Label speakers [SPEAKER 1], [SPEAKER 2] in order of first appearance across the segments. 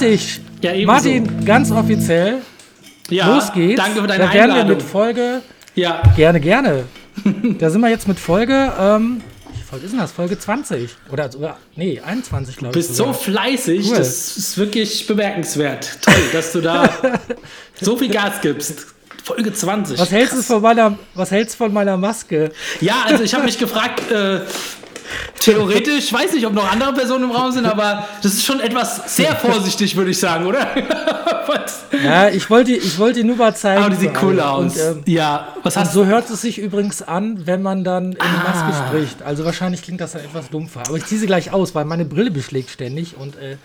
[SPEAKER 1] Dich,
[SPEAKER 2] Ja.
[SPEAKER 1] Martin, ganz offiziell.
[SPEAKER 2] Ja,
[SPEAKER 1] Los geht's.
[SPEAKER 2] Danke für deine
[SPEAKER 1] da werden wir
[SPEAKER 2] Einladung.
[SPEAKER 1] mit Folge,
[SPEAKER 2] ja,
[SPEAKER 1] gerne, gerne. da sind wir jetzt mit Folge, ähm, Folge ist denn das? Folge 20 oder sogar, nee, 21 glaube ich.
[SPEAKER 2] bist so
[SPEAKER 1] sogar.
[SPEAKER 2] fleißig,
[SPEAKER 1] Cool.
[SPEAKER 2] das ist wirklich bemerkenswert. Toll, dass du da so viel Gas gibst. Folge 20.
[SPEAKER 1] Was hältst du von meiner, was hältst du von meiner Maske?
[SPEAKER 2] Ja, also ich habe mich gefragt, äh, theoretisch, weiß nicht, ob noch andere Personen im Raum sind, aber das ist schon etwas sehr vorsichtig, würde ich sagen, oder?
[SPEAKER 1] Ja, ich wollte, ich wollte nur mal zeigen.
[SPEAKER 2] Aber die sieht cool aus.
[SPEAKER 1] Und, ähm,
[SPEAKER 2] ja, was hast
[SPEAKER 1] so hört es sich übrigens an, wenn man dann in die Maske
[SPEAKER 2] Ah.
[SPEAKER 1] spricht. Also wahrscheinlich klingt das dann etwas dumpfer. Aber ich ziehe sie gleich aus, weil meine Brille beschlägt ständig und äh,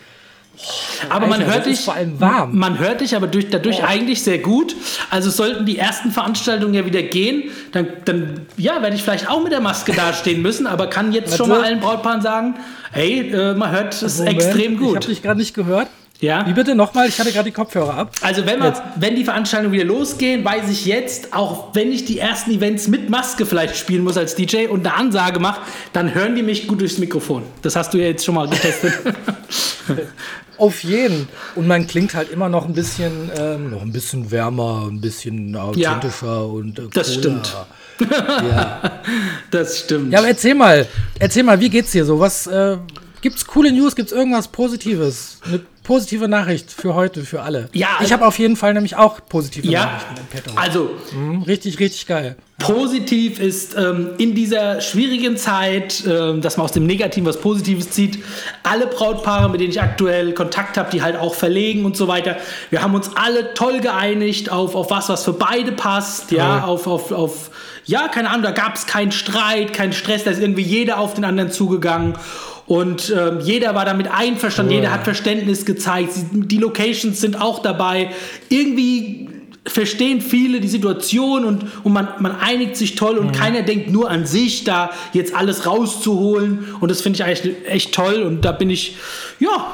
[SPEAKER 2] Aber man hört dich,
[SPEAKER 1] vor allem warm.
[SPEAKER 2] man hört dich aber durch, dadurch eigentlich sehr gut. Also sollten die ersten Veranstaltungen ja wieder gehen, dann, dann ja, werde ich vielleicht auch mit der Maske dastehen müssen, aber kann jetzt schon mal
[SPEAKER 1] Warte.
[SPEAKER 2] allen Brautpaaren sagen, hey, äh, man hört es
[SPEAKER 1] Moment,
[SPEAKER 2] extrem
[SPEAKER 1] Ich habe
[SPEAKER 2] gut.
[SPEAKER 1] dich gerade nicht gehört.
[SPEAKER 2] Ja.
[SPEAKER 1] Wie bitte nochmal? Ich hatte gerade die Kopfhörer ab.
[SPEAKER 2] Also wenn, man,
[SPEAKER 1] Jetzt.
[SPEAKER 2] wenn die Veranstaltungen wieder losgehen, weiß ich jetzt, auch wenn ich die ersten Events mit Maske vielleicht spielen muss als DJ und eine Ansage mache, dann hören die mich gut durchs Mikrofon. Das hast du ja jetzt schon mal getestet.
[SPEAKER 1] Auf jeden. Und man klingt halt immer noch ein bisschen, ähm, noch ein bisschen wärmer, ein bisschen authentischer und äh,
[SPEAKER 2] Das stimmt.
[SPEAKER 1] Ja.
[SPEAKER 2] das stimmt.
[SPEAKER 1] ja, aber erzähl mal, erzähl mal, wie geht's dir so? Was äh, gibt's coole News? Gibt's irgendwas Positives? Eine positive Nachricht für heute, für alle.
[SPEAKER 2] Ja,
[SPEAKER 1] ich habe auf jeden Fall nämlich auch positive
[SPEAKER 2] ja,
[SPEAKER 1] Nachrichten im Petto.
[SPEAKER 2] also
[SPEAKER 1] Mhm, richtig, richtig geil.
[SPEAKER 2] Positiv ist ähm, in dieser schwierigen Zeit, ähm, dass man aus dem Negativen was Positives zieht. Alle Brautpaare, mit denen ich aktuell Kontakt habe, die halt auch verlegen und so weiter. Wir haben uns alle toll geeinigt auf, auf was, was für beide passt. Ja, auf, auf, auf, ja, keine Ahnung, da gab es keinen Streit, keinen Stress, da ist irgendwie jeder auf den anderen zugegangen. Und ähm, jeder war damit einverstanden,
[SPEAKER 1] Cool.
[SPEAKER 2] jeder hat Verständnis gezeigt. Die Locations sind auch dabei. Irgendwie verstehen viele die Situation und, und man, man einigt sich toll
[SPEAKER 1] Mhm.
[SPEAKER 2] und keiner denkt nur an sich, da jetzt alles rauszuholen. Und das finde ich eigentlich echt toll. Und da bin ich, ja,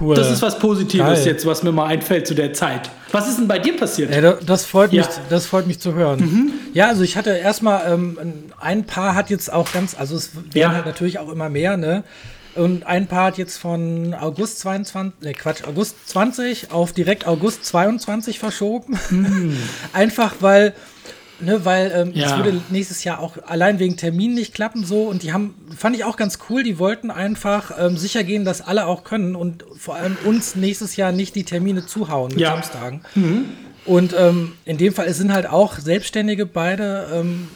[SPEAKER 1] Cool.
[SPEAKER 2] das ist was Positives
[SPEAKER 1] Geil.
[SPEAKER 2] jetzt, was mir mal einfällt zu der Zeit. Was ist denn bei dir passiert?
[SPEAKER 1] Da- das freut mich,
[SPEAKER 2] Ja.
[SPEAKER 1] das freut mich zu hören.
[SPEAKER 2] Mhm.
[SPEAKER 1] Ja, also ich hatte erstmal ähm, ein Paar hat jetzt auch ganz, also es werden
[SPEAKER 2] Ja.
[SPEAKER 1] halt natürlich auch immer mehr, ne? Und ein Paar hat jetzt von August 22, ne Quatsch, August 20 auf direkt August 22 verschoben. Einfach weil, ne, weil ähm, es
[SPEAKER 2] Mhm. Ja.
[SPEAKER 1] würde nächstes Jahr auch allein wegen Terminen nicht klappen so und die haben, fand ich auch ganz cool, die wollten einfach ähm, sicher gehen, dass alle auch können und vor allem uns nächstes Jahr nicht die Termine zuhauen mit
[SPEAKER 2] Ja.
[SPEAKER 1] Samstagen. Und ähm, in dem Fall, es sind halt auch Selbstständige beide. Ähm,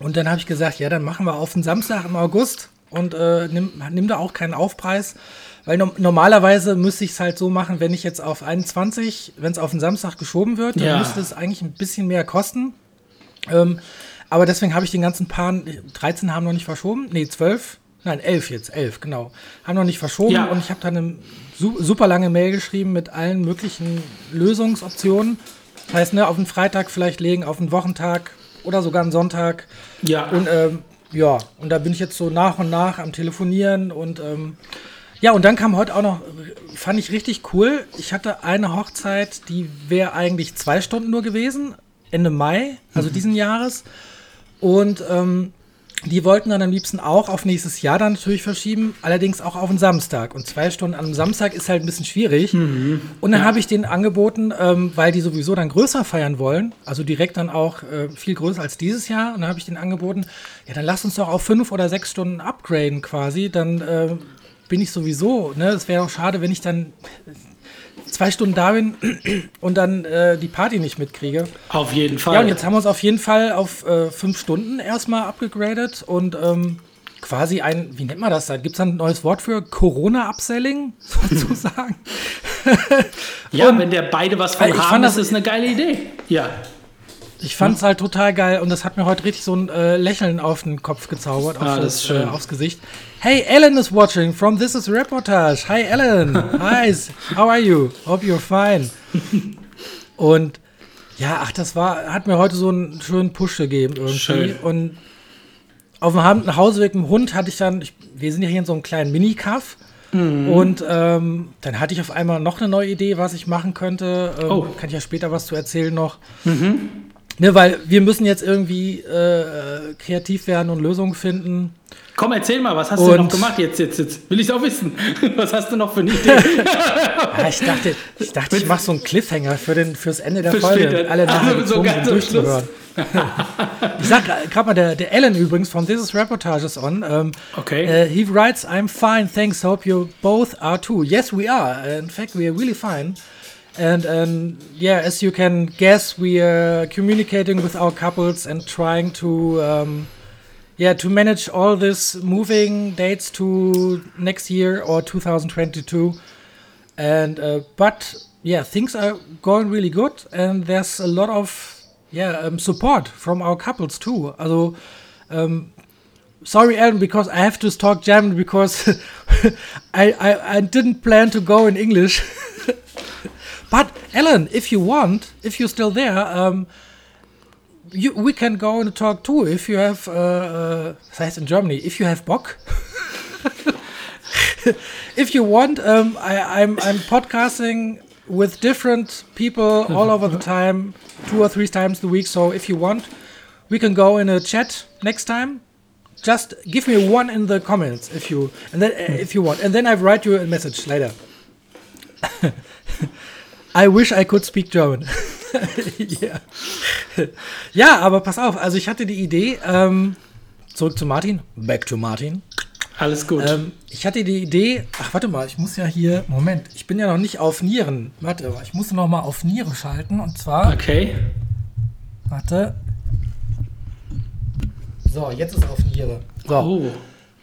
[SPEAKER 1] und dann habe ich gesagt, ja, dann machen wir auf den Samstag im August und äh, nimm, nimm da auch keinen Aufpreis. Weil no normalerweise müsste ich es halt so machen, wenn ich jetzt auf 21, wenn es auf den Samstag geschoben wird, dann
[SPEAKER 2] Ja.
[SPEAKER 1] müsste es eigentlich ein bisschen mehr kosten. Ähm, aber deswegen habe ich den ganzen Paaren, 13 haben noch nicht verschoben, nee, 12, nein, 11 jetzt, 11, genau, haben noch nicht verschoben
[SPEAKER 2] Ja.
[SPEAKER 1] und ich habe dann eine su super lange Mail geschrieben mit allen möglichen Lösungsoptionen. Das heißt, ne, auf den Freitag vielleicht legen, auf den Wochentag oder sogar einen Sonntag.
[SPEAKER 2] Ja.
[SPEAKER 1] Und ähm, ja, und da bin ich jetzt so nach und nach am Telefonieren und ähm, ja, und dann kam heute auch noch, fand ich richtig cool. Ich hatte eine Hochzeit, die wäre eigentlich zwei Stunden nur gewesen, Ende Mai, also diesen Jahres. Und ähm, die wollten dann am liebsten auch auf nächstes Jahr dann natürlich verschieben, allerdings auch auf den Samstag. Und zwei Stunden am Samstag ist halt ein bisschen schwierig. Und dann habe ich denen angeboten, ähm, weil die sowieso dann größer feiern wollen, also direkt dann auch äh, viel größer als dieses Jahr. Und dann habe ich denen angeboten, ja, dann lass uns doch auf fünf oder sechs Stunden upgraden quasi. Dann äh, bin ich sowieso, ne? Es wäre doch schade, wenn ich dann zwei Stunden da bin und dann äh, die Party nicht mitkriege.
[SPEAKER 2] Auf jeden Fall.
[SPEAKER 1] Ja, und jetzt haben wir uns auf jeden Fall auf äh, fünf Stunden erstmal abgegradet und ähm, quasi ein, wie nennt man das da? Gibt es ein neues Wort für Corona-Upselling sozusagen?
[SPEAKER 2] ja,
[SPEAKER 1] und-
[SPEAKER 2] wenn der beide was von
[SPEAKER 1] Ich
[SPEAKER 2] haben, ist
[SPEAKER 1] das-
[SPEAKER 2] das eine geile Idee. Ja.
[SPEAKER 1] Ich fand es halt total geil und das hat mir heute richtig so ein äh, Lächeln auf den Kopf gezaubert, auf
[SPEAKER 2] Ah, das
[SPEAKER 1] das. Äh, aufs Gesicht. Hey, Ellen is watching from This is Reportage. Hi, Ellen. Hi, how are you? Hope you're fine. Und ja, ach, das war, hat mir heute so einen schönen Push gegeben irgendwie.
[SPEAKER 2] Schön.
[SPEAKER 1] Und auf dem Ham- nach Hauseweg mit dem Hund hatte ich dann, ich, wir sind ja hier in so einem kleinen Mini-Kaff.
[SPEAKER 2] Mhm.
[SPEAKER 1] Und ähm, dann hatte ich auf einmal noch eine neue Idee, was ich machen könnte. Ähm,
[SPEAKER 2] Oh.
[SPEAKER 1] Kann ich ja später was zu erzählen noch. Ne, weil wir müssen jetzt irgendwie äh, äh, kreativ werden und Lösungen finden.
[SPEAKER 2] Komm, erzähl mal, was hast und du noch gemacht jetzt, jetzt, jetzt? Will ich auch wissen. Was hast du noch für eine Idee?
[SPEAKER 1] ja, ich dachte, ich, dachte, ich mache so einen Cliffhanger für den, fürs Ende der Folge. Alle nachher also, so durchzuhören. ich sag gerade mal, der, der Alan übrigens von This is Reportage is on. Um,
[SPEAKER 2] okay.
[SPEAKER 1] Uh, he writes, I'm fine, thanks, hope you both are too. Yes, we are. In fact, we are really fine. And um, yeah, as you can guess, we are communicating with our couples and trying to um, yeah to manage all this moving dates to next year or 2022. And uh, but yeah, things are going really good, and there's a lot of yeah um, support from our couples too. Although. Um, sorry, Alan, because I have to talk German because I, I, I didn't plan to go in English. But Ellen, if you want, if you're still there, um, you, we can go and talk too. If you have, uh, uh, heißt in Germany, if you have Bock. if you want, um, I, I'm I'm podcasting with different people all over the time, two or three times a week. So if you want, we can go in a chat next time. Just give me one in the comments if you and then uh, if you want, and then I write you a message later. I wish I could speak German. ja. ja, aber pass auf, also ich hatte die Idee, ähm, zurück zu Martin, back to Martin.
[SPEAKER 2] Alles gut.
[SPEAKER 1] Ähm, ich hatte die Idee, ach warte mal, ich muss ja hier, Moment, ich bin ja noch nicht auf Nieren. Warte, ich muss noch mal auf Niere schalten und zwar.
[SPEAKER 2] Okay.
[SPEAKER 1] Warte. So, jetzt ist auf Niere. So.
[SPEAKER 2] Oh.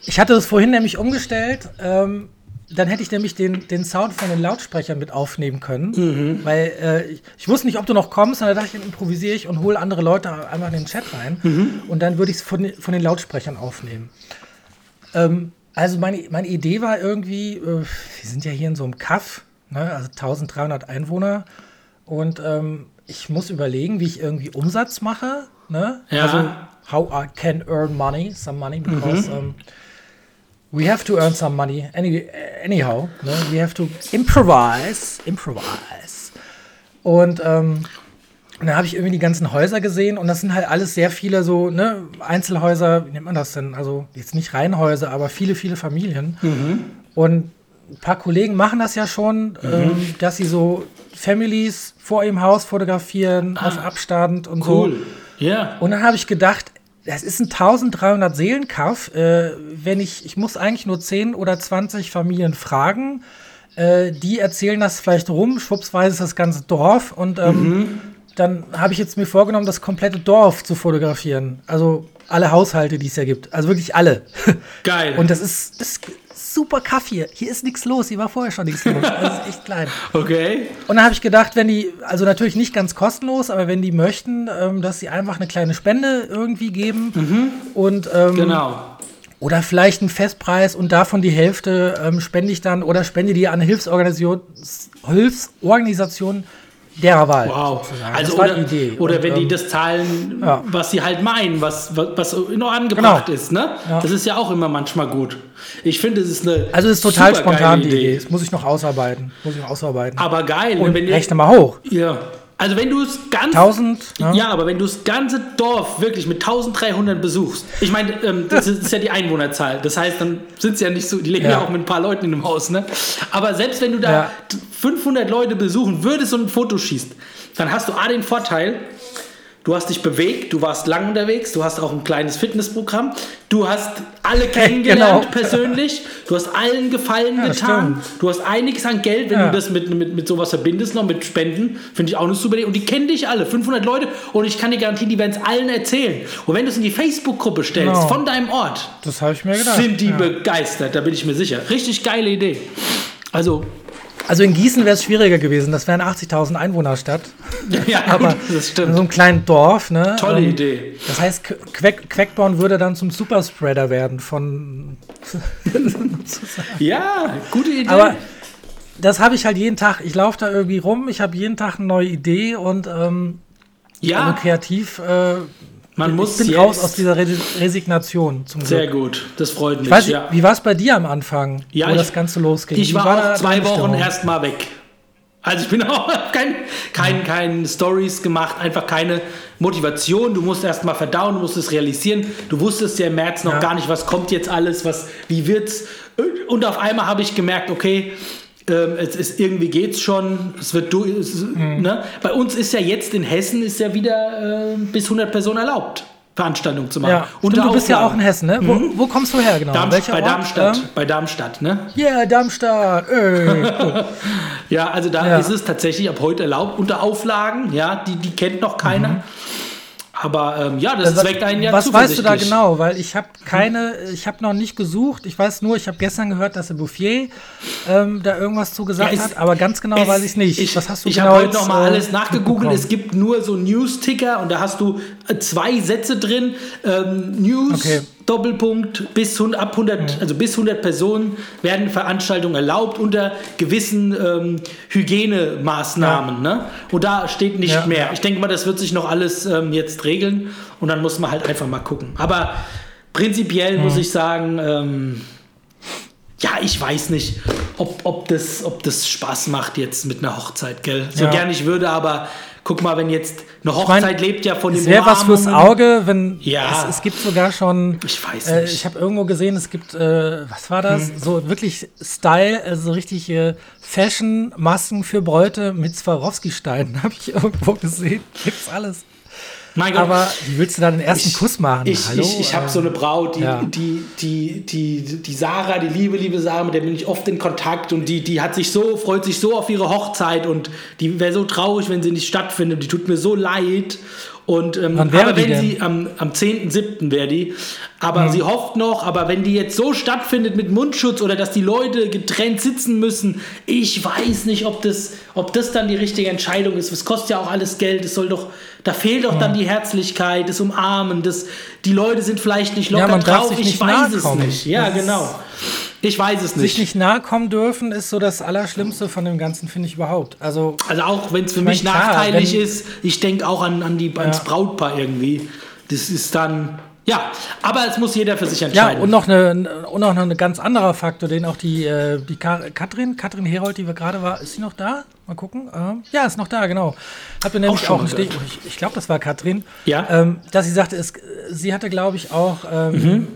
[SPEAKER 1] Ich hatte das vorhin nämlich umgestellt. Ähm, dann hätte ich nämlich den, den Sound von den Lautsprechern mit aufnehmen können. Mhm. Weil äh, ich, ich, wusste nicht, ob du noch kommst, und dann dachte ich, dann improvisiere ich und hole andere Leute einfach in den Chat rein. Mhm. Und dann würde ich es von, von den Lautsprechern aufnehmen. Ähm, also meine, meine Idee war irgendwie, äh, wir sind ja hier in so einem Kaff, ne, also 1300 Einwohner. Und ähm, ich muss überlegen, wie ich irgendwie Umsatz mache. Ne?
[SPEAKER 2] Ja.
[SPEAKER 1] Also how I can earn money, some money, because mhm. um, we have to earn some money any, anyhow. Ne? We have to improvise, improvise. Und ähm, dann habe ich irgendwie die ganzen Häuser gesehen und das sind halt alles sehr viele so ne, Einzelhäuser, wie nennt man das denn? Also jetzt nicht Reihenhäuser, aber viele, viele Familien. Mhm. Und ein paar Kollegen machen das ja schon, mhm. ähm, dass sie so Families vor ihrem Haus fotografieren, ah, auf Abstand und
[SPEAKER 2] cool. so. Ja. Yeah.
[SPEAKER 1] Und dann habe ich gedacht, das ist ein 1300 Seelenkauf. Äh, wenn ich, ich muss eigentlich nur 10 oder 20 Familien fragen. Äh, die erzählen das vielleicht rum, schwuppsweise ist das ganze Dorf und ähm, mhm. dann habe ich jetzt mir vorgenommen, das komplette Dorf zu fotografieren. Also alle Haushalte, die es ja gibt. Also wirklich alle.
[SPEAKER 2] Geil.
[SPEAKER 1] Und das ist, das super Kaffee. Hier ist nichts los. Hier war vorher schon nichts los. Also ist echt klein.
[SPEAKER 2] Okay.
[SPEAKER 1] Und dann habe ich gedacht, wenn die, also natürlich nicht ganz kostenlos, aber wenn die möchten, ähm, dass sie einfach eine kleine Spende irgendwie geben.
[SPEAKER 2] Mhm.
[SPEAKER 1] Und ähm,
[SPEAKER 2] genau.
[SPEAKER 1] Oder vielleicht einen Festpreis und davon die Hälfte ähm, spende ich dann oder spende die an eine Hilfsorganisation, Hilfsorganisation derer Wahl.
[SPEAKER 2] Wow. Also oder, Idee. oder und, wenn die ähm, das zahlen, ja. was sie halt meinen, was, was, was noch angebracht genau. ist. Ne? Ja. Das ist ja auch immer manchmal gut. Ich finde, es ist eine
[SPEAKER 1] Also es ist total spontan die Idee. Das muss ich noch ausarbeiten. Muss ich noch ausarbeiten.
[SPEAKER 2] Aber geil.
[SPEAKER 1] Und wenn rechne mal hoch.
[SPEAKER 2] Ja. Also wenn du es ganz
[SPEAKER 1] 1000
[SPEAKER 2] ja. ja. aber wenn du das ganze Dorf wirklich mit 1300 besuchst. Ich meine, ähm, das, ist, das, ist, ja die Einwohnerzahl. Das heißt, dann sind es ja nicht so, die leben ja. ja. auch mit ein paar Leuten in einem Haus, ne? Aber selbst wenn du da ja. 500 Leute besuchen würdest und ein Foto schießt, dann hast du A den Vorteil, Du hast dich bewegt, du warst lang unterwegs, du hast auch ein kleines Fitnessprogramm, du hast alle kennengelernt genau. persönlich, du hast allen Gefallen ja, getan, du hast einiges an Geld, wenn ja. du das mit, mit, mit sowas verbindest, noch mit Spenden, finde ich auch eine super Idee. Und die kennen dich alle, 500 Leute, und ich kann dir garantieren, die werden es allen erzählen. Und wenn du es in die Facebook-Gruppe stellst, genau. von deinem Ort,
[SPEAKER 1] das ich mir gedacht.
[SPEAKER 2] sind die ja. begeistert, da bin ich mir sicher. Richtig geile Idee. Also
[SPEAKER 1] also in Gießen wäre es schwieriger gewesen. Das wäre eine 80.000 Einwohnerstadt.
[SPEAKER 2] Ja,
[SPEAKER 1] aber
[SPEAKER 2] das stimmt.
[SPEAKER 1] In so einem kleinen Dorf. Ne?
[SPEAKER 2] Tolle ähm, Idee.
[SPEAKER 1] Das heißt, Queck, Queckborn würde dann zum Superspreader werden von.
[SPEAKER 2] ja, gute Idee.
[SPEAKER 1] Aber das habe ich halt jeden Tag. Ich laufe da irgendwie rum. Ich habe jeden Tag eine neue Idee und ähm,
[SPEAKER 2] ja.
[SPEAKER 1] also kreativ. Äh,
[SPEAKER 2] man muss
[SPEAKER 1] ich bin raus aus dieser Resignation
[SPEAKER 2] zum Sehr Glück. gut, das freut mich.
[SPEAKER 1] Weiß, ja. Wie war es bei dir am Anfang,
[SPEAKER 2] ja,
[SPEAKER 1] wo
[SPEAKER 2] ich,
[SPEAKER 1] das Ganze losging?
[SPEAKER 2] Ich war, war zwei Wochen erst mal weg. Also ich bin auch kein, kein, kein Stories gemacht, einfach keine Motivation. Du musst erst mal verdauen, du musst es realisieren. Du wusstest ja im März noch
[SPEAKER 1] Ja.
[SPEAKER 2] gar nicht, was kommt jetzt alles, was, wie wird's. Und auf einmal habe ich gemerkt, okay, ähm, es ist, irgendwie geht's schon. Es wird du, es,
[SPEAKER 1] Mhm.
[SPEAKER 2] ne? Bei uns ist ja jetzt in Hessen ist ja wieder äh, bis 100 Personen erlaubt, Veranstaltungen zu machen.
[SPEAKER 1] Ja, stimmt, du bist ja auch in Hessen, ne? Wo, wo kommst du her genau?
[SPEAKER 2] Darm,
[SPEAKER 1] Welcher
[SPEAKER 2] bei
[SPEAKER 1] Ort?
[SPEAKER 2] Darmstadt.
[SPEAKER 1] Ähm,
[SPEAKER 2] bei Darmstadt, ne?
[SPEAKER 1] Ja, Darmstadt. Ey. cool.
[SPEAKER 2] Ja, also da
[SPEAKER 1] Ja.
[SPEAKER 2] ist es tatsächlich ab heute erlaubt, unter Auflagen, ja, die, die kennt noch keiner. Aber ähm, ja, das
[SPEAKER 1] Was-
[SPEAKER 2] weckt einen ja.
[SPEAKER 1] Was weißt du da genau? Weil ich habe keine, ich habe noch nicht gesucht. Ich weiß nur, ich habe gestern gehört, dass der Bouffier ähm, da irgendwas zugesagt
[SPEAKER 2] Ja, es-
[SPEAKER 1] hat, aber ganz genau
[SPEAKER 2] Es-
[SPEAKER 1] weiß ich nicht.
[SPEAKER 2] Ich,
[SPEAKER 1] was hast du
[SPEAKER 2] ich
[SPEAKER 1] genau
[SPEAKER 2] habe heute
[SPEAKER 1] jetzt,
[SPEAKER 2] noch mal
[SPEAKER 1] äh,
[SPEAKER 2] alles nachgegoogelt. Es gibt nur so News-Ticker und da hast du äh, zwei Sätze drin. Ähm, News,
[SPEAKER 1] Okay.
[SPEAKER 2] Doppelpunkt, bis 100, ab 100, also bis 100 Personen werden Veranstaltungen erlaubt unter gewissen ähm, Hygienemaßnahmen. Ne? Und da steht nicht
[SPEAKER 1] Ja.
[SPEAKER 2] mehr. Ich denke mal, das wird sich noch alles ähm, jetzt regeln und dann muss man halt einfach mal gucken. Aber prinzipiell muss ich sagen, ähm, ja, ich weiß nicht, ob, ob, das, ob das Spaß macht jetzt mit einer Hochzeit, gell? So
[SPEAKER 1] Ja.
[SPEAKER 2] gern ich würde, aber guck mal, wenn jetzt eine
[SPEAKER 1] mein,
[SPEAKER 2] Hochzeit lebt ja von dem
[SPEAKER 1] Es wäre was fürs Auge, wenn
[SPEAKER 2] Ja.
[SPEAKER 1] es, es gibt sogar schon.
[SPEAKER 2] Ich weiß
[SPEAKER 1] Äh,
[SPEAKER 2] nicht.
[SPEAKER 1] ich habe irgendwo gesehen, es gibt, äh, was war das? So wirklich Style, also richtige Fashion-Masken für Bräute mit Swarovski-Steinen, habe ich irgendwo gesehen. Gibt's alles.
[SPEAKER 2] Mein Gott.
[SPEAKER 1] Aber wie willst du da den ersten
[SPEAKER 2] Ich-
[SPEAKER 1] Kuss machen?
[SPEAKER 2] Ich,
[SPEAKER 1] Hallo?
[SPEAKER 2] ich, ich habe
[SPEAKER 1] Äh,
[SPEAKER 2] so eine Braut, die,
[SPEAKER 1] ja.
[SPEAKER 2] die, die, die, die Sarah, die liebe, liebe Sarah, mit der bin ich oft in Kontakt und die, die hat sich so, freut sich so auf ihre Hochzeit und die wäre so traurig, wenn sie nicht stattfindet. Die tut mir so leid. Und, ähm,
[SPEAKER 1] Wann wäre
[SPEAKER 2] aber wenn
[SPEAKER 1] denn?
[SPEAKER 2] sie am, am 10.7. wäre die, aber sie hofft noch, aber wenn die jetzt so stattfindet mit Mundschutz oder dass die Leute getrennt sitzen müssen, ich weiß nicht, ob das, ob das dann die richtige Entscheidung ist. Es kostet ja auch alles Geld, es soll doch, da fehlt doch dann die Herzlichkeit, das Umarmen, das, die Leute sind vielleicht nicht locker
[SPEAKER 1] man darf
[SPEAKER 2] drauf, ich weiß es nicht. Ja,
[SPEAKER 1] Das
[SPEAKER 2] genau. Ich weiß es
[SPEAKER 1] sich
[SPEAKER 2] nicht.
[SPEAKER 1] nicht nahe kommen dürfen, ist so das Allerschlimmste von dem Ganzen, finde ich überhaupt. Also,
[SPEAKER 2] Also auch wenn es für mich
[SPEAKER 1] klar,
[SPEAKER 2] nachteilig
[SPEAKER 1] wenn-
[SPEAKER 2] ist, ich denke auch an, an die, ans
[SPEAKER 1] Ja.
[SPEAKER 2] Brautpaar irgendwie. Das ist dann, ja, aber es muss jeder für sich
[SPEAKER 1] ja,
[SPEAKER 2] entscheiden.
[SPEAKER 1] und noch, eine, und noch ein ganz anderer Faktor, den auch die, äh, die Ka Katrin, Katrin Herold, die wir gerade war, ist sie noch da? Mal gucken. Ähm, ja, ist noch da, genau. Hat mir nämlich auch, Stich, ich, ich glaube, das war Katrin,
[SPEAKER 2] Ja.
[SPEAKER 1] ähm, dass sie sagte, es, sie hatte, glaube ich, auch, ähm,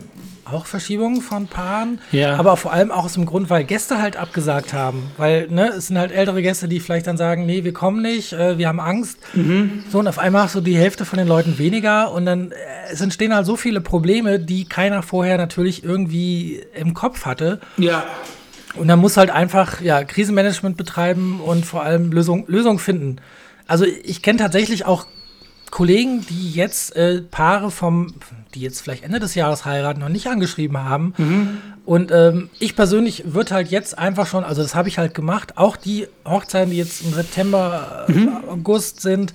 [SPEAKER 1] auch Verschiebungen von Paaren.
[SPEAKER 2] Ja.
[SPEAKER 1] aber vor allem auch aus dem Grund, weil Gäste halt abgesagt haben. Weil ne, es sind halt ältere Gäste, die vielleicht dann sagen, nee, wir kommen nicht, äh, wir haben Angst.
[SPEAKER 2] Mhm.
[SPEAKER 1] So, und auf einmal hast du die Hälfte von den Leuten weniger und dann äh, es entstehen halt so viele Probleme, die keiner vorher natürlich irgendwie im Kopf hatte.
[SPEAKER 2] ja,
[SPEAKER 1] Und dann muss halt einfach ja, Krisenmanagement betreiben und vor allem Lösung, Lösung finden. Also ich kenne tatsächlich auch Kollegen, die jetzt äh, Paare vom, die jetzt vielleicht Ende des Jahres heiraten, noch nicht angeschrieben haben. Und ähm, ich persönlich würde halt jetzt einfach schon, also das habe ich halt gemacht, auch die Hochzeiten, die jetzt im September, äh, August sind,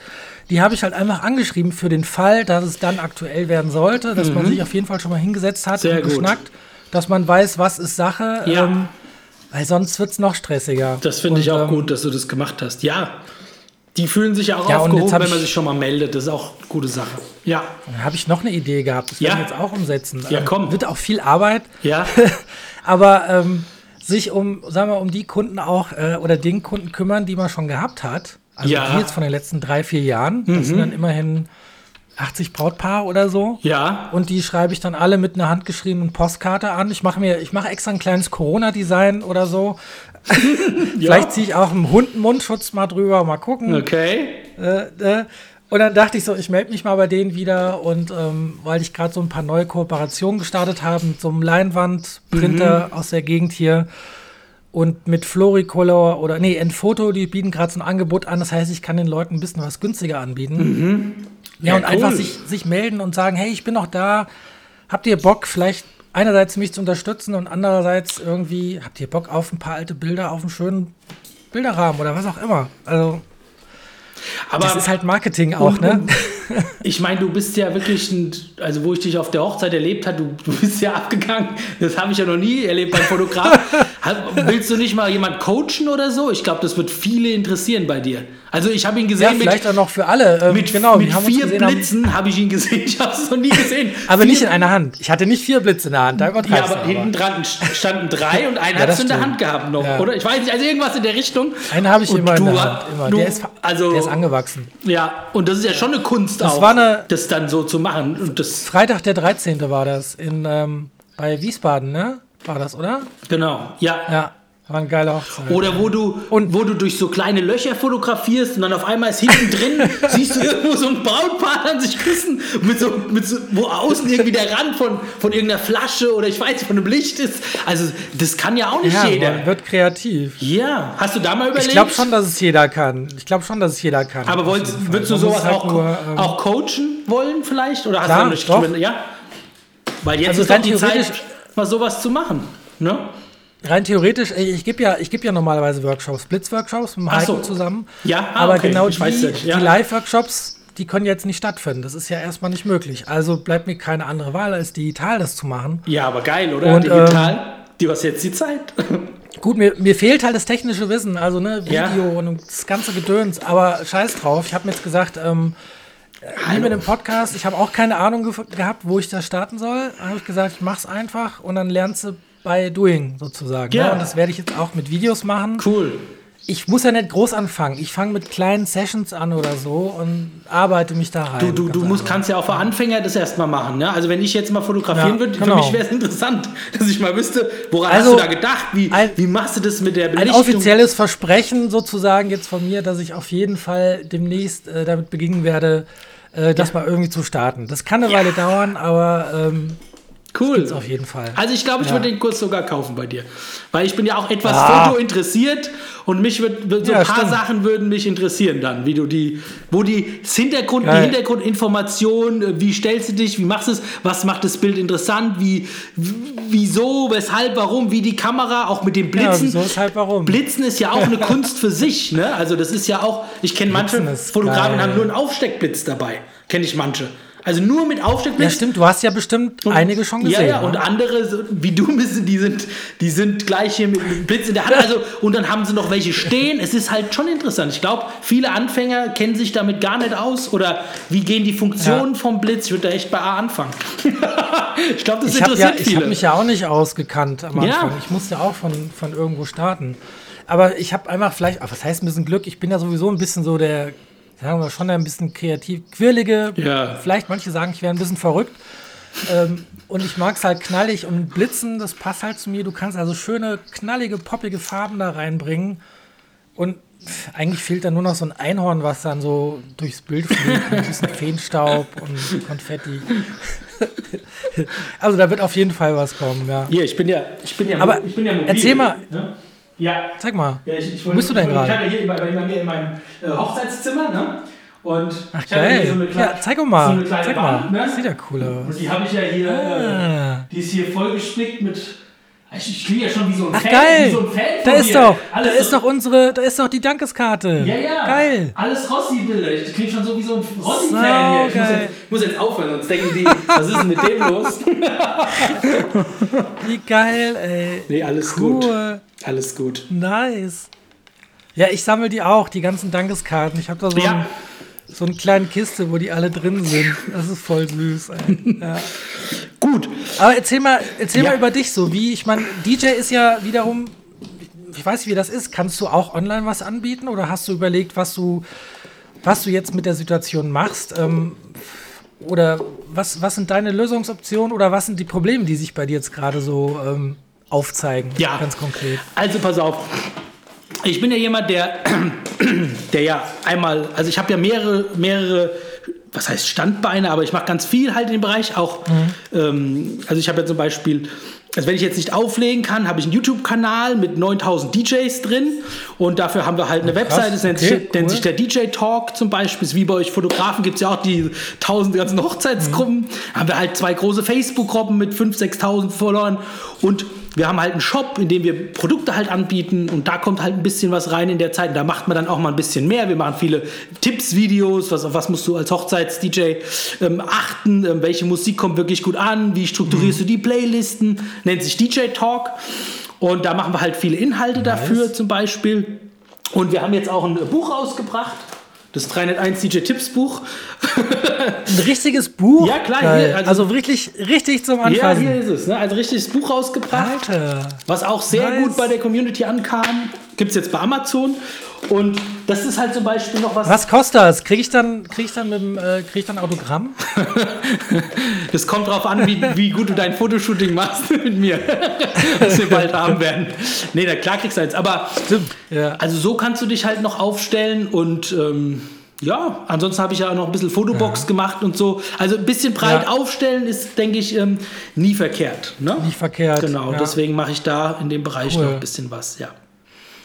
[SPEAKER 1] die habe ich halt einfach angeschrieben für den Fall, dass es dann aktuell werden sollte, dass man sich auf jeden Fall schon mal hingesetzt hat
[SPEAKER 2] Sehr
[SPEAKER 1] und
[SPEAKER 2] gut.
[SPEAKER 1] geschnackt, dass man weiß, was ist Sache.
[SPEAKER 2] Ja.
[SPEAKER 1] Ähm, weil sonst wird es noch stressiger.
[SPEAKER 2] das finde ich auch
[SPEAKER 1] ähm,
[SPEAKER 2] gut, dass du das gemacht hast. Ja, die fühlen sich ja auch
[SPEAKER 1] Ja,
[SPEAKER 2] aufgehoben, wenn man
[SPEAKER 1] ich-
[SPEAKER 2] sich schon mal meldet. Das ist auch eine gute Sache. Ja,
[SPEAKER 1] Dann habe ich noch eine Idee gehabt. Das
[SPEAKER 2] Ja.
[SPEAKER 1] werden wir jetzt auch umsetzen.
[SPEAKER 2] Ja,
[SPEAKER 1] Ähm,
[SPEAKER 2] komm.
[SPEAKER 1] Wird auch viel Arbeit.
[SPEAKER 2] ja,
[SPEAKER 1] Aber ähm, sich um, sagen wir, um die Kunden auch äh, oder den Kunden kümmern, die man schon gehabt hat. Also
[SPEAKER 2] Ja. Mhm.
[SPEAKER 1] die jetzt von den letzten drei, vier Jahren. Das sind dann immerhin 80 Brautpaare oder so.
[SPEAKER 2] ja.
[SPEAKER 1] Und die schreibe ich dann alle mit einer handgeschriebenen Postkarte an. Ich mache mir, ich mache extra ein kleines Corona-Design oder so. Vielleicht ziehe ich auch einen Hunden-Mundschutz mal drüber, mal gucken.
[SPEAKER 2] Okay.
[SPEAKER 1] Äh, äh, und dann dachte ich so, ich melde mich mal bei denen wieder und ähm, weil ich gerade so ein paar neue Kooperationen gestartet habe mit so einem Leinwandprinter
[SPEAKER 2] Mhm.
[SPEAKER 1] aus der Gegend hier und mit Floricolor oder nee, Enfoto, die bieten gerade so ein Angebot an. Das heißt, ich kann den Leuten ein bisschen was günstiger anbieten. Ja,
[SPEAKER 2] Ja,
[SPEAKER 1] und einfach
[SPEAKER 2] cool.
[SPEAKER 1] sich, sich melden und sagen, hey, ich bin noch da. Habt ihr Bock, vielleicht einerseits mich zu unterstützen und andererseits irgendwie, habt ihr Bock auf ein paar alte Bilder auf einem schönen Bilderrahmen oder was auch immer. Also,
[SPEAKER 2] Aber
[SPEAKER 1] das ist halt Marketing auch,
[SPEAKER 2] Und-
[SPEAKER 1] ne?
[SPEAKER 2] Ich meine, du bist ja wirklich ein, also wo ich dich auf der Hochzeit erlebt habe, du, du bist ja abgegangen. Das habe ich ja noch nie erlebt beim Fotograf. Willst du nicht mal jemand coachen oder so? Ich glaube, das wird viele interessieren bei dir. Also ich habe ihn
[SPEAKER 1] Ja,
[SPEAKER 2] gesehen
[SPEAKER 1] vielleicht
[SPEAKER 2] mit,
[SPEAKER 1] auch noch für alle. Ähm,
[SPEAKER 2] mit,
[SPEAKER 1] genau,
[SPEAKER 2] mit vier
[SPEAKER 1] gesehen,
[SPEAKER 2] Blitzen habe ich ihn gesehen. Ich habe es noch nie gesehen.
[SPEAKER 1] Aber
[SPEAKER 2] vier
[SPEAKER 1] nicht in einer Hand. Ich hatte nicht vier Blitze in der Hand. Da
[SPEAKER 2] Ja,
[SPEAKER 1] übertreibst
[SPEAKER 2] aber
[SPEAKER 1] du
[SPEAKER 2] hinten dran standen drei und einer
[SPEAKER 1] Ja, das
[SPEAKER 2] es in der. Hand gehabt noch,
[SPEAKER 1] Ja.
[SPEAKER 2] oder? Ich weiß nicht, also irgendwas in der Richtung.
[SPEAKER 1] Einen habe ich
[SPEAKER 2] Und
[SPEAKER 1] immer in
[SPEAKER 2] du
[SPEAKER 1] der
[SPEAKER 2] hast-
[SPEAKER 1] Hand. Immer.
[SPEAKER 2] du-
[SPEAKER 1] der, ist,
[SPEAKER 2] also-
[SPEAKER 1] der ist angewachsen.
[SPEAKER 2] Ja, und das ist ja schon eine Kunst
[SPEAKER 1] Das
[SPEAKER 2] auch,
[SPEAKER 1] war eine-
[SPEAKER 2] das dann so zu machen. Und das,
[SPEAKER 1] Freitag der 13. war das. In, ähm, bei Wiesbaden, ne? War das, oder?
[SPEAKER 2] genau, ja.
[SPEAKER 1] Ja. War eine geile Hochzeit.
[SPEAKER 2] Oder wo du,
[SPEAKER 1] Und-
[SPEAKER 2] wo du durch so kleine Löcher fotografierst und dann auf einmal ist hinten drin, siehst du irgendwo so ein Brautpaar an sich küssen, mit so, mit so, wo außen irgendwie der Rand von, von irgendeiner Flasche oder ich weiß nicht, von einem Licht ist. Also das kann ja auch nicht
[SPEAKER 1] ja,
[SPEAKER 2] jeder.
[SPEAKER 1] man wird kreativ.
[SPEAKER 2] Ja, hast du da mal überlegt?
[SPEAKER 1] Ich glaube schon, dass es jeder kann. Ich glaube schon, dass es jeder kann.
[SPEAKER 2] Aber
[SPEAKER 1] Fall.
[SPEAKER 2] würdest du sowas
[SPEAKER 1] halt
[SPEAKER 2] auch,
[SPEAKER 1] nur, ähm,
[SPEAKER 2] auch coachen wollen vielleicht? Oder hast
[SPEAKER 1] Klar,
[SPEAKER 2] du nicht
[SPEAKER 1] doch.
[SPEAKER 2] Ja? Weil jetzt
[SPEAKER 1] Also
[SPEAKER 2] ist
[SPEAKER 1] rein
[SPEAKER 2] die Zeit, mal sowas zu machen. Ne?
[SPEAKER 1] Rein theoretisch, ich gebe ja, ich geb ja normalerweise Workshops, Blitzworkshops mit
[SPEAKER 2] Ach so.
[SPEAKER 1] Heiko zusammen.
[SPEAKER 2] Ja, ah,
[SPEAKER 1] aber
[SPEAKER 2] okay.
[SPEAKER 1] genau
[SPEAKER 2] Ich
[SPEAKER 1] die,
[SPEAKER 2] ja nicht, ja.
[SPEAKER 1] die Live-Workshops, die können jetzt nicht stattfinden. Das ist ja erstmal nicht möglich. Also bleibt mir keine andere Wahl, als digital das zu machen.
[SPEAKER 2] Ja, aber geil, oder?
[SPEAKER 1] Und,
[SPEAKER 2] Digital. die was jetzt die Zeit.
[SPEAKER 1] Gut, mir, mir fehlt halt das technische Wissen, also ne, Video
[SPEAKER 2] Ja.
[SPEAKER 1] und das ganze Gedöns, aber scheiß drauf. Ich habe mir jetzt gesagt, ähm, wie mit dem Podcast, ich habe auch keine Ahnung ge gehabt, wo ich das starten soll. Habe ich gesagt, ich mach's einfach und dann lernst du bei Doing sozusagen.
[SPEAKER 2] Ja.
[SPEAKER 1] Ne? Und das werde ich jetzt auch mit Videos machen.
[SPEAKER 2] Cool.
[SPEAKER 1] Ich muss ja nicht groß anfangen. Ich fange mit kleinen Sessions an oder so und arbeite mich da rein.
[SPEAKER 2] Du, du, du musst, kannst ja auch für Anfänger das erstmal machen. Ne? Also wenn ich jetzt mal fotografieren
[SPEAKER 1] Ja,
[SPEAKER 2] würde,
[SPEAKER 1] genau.
[SPEAKER 2] für mich wäre es interessant, dass ich mal wüsste, woran
[SPEAKER 1] Also,
[SPEAKER 2] hast du da gedacht? Wie,
[SPEAKER 1] ein-
[SPEAKER 2] wie machst du das mit der
[SPEAKER 1] Ein
[SPEAKER 2] Belichtung?
[SPEAKER 1] offizielles Versprechen sozusagen jetzt von mir, dass ich auf jeden Fall demnächst äh, damit beginnen werde, äh, das mal irgendwie zu starten. Das kann eine Weile dauern, aber ähm,
[SPEAKER 2] cool.
[SPEAKER 1] auf jeden Fall.
[SPEAKER 2] Also ich glaube, ich
[SPEAKER 1] Ja.
[SPEAKER 2] würde den Kurs sogar kaufen bei dir. Weil ich bin ja auch etwas
[SPEAKER 1] Ah.
[SPEAKER 2] Foto interessiert und mich wird, so
[SPEAKER 1] Ja,
[SPEAKER 2] ein paar
[SPEAKER 1] stimmt.
[SPEAKER 2] Sachen würden mich interessieren dann, wie du die, wo die Hintergrund, die
[SPEAKER 1] Geil.
[SPEAKER 2] Hintergrundinformation, äh, wie stellst du dich, wie machst du es, was macht das Bild interessant, wie, wieso, weshalb, warum, wie die Kamera, auch mit dem
[SPEAKER 1] ja,
[SPEAKER 2] Blitzen.
[SPEAKER 1] wieso ist halt warum?
[SPEAKER 2] Blitzen ist ja auch eine Kunst für sich, ne? Also das ist ja auch, ich kenne manche Fotografen
[SPEAKER 1] geil.
[SPEAKER 2] haben nur einen Aufsteckblitz dabei, kenne ich manche. Also nur mit
[SPEAKER 1] ja,
[SPEAKER 2] Aufsteckblitz.
[SPEAKER 1] stimmt, du hast ja bestimmt
[SPEAKER 2] Und-
[SPEAKER 1] einige schon gesehen.
[SPEAKER 2] Ja, ja, und
[SPEAKER 1] ne?
[SPEAKER 2] andere, wie du bist, die sind, die sind gleich hier mit Blitz in der Hand. Also, und dann haben sie noch welche stehen. Es ist halt schon interessant. Ich glaube, viele Anfänger kennen sich damit gar nicht aus. Oder wie gehen die Funktionen vom Blitz? Ich würde da echt bei A anfangen. ich glaube, das
[SPEAKER 1] ich habe
[SPEAKER 2] interessiert
[SPEAKER 1] ja, ich
[SPEAKER 2] viele.
[SPEAKER 1] hab mich ja auch nicht ausgekannt am
[SPEAKER 2] Ja.
[SPEAKER 1] Anfang. Ich musste auch von, von irgendwo starten. Aber ich habe einfach vielleicht, was heißt ein bisschen Glück? Ich bin ja sowieso ein bisschen so der, sagen wir schon ein bisschen kreativ, quirlige.
[SPEAKER 2] Ja.
[SPEAKER 1] Vielleicht manche sagen, ich wäre ein bisschen verrückt. ähm, und ich mag es halt knallig und blitzen, das passt halt zu mir. Du kannst also schöne, knallige, poppige Farben da reinbringen. Und eigentlich fehlt da nur noch so ein Einhorn, was dann so durchs Bild fliegt mit diesem Feenstaub und Konfetti. also da wird auf jeden Fall was kommen, ja.
[SPEAKER 2] Hier, ich bin ja, ich bin ja,
[SPEAKER 1] Aber
[SPEAKER 2] ich bin ja mobil,
[SPEAKER 1] erzähl mal.
[SPEAKER 2] Ne? Ja,
[SPEAKER 1] Zeig mal.
[SPEAKER 2] Ja, ich, ich
[SPEAKER 1] Wo bist du denn
[SPEAKER 2] ich,
[SPEAKER 1] gerade?
[SPEAKER 2] Ich habe ja hier bei, bei mir in meinem äh, Hochzeitszimmer, ne? Und
[SPEAKER 1] Ach
[SPEAKER 2] ich hier
[SPEAKER 1] geil.
[SPEAKER 2] so eine kleine,
[SPEAKER 1] ja, zeig mal.
[SPEAKER 2] So
[SPEAKER 1] zeig
[SPEAKER 2] Wand,
[SPEAKER 1] mal.
[SPEAKER 2] ne?
[SPEAKER 1] Sieht ja cool aus.
[SPEAKER 2] Und die habe ich ja hier,
[SPEAKER 1] Ah.
[SPEAKER 2] äh, die ist hier voll gespickt mit. Ich, ich klinge ja schon wie so ein
[SPEAKER 1] Ach
[SPEAKER 2] Fan.
[SPEAKER 1] geil.
[SPEAKER 2] Wie so ein Fan
[SPEAKER 1] da ist
[SPEAKER 2] dir.
[SPEAKER 1] doch, da
[SPEAKER 2] Alles
[SPEAKER 1] ist
[SPEAKER 2] so,
[SPEAKER 1] doch unsere, da ist doch die Dankeskarte.
[SPEAKER 2] Ja, ja.
[SPEAKER 1] Geil.
[SPEAKER 2] Alles Rossi-Bilder. Ich klinge schon so wie so ein Rossi-Fan hier. Ich muss jetzt, ich muss jetzt aufhören, sonst denken die, was ist denn mit dem los?
[SPEAKER 1] Wie geil, ey.
[SPEAKER 2] Nee, alles gut. Alles gut.
[SPEAKER 1] Nice. Ja, ich sammle die auch, die ganzen Dankeskarten. Ich habe da so,
[SPEAKER 2] Ja.
[SPEAKER 1] ein, so eine kleine Kiste, wo die alle drin sind. Das ist voll süß. Ja.
[SPEAKER 2] Gut.
[SPEAKER 1] Aber erzähl mal, erzähl
[SPEAKER 2] Ja.
[SPEAKER 1] mal über dich so. Wie, ich meine, DJ ist ja wiederum, ich weiß nicht, wie das ist. Kannst du auch online was anbieten oder hast du überlegt, was du, was du jetzt mit der Situation machst? Ähm, oder was, was sind deine Lösungsoptionen oder was sind die Probleme, die sich bei dir jetzt gerade so ähm, aufzeigen?
[SPEAKER 2] Ja.
[SPEAKER 1] Ganz konkret.
[SPEAKER 2] Also pass auf. Ich bin ja jemand, der, der ja einmal, also ich habe ja mehrere, mehrere, was heißt Standbeine, aber ich mache ganz viel halt in dem Bereich auch. Ähm, also ich habe ja zum Beispiel, also wenn ich jetzt nicht auflegen kann, habe ich einen YouTube-Kanal mit 9000 DJs drin und dafür haben wir halt eine
[SPEAKER 1] krass.
[SPEAKER 2] Webseite, das nennt,
[SPEAKER 1] Okay,
[SPEAKER 2] sich, nennt
[SPEAKER 1] cool.
[SPEAKER 2] sich der DJ Talk zum Beispiel, ist wie bei euch Fotografen gibt es ja auch die tausend ganzen Hochzeitsgruppen. Haben wir halt zwei große Facebook-Gruppen mit 5.000, 6.000 Followern und wir haben halt einen Shop, in dem wir Produkte halt anbieten und da kommt halt ein bisschen was rein in der Zeit. Und da macht man dann auch mal ein bisschen mehr. Wir machen viele Tipps-Videos, was, auf was musst du als Hochzeits-DJ ähm, achten, ähm, welche Musik kommt wirklich gut an, wie strukturierst du die Playlisten, nennt sich DJ Talk. Und da machen wir halt viele Inhalte dafür zum Beispiel. Und wir haben jetzt auch ein Buch rausgebracht. Das 301 DJ Tipps Buch.
[SPEAKER 1] Ein richtiges Buch?
[SPEAKER 2] Ja, klar.
[SPEAKER 1] Hier, also, also, wirklich richtig zum Anfassen.
[SPEAKER 2] Ja, hier ist es. Ne? Also richtiges Buch rausgebracht. Alter. Was auch sehr nice. gut bei der Community ankam. Gibt es jetzt bei Amazon. Und das ist halt zum Beispiel noch was.
[SPEAKER 1] Was kostet das? Kriege ich dann, krieg ich dann mit dem, äh, krieg ich dann Autogramm?
[SPEAKER 2] das kommt drauf an, wie, wie gut du dein Fotoshooting machst mit mir. das wir bald haben werden. Nee, na klar kriegst du eins. Aber ja. also so kannst du dich halt noch aufstellen und ähm, ja, ansonsten habe ich ja auch noch ein bisschen Fotobox ja. gemacht und so. Also ein bisschen breit ja. aufstellen ist, denke ich, ähm, nie verkehrt. Ne?
[SPEAKER 1] Nie verkehrt.
[SPEAKER 2] Genau, deswegen mache ich da in dem Bereich cool. noch ein bisschen was, ja.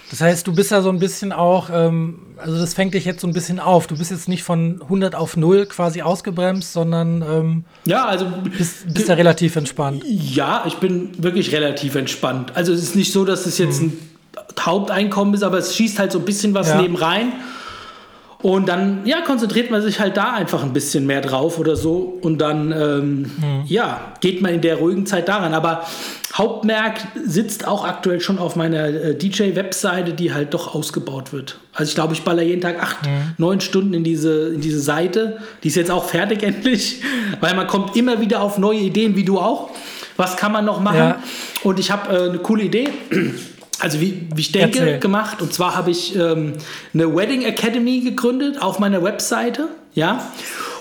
[SPEAKER 1] Das heißt, du bist ja so ein bisschen auch, ähm, also das fängt dich jetzt so ein bisschen auf. Du bist jetzt nicht von 100 auf 0 quasi ausgebremst, sondern ähm,
[SPEAKER 2] ja, also
[SPEAKER 1] bist, bist ja relativ entspannt.
[SPEAKER 2] Ja, ich bin wirklich relativ entspannt. Also es ist nicht so, dass es jetzt hm. ein Haupteinkommen ist, aber es schießt halt so ein bisschen was ja. neben rein. Und dann, ja, konzentriert man sich halt da einfach ein bisschen mehr drauf oder so. Und dann, ähm, mhm. ja, geht man in der ruhigen Zeit daran. Aber Hauptmerk sitzt auch aktuell schon auf meiner äh, DJ-Webseite, die halt doch ausgebaut wird. Also ich glaube, ich baller jeden Tag acht, mhm. neun Stunden in diese, in diese Seite. Die ist jetzt auch fertig endlich, weil man kommt immer wieder auf neue Ideen, wie du auch. Was kann man noch machen? Ja. Und ich habe äh, eine coole Idee also wie, wie ich denke, Erzähl. gemacht. Und zwar habe ich ähm, eine Wedding Academy gegründet auf meiner Webseite. Ja.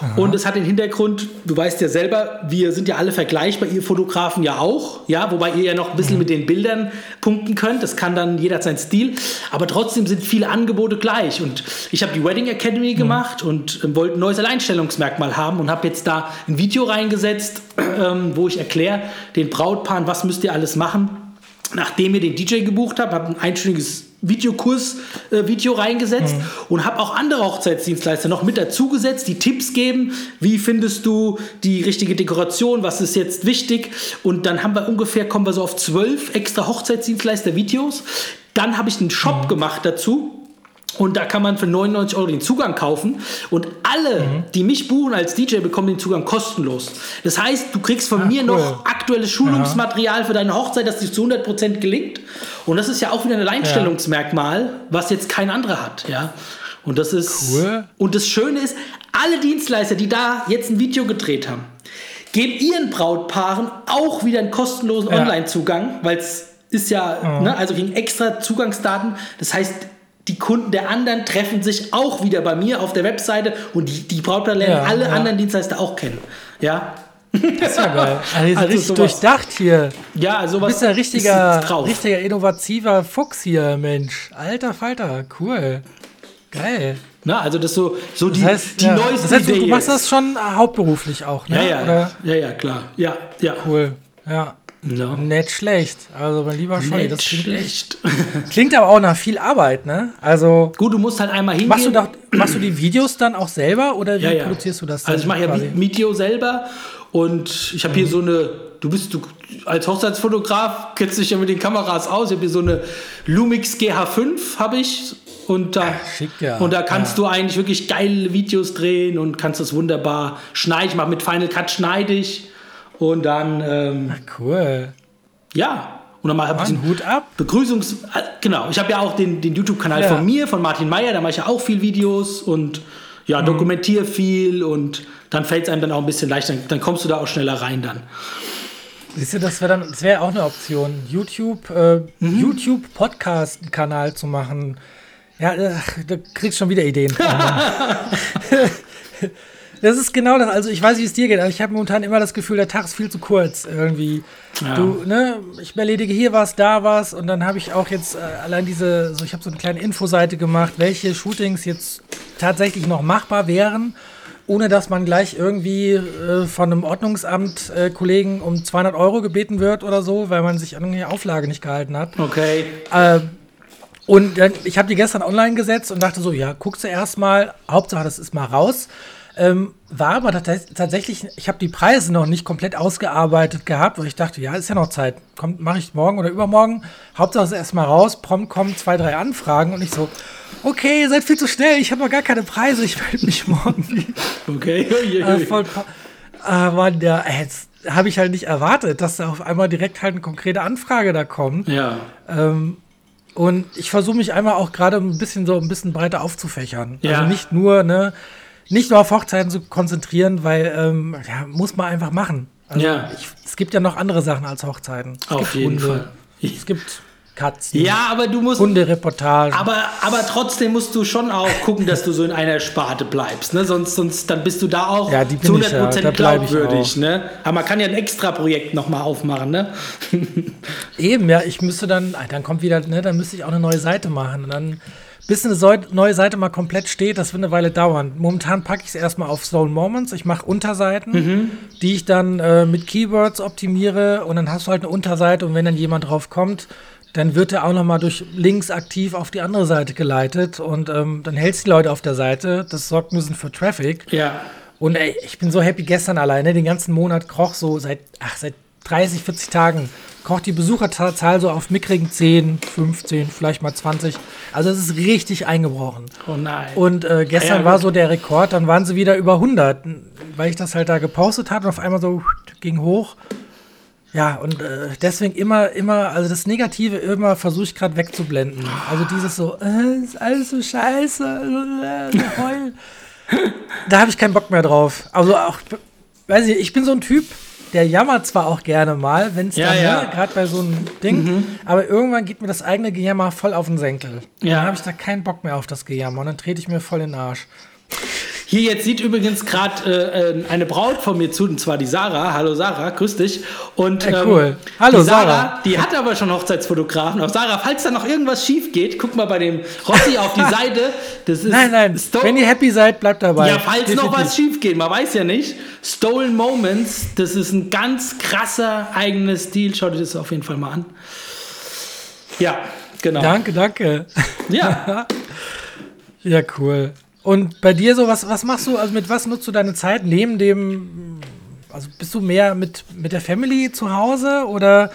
[SPEAKER 2] Aha. Und es hat den Hintergrund, du weißt ja selber, wir sind ja alle vergleichbar, ihr Fotografen ja auch, ja, wobei ihr ja noch ein bisschen mhm. mit den Bildern punkten könnt. Das kann dann jeder seinen Stil. Aber trotzdem sind viele Angebote gleich. Und ich habe die Wedding Academy mhm. gemacht und äh, wollte ein neues Alleinstellungsmerkmal haben und habe jetzt da ein Video reingesetzt, äh, wo ich erkläre den Brautpaaren, was müsst ihr alles machen nachdem ihr den DJ gebucht habt, habe ein einstündiges Videokurs-Video äh, reingesetzt mhm. und habe auch andere Hochzeitsdienstleister noch mit dazugesetzt, die Tipps geben, wie findest du die richtige Dekoration, was ist jetzt wichtig und dann haben wir ungefähr, kommen wir so auf zwölf extra Hochzeitsdienstleister-Videos. Dann habe ich einen Shop mhm. gemacht dazu, und da kann man für 99 Euro den Zugang kaufen. Und alle, mhm. die mich buchen als DJ, bekommen den Zugang kostenlos. Das heißt, du kriegst von Ach, mir cool. noch aktuelles Schulungsmaterial ja. für deine Hochzeit, das dir zu 100% gelingt. Und das ist ja auch wieder ein Alleinstellungsmerkmal, ja. was jetzt kein anderer hat. Ja? Und das ist. Cool. Und das Schöne ist, alle Dienstleister, die da jetzt ein Video gedreht haben, geben ihren Brautpaaren auch wieder einen kostenlosen ja. Online-Zugang, weil es ist ja, mhm. ne, also gegen extra Zugangsdaten. Das heißt, die Kunden der anderen treffen sich auch wieder bei mir auf der Webseite und die, die Brautpaare lernen ja, alle ja. anderen Dienstleister auch kennen. Ja.
[SPEAKER 1] Das ist ja geil. Also, also richtig sowas. durchdacht hier.
[SPEAKER 2] Ja, sowas.
[SPEAKER 1] Du bist ja richtiger, richtiger innovativer Fuchs hier, Mensch. Alter Falter, cool. Geil.
[SPEAKER 2] Na, also das so, so das die, heißt, die
[SPEAKER 1] ja.
[SPEAKER 2] neueste
[SPEAKER 1] das heißt, Du machst das schon hauptberuflich auch, ne?
[SPEAKER 2] Ja, ja, Oder? ja, ja, klar. Ja, ja.
[SPEAKER 1] Cool. Ja. No. Nicht schlecht. Also mein lieber Scholli,
[SPEAKER 2] das klingt schlecht.
[SPEAKER 1] klingt aber auch nach viel Arbeit, ne? Also
[SPEAKER 2] gut, du musst halt einmal hingehen.
[SPEAKER 1] Machst du, doch, machst du die Videos dann auch selber oder wie
[SPEAKER 2] ja, ja.
[SPEAKER 1] produzierst du das?
[SPEAKER 2] Also ich mache ja Video selber und ich habe mhm. hier so eine. Du bist du als Hochzeitsfotograf kennst dich ja mit den Kameras aus. Ich habe hier so eine Lumix GH5 habe ich und da,
[SPEAKER 1] Schick, ja.
[SPEAKER 2] und da kannst ja. du eigentlich wirklich geile Videos drehen und kannst das wunderbar schneiden. Ich mache mit Final Cut schneide ich und dann. Ähm,
[SPEAKER 1] Ach, cool.
[SPEAKER 2] Ja. Und dann mache ich
[SPEAKER 1] einen Hut ab.
[SPEAKER 2] Begrüßungs. Äh, genau. Ich habe ja auch den, den YouTube-Kanal ja. von mir, von Martin Meyer. Da mache ich ja auch viel Videos und ja, mhm. dokumentiere viel und dann fällt es einem dann auch ein bisschen leichter. Dann, dann kommst du da auch schneller rein dann.
[SPEAKER 1] Siehst du, das wäre dann, das wäre auch eine Option, YouTube, äh, mhm. YouTube Podcast-Kanal zu machen. Ja, äh, da kriegst du schon wieder Ideen. das ist genau das. Also ich weiß, wie es dir geht, aber ich habe momentan immer das Gefühl, der Tag ist viel zu kurz irgendwie. Ja. Du, ne, ich erledige hier was, da was und dann habe ich auch jetzt äh, allein diese, so ich habe so eine kleine Infoseite gemacht, welche Shootings jetzt tatsächlich noch machbar wären, ohne dass man gleich irgendwie äh, von einem Ordnungsamt-Kollegen äh, um 200 Euro gebeten wird oder so, weil man sich an irgendeine Auflage nicht gehalten hat.
[SPEAKER 2] Okay.
[SPEAKER 1] Äh, und dann, ich habe die gestern online gesetzt und dachte so, ja, guckst du erstmal, Hauptsache, das ist mal raus. Ähm, war aber tatsächlich, ich habe die Preise noch nicht komplett ausgearbeitet gehabt, weil ich dachte, ja, ist ja noch Zeit. Kommt, mache ich morgen oder übermorgen. Hauptsache ist erstmal raus, prompt kommen zwei, drei Anfragen und ich so, okay, ihr seid viel zu schnell, ich habe noch gar keine Preise, ich melde mich morgen.
[SPEAKER 2] okay.
[SPEAKER 1] äh, voll, aber der, jetzt habe ich halt nicht erwartet, dass da auf einmal direkt halt eine konkrete Anfrage da kommt.
[SPEAKER 2] Ja.
[SPEAKER 1] Ähm, Und ich versuche mich einmal auch gerade ein bisschen so ein bisschen breiter aufzufächern.
[SPEAKER 2] Ja.
[SPEAKER 1] Also nicht nur, ne, nicht nur auf Hochzeiten zu konzentrieren, weil ähm, ja, muss man einfach machen. Also
[SPEAKER 2] Ja.
[SPEAKER 1] ich, es gibt ja noch andere Sachen als Hochzeiten. Es
[SPEAKER 2] Auf
[SPEAKER 1] gibt
[SPEAKER 2] jeden
[SPEAKER 1] Hunde,
[SPEAKER 2] Fall.
[SPEAKER 1] Es gibt Katzen,
[SPEAKER 2] Ja, aber du musst.
[SPEAKER 1] Hundereportagen.
[SPEAKER 2] Aber, aber trotzdem musst du schon auch gucken, dass du so in einer Sparte bleibst, ne? Sonst, sonst dann bist du da auch
[SPEAKER 1] Ja, die
[SPEAKER 2] zu
[SPEAKER 1] ich ja.
[SPEAKER 2] 100%
[SPEAKER 1] Da
[SPEAKER 2] glaubwürdig, ne? Aber man kann ja ein extra Projekt nochmal aufmachen, ne?
[SPEAKER 1] Eben, ja, ich müsste dann, ah, dann kommt wieder, ne, dann müsste ich auch eine neue Seite machen. Und dann, bis eine neue Seite mal komplett steht, das wird eine Weile dauern. Momentan packe ich es erstmal auf Soul Moments. Ich mache Unterseiten,
[SPEAKER 2] Mhm.
[SPEAKER 1] die ich dann äh, mit Keywords optimiere und dann hast du halt eine Unterseite und wenn dann jemand drauf kommt, dann wird er auch noch mal durch Links aktiv auf die andere Seite geleitet und ähm, dann hältst du die Leute auf der Seite. Das sorgt ein bisschen für Traffic.
[SPEAKER 2] Ja.
[SPEAKER 1] Und ey, ich bin so happy gestern alleine, den ganzen Monat kroch so seit, ach, seit 30, 40 Tagen, kroch die Besucherzahl so auf mickrigen 10, 15, vielleicht mal 20. Also es ist richtig eingebrochen.
[SPEAKER 2] Oh nein.
[SPEAKER 1] Und äh, gestern
[SPEAKER 2] Ah ja,
[SPEAKER 1] war so der Rekord, dann waren sie wieder über 100, weil ich das halt da gepostet hatte und auf einmal so ging hoch. Ja, und äh, deswegen immer, immer, also das Negative immer versuche ich gerade wegzublenden. Also dieses so, äh, ist alles so scheiße, äh, so heul. da habe ich keinen Bock mehr drauf. Also auch, weiß ich, ich bin so ein Typ, der jammert zwar auch gerne mal, wenn es
[SPEAKER 2] Ja,
[SPEAKER 1] dann,
[SPEAKER 2] ja.
[SPEAKER 1] ne, gerade bei so einem Ding, aber irgendwann geht mir das eigene Gejammer voll auf den Senkel.
[SPEAKER 2] Ja.
[SPEAKER 1] Dann habe ich da keinen Bock mehr auf das Gejammer und dann trete ich mir voll in den Arsch.
[SPEAKER 2] Hier jetzt sieht übrigens gerade äh, äh, eine Braut von mir zu, und zwar die Sarah. Hallo Sarah, grüß dich. Und
[SPEAKER 1] Ja, cool. Hallo,
[SPEAKER 2] die Sarah,
[SPEAKER 1] Sarah.
[SPEAKER 2] die hat aber schon Hochzeitsfotografen. Auch Sarah, falls da noch irgendwas schief geht, guck mal bei dem Rossi auf die Seite. Das ist
[SPEAKER 1] Nein, nein,
[SPEAKER 2] Sto
[SPEAKER 1] wenn ihr happy seid, bleibt dabei.
[SPEAKER 2] ja, falls noch
[SPEAKER 1] Definitiv.
[SPEAKER 2] was schief geht, man weiß ja nicht. Stolen Moments, das ist ein ganz krasser eigener Stil. Schaut euch das auf jeden Fall mal an. Ja, genau.
[SPEAKER 1] Danke, danke.
[SPEAKER 2] Ja.
[SPEAKER 1] Ja, cool. Und bei dir so, was, was machst du, also mit was nutzt du deine Zeit neben dem, also bist du mehr mit, mit der Family zu Hause oder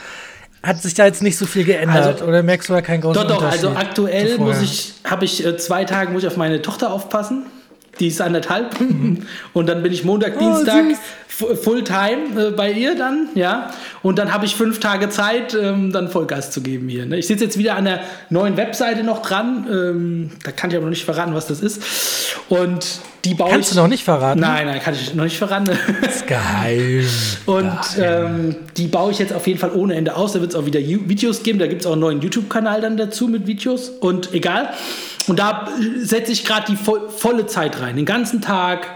[SPEAKER 1] hat sich da jetzt nicht so viel geändert
[SPEAKER 2] Also-
[SPEAKER 1] oder merkst du da keinen großen
[SPEAKER 2] Doch, doch,
[SPEAKER 1] Unterschied?
[SPEAKER 2] also aktuell muss ich, habe ich äh, zwei Tage muss ich auf meine Tochter aufpassen. Die ist anderthalb. Und dann bin ich Montag,
[SPEAKER 1] Oh,
[SPEAKER 2] Dienstag
[SPEAKER 1] süß.
[SPEAKER 2] fu- Fulltime äh, bei ihr dann, ja. Und dann habe ich fünf Tage Zeit, ähm, dann Vollgas zu geben hier. Ne? Ich sitze jetzt wieder an der neuen Webseite noch dran. Ähm, da kann ich aber noch nicht verraten, was das ist. Und die baue
[SPEAKER 1] Kannst
[SPEAKER 2] ich.
[SPEAKER 1] du noch nicht verraten?
[SPEAKER 2] Nein, nein, kann ich noch nicht verraten.
[SPEAKER 1] Das ist geheim.
[SPEAKER 2] Und ähm, die baue ich jetzt auf jeden Fall ohne Ende aus. Da wird es auch wieder Videos geben. Da gibt es auch einen neuen YouTube-Kanal dann dazu mit Videos. Und egal. Und da setze ich gerade die vo volle Zeit rein. Den ganzen Tag.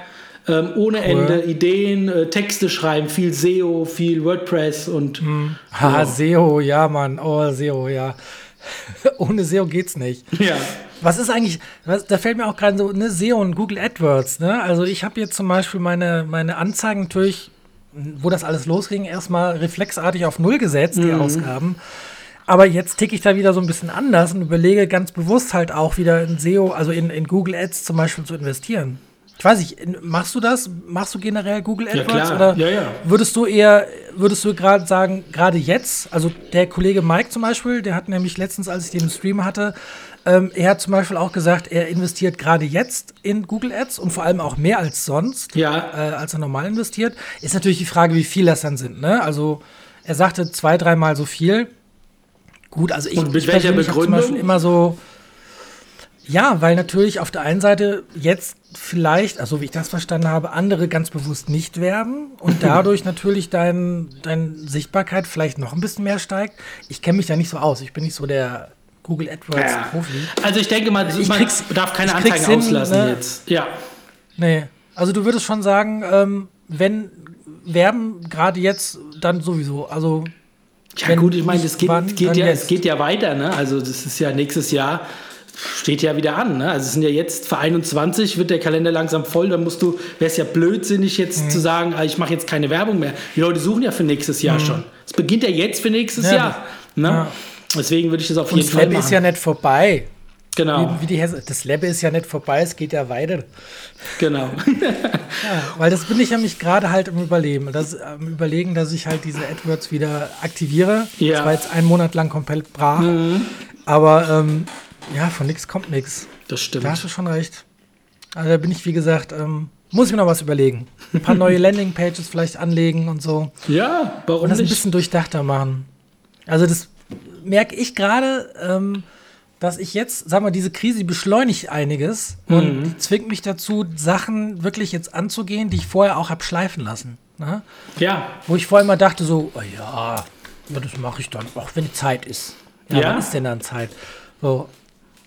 [SPEAKER 2] Ähm, ohne Ende Ideen, äh, Texte schreiben, viel SEO, viel WordPress und
[SPEAKER 1] Ha, SEO, ja, Mann. Oh, SEO, ja. Ohne SEO geht's nicht.
[SPEAKER 2] ja.
[SPEAKER 1] Was ist eigentlich, was, da fällt mir auch gerade so, ne, SEO und Google AdWords, ne? Also ich habe jetzt zum Beispiel meine, meine Anzeigen natürlich, wo das alles losging, erstmal reflexartig auf Null gesetzt, die Ausgaben. Aber jetzt ticke ich da wieder so ein bisschen anders und überlege ganz bewusst halt auch wieder in SEO, also in, in Google Ads zum Beispiel zu investieren. Ich weiß nicht, machst du das? Machst du generell Google
[SPEAKER 2] Ja,
[SPEAKER 1] AdWords?
[SPEAKER 2] klar.
[SPEAKER 1] Oder
[SPEAKER 2] Ja, ja.
[SPEAKER 1] würdest du eher, würdest du gerade sagen, gerade jetzt, also der Kollege Mike zum Beispiel, der hat nämlich letztens, als ich den im Stream hatte, ähm, er hat zum Beispiel auch gesagt, er investiert gerade jetzt in Google Ads und vor allem auch mehr als sonst,
[SPEAKER 2] Ja.
[SPEAKER 1] äh, als er normal investiert. Ist natürlich die Frage, wie viel das dann sind. Ne? Also er sagte zwei, dreimal so viel. Gut, also ich,
[SPEAKER 2] Und mit
[SPEAKER 1] ich
[SPEAKER 2] welcher
[SPEAKER 1] hab zum
[SPEAKER 2] Begründung?
[SPEAKER 1] Beispiel immer so, ja, weil natürlich auf der einen Seite jetzt vielleicht, also wie ich das verstanden habe, andere ganz bewusst nicht werben und dadurch natürlich dein, deine Sichtbarkeit vielleicht noch ein bisschen mehr steigt. Ich kenne mich da nicht so aus. Ich bin nicht so der Google AdWords
[SPEAKER 2] Ja.
[SPEAKER 1] Profi.
[SPEAKER 2] Also ich denke mal,
[SPEAKER 1] ich
[SPEAKER 2] man darf keine Anzeigen
[SPEAKER 1] hin,
[SPEAKER 2] auslassen
[SPEAKER 1] ne?
[SPEAKER 2] jetzt. Ja.
[SPEAKER 1] Nee. Also du würdest schon sagen, ähm, wenn werben gerade jetzt, dann sowieso. Also
[SPEAKER 2] Ja
[SPEAKER 1] Wenn
[SPEAKER 2] gut, ich meine, es geht, geht ja, es geht ja weiter, ne? Also das ist ja nächstes Jahr steht ja wieder an, ne? Also es sind ja jetzt für 21 wird der Kalender langsam voll, dann musst du, wäre es ja blödsinnig
[SPEAKER 1] Mhm.
[SPEAKER 2] jetzt zu sagen, ah, ich mache jetzt keine Werbung mehr. Die Leute suchen ja für nächstes Jahr schon. Es beginnt ja jetzt für nächstes
[SPEAKER 1] Mhm. Ja,
[SPEAKER 2] Jahr, ne?
[SPEAKER 1] ja.
[SPEAKER 2] Deswegen würde ich das auf
[SPEAKER 1] und
[SPEAKER 2] jeden
[SPEAKER 1] das
[SPEAKER 2] Fall
[SPEAKER 1] Lab
[SPEAKER 2] machen.
[SPEAKER 1] ist ja nicht vorbei.
[SPEAKER 2] Genau,
[SPEAKER 1] Wie, wie die Hesse, das Lab ist ja nicht vorbei, es geht ja weiter.
[SPEAKER 2] genau.
[SPEAKER 1] Ja, weil das bin ich ja mich gerade halt im Überleben. Das, am Überlegen, dass ich halt diese AdWords wieder aktiviere.
[SPEAKER 2] Ja.
[SPEAKER 1] Das war jetzt einen Monat lang komplett brach. Aber ähm, ja, von nichts kommt nichts.
[SPEAKER 2] Das stimmt.
[SPEAKER 1] Da hast du schon recht. Also da bin ich, wie gesagt, ähm, muss ich mir noch was überlegen. Ein paar neue Landingpages vielleicht anlegen und so.
[SPEAKER 2] Ja, warum
[SPEAKER 1] Und das ein
[SPEAKER 2] nicht?
[SPEAKER 1] bisschen durchdachter machen. Also das merke ich gerade, ähm, dass ich jetzt, sag mal, diese Krise die beschleunigt einiges und
[SPEAKER 2] Mhm.
[SPEAKER 1] die zwingt mich dazu, Sachen wirklich jetzt anzugehen, die ich vorher auch hab schleifen lassen. Ne?
[SPEAKER 2] Ja,
[SPEAKER 1] Wo ich vorher immer dachte, so, oh ja, ja, das mache ich dann, auch wenn Zeit ist. Ja,
[SPEAKER 2] Ja.
[SPEAKER 1] wann ist denn dann Zeit? So.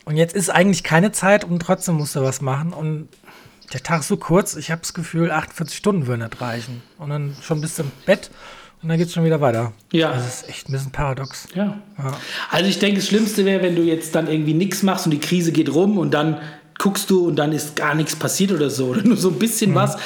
[SPEAKER 1] Und jetzt ist eigentlich keine Zeit und trotzdem musst du was machen. Und der Tag ist so kurz, ich habe das Gefühl, 48 Stunden würden nicht reichen. Und dann schon bis zum Bett und dann geht's schon wieder weiter.
[SPEAKER 2] Ja.
[SPEAKER 1] Das ist echt ein bisschen paradox.
[SPEAKER 2] ja.
[SPEAKER 1] Ja.
[SPEAKER 2] Also ich denke, das Schlimmste wäre, wenn du jetzt dann irgendwie nichts machst und die Krise geht rum und dann guckst du und dann ist gar nichts passiert oder so. Oder nur so ein bisschen was.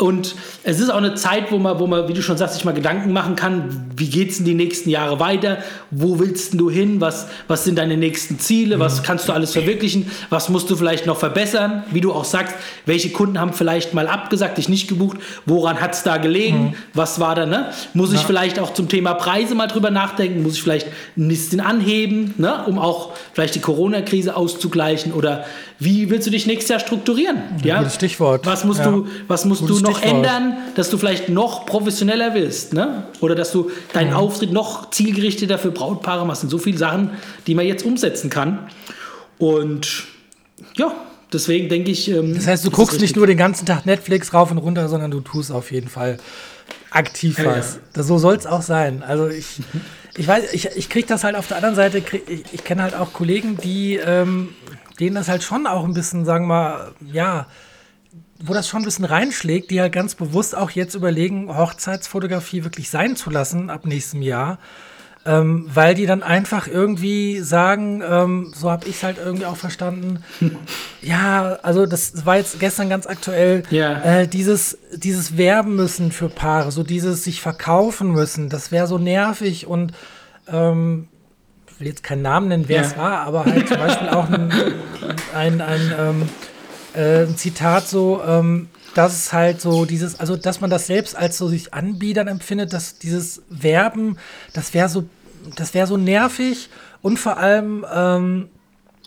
[SPEAKER 2] Und es ist auch eine Zeit, wo man, wo man, wie du schon sagst, sich mal Gedanken machen kann, wie geht's in die nächsten Jahre weiter? Wo willst denn du hin? Was, was sind deine nächsten Ziele? Was kannst du alles verwirklichen? Was musst du vielleicht noch verbessern? Wie du auch sagst, welche Kunden haben vielleicht mal abgesagt, dich nicht gebucht? Woran hat's da gelegen? Was war da, ne? Muss ich vielleicht auch zum Thema Preise mal drüber nachdenken? Muss ich vielleicht ein bisschen anheben, ne? Um auch vielleicht die Corona-Krise auszugleichen? Oder wie willst du dich nächstes Jahr strukturieren? Ja?
[SPEAKER 1] gutes Stichwort.
[SPEAKER 2] Was musst
[SPEAKER 1] Ja.
[SPEAKER 2] du, was musst
[SPEAKER 1] Gutes
[SPEAKER 2] du noch
[SPEAKER 1] Stichwort.
[SPEAKER 2] ändern, dass du vielleicht noch professioneller wirst, ne? Oder dass du deinen Auftritt noch zielgerichteter für Brautpaare machst. Das sind so viele Sachen, die man jetzt umsetzen kann. Und ja, deswegen denke ich. ähm,
[SPEAKER 1] Das heißt, du
[SPEAKER 2] ist
[SPEAKER 1] guckst nicht nur den ganzen Tag Netflix rauf und runter, sondern du tust auf jeden Fall aktiv
[SPEAKER 2] Ja, ja.
[SPEAKER 1] was. Das, so soll es auch sein. Also ich, ich weiß, ich, ich kriege das halt auf der anderen Seite, krieg, ich, ich kenne halt auch Kollegen, die, ähm, denen das halt schon auch ein bisschen, sagen wir mal, ja, wo das schon ein bisschen reinschlägt, die halt ganz bewusst auch jetzt überlegen, Hochzeitsfotografie wirklich sein zu lassen ab nächstem Jahr. Ähm, weil die dann einfach irgendwie sagen, ähm, so habe ich es halt irgendwie auch verstanden, ja, also das war jetzt gestern ganz aktuell,
[SPEAKER 2] Ja.
[SPEAKER 1] äh, dieses, dieses Werben müssen für Paare, so dieses sich verkaufen müssen, das wäre so nervig und ähm, will jetzt keinen Namen nennen, wer
[SPEAKER 2] Ja.
[SPEAKER 1] es war, aber halt zum Beispiel auch ein, ein, ein, ähm, äh, ein Zitat so, ähm, dass es halt so dieses, also dass man das selbst als so sich anbiedern empfindet, dass dieses Werben, das wäre so, das wäre so nervig und vor allem, ähm,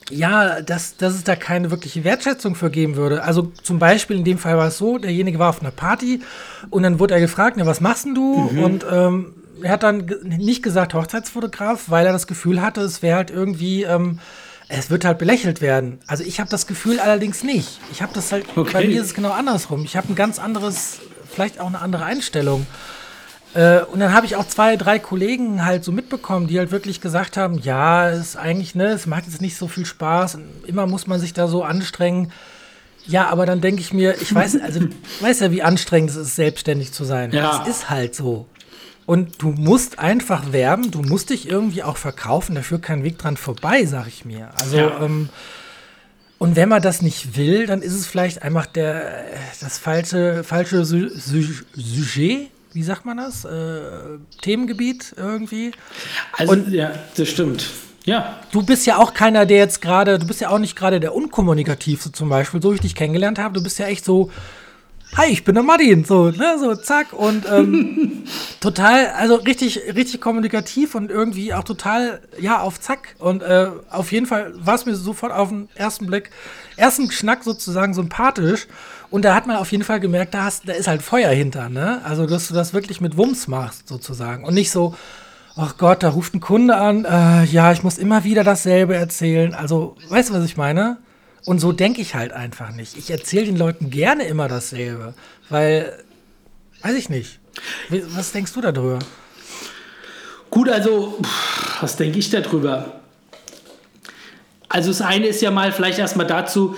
[SPEAKER 1] ja, dass, dass es da keine wirkliche Wertschätzung für geben würde. Also zum Beispiel in dem Fall war es so, derjenige war auf einer Party und dann wurde er gefragt, na, was machst denn du? Und ähm, er hat dann nicht gesagt Hochzeitsfotograf, weil er das Gefühl hatte, es wäre halt irgendwie, ähm, es wird halt belächelt werden. Also ich habe das Gefühl allerdings nicht. Ich habe das halt,
[SPEAKER 2] Okay.
[SPEAKER 1] bei mir ist es genau andersrum. Ich habe ein ganz anderes, vielleicht auch eine andere Einstellung. Äh, und dann habe ich auch zwei, drei Kollegen halt so mitbekommen, die halt wirklich gesagt haben, ja, es ist eigentlich, ne, es macht jetzt nicht so viel Spaß. Immer muss man sich da so anstrengen. Ja, aber dann denke ich mir, ich weiß, also, du weißt ja, wie anstrengend es ist, selbstständig zu sein.
[SPEAKER 2] Ja.
[SPEAKER 1] Es ist halt so. Und du musst einfach werben, du musst dich irgendwie auch verkaufen, dafür kein Weg dran vorbei, sag ich mir. Also,
[SPEAKER 2] Ja.
[SPEAKER 1] ähm, und wenn man das nicht will, dann ist es vielleicht einfach der, das falsche, falsche Su Su Sujet, wie sagt man das? Äh, Themengebiet irgendwie.
[SPEAKER 2] Also,
[SPEAKER 1] Und-
[SPEAKER 2] ja, das stimmt. Ja,
[SPEAKER 1] Du bist ja auch keiner, der jetzt gerade, du bist ja auch nicht gerade der Unkommunikativste zum Beispiel, so wie ich dich kennengelernt habe. Du bist ja echt so, hi, ich bin der Martin, so, ne, so, zack, und ähm, total, also richtig, richtig kommunikativ und irgendwie auch total, ja, auf Zack. Und äh, auf jeden Fall war es mir sofort auf den ersten Blick, ersten Schnack sozusagen sympathisch. Und da hat man auf jeden Fall gemerkt, da, hast, da ist halt Feuer hinter, ne? Also, dass du das wirklich mit Wumms machst, sozusagen. Und nicht so, ach Gott, da ruft ein Kunde an, äh, ja, ich muss immer wieder dasselbe erzählen. Also, weißt du, was ich meine? Und so denke ich halt einfach nicht. Ich erzähle den Leuten gerne immer dasselbe, weil, weiß ich nicht. Was denkst du darüber?
[SPEAKER 2] Gut, also, was denke ich darüber? Also, das eine ist ja mal vielleicht erstmal dazu,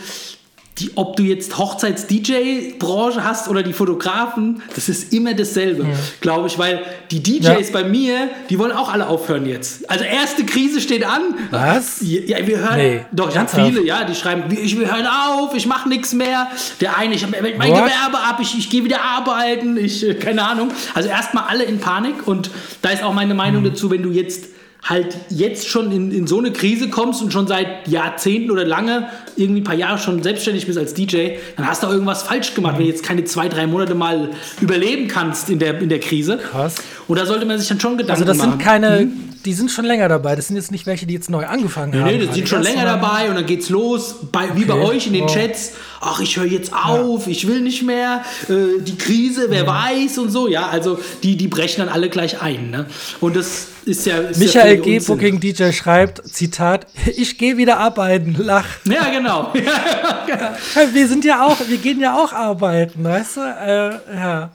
[SPEAKER 2] die, ob du jetzt Hochzeits-DJ-Branche hast oder die Fotografen, das ist immer dasselbe, glaube ich, weil die DJs
[SPEAKER 1] Ja.
[SPEAKER 2] bei mir, die wollen auch alle aufhören jetzt. Also erste Krise steht an.
[SPEAKER 1] Was?
[SPEAKER 2] Ja, wir hören,
[SPEAKER 1] Nee,
[SPEAKER 2] doch, ich habe viele, ja, die schreiben, ich, wir hören auf, ich mache nichts mehr. Der eine, ich habe mein
[SPEAKER 1] What?
[SPEAKER 2] Gewerbe ab, ich, ich gehe wieder arbeiten, ich, äh, keine Ahnung. Also erstmal alle in Panik und da ist auch meine Meinung
[SPEAKER 1] Hm.
[SPEAKER 2] dazu, wenn du jetzt halt jetzt schon in, in so eine Krise kommst und schon seit Jahrzehnten oder lange, irgendwie ein paar Jahre schon selbstständig bist als DJ, dann hast du auch irgendwas falsch gemacht, wenn du jetzt keine zwei, drei Monate mal überleben kannst in der, in der Krise.
[SPEAKER 1] Krass.
[SPEAKER 2] Und da sollte man sich dann schon Gedanken
[SPEAKER 1] Also, das
[SPEAKER 2] machen.
[SPEAKER 1] sind keine, die sind schon länger dabei. Das sind jetzt nicht welche, die jetzt neu angefangen
[SPEAKER 2] Nee,
[SPEAKER 1] haben.
[SPEAKER 2] nee, die sind schon länger dabei und dann geht's los, bei, wie bei
[SPEAKER 1] Okay.
[SPEAKER 2] euch in den
[SPEAKER 1] Wow.
[SPEAKER 2] Chats. Ach, ich höre jetzt auf, ich will nicht mehr, äh, die Krise, wer weiß und so. Ja, also die, die brechen dann alle gleich ein. Ne? Und das ist ja. Ist
[SPEAKER 1] Michael
[SPEAKER 2] ja
[SPEAKER 1] G.
[SPEAKER 2] Unsinn.
[SPEAKER 1] Booking DJ schreibt, Zitat, ich gehe wieder arbeiten, lach.
[SPEAKER 2] Ja, genau.
[SPEAKER 1] Wir sind ja auch, wir gehen ja auch arbeiten, weißt du? Äh, ja.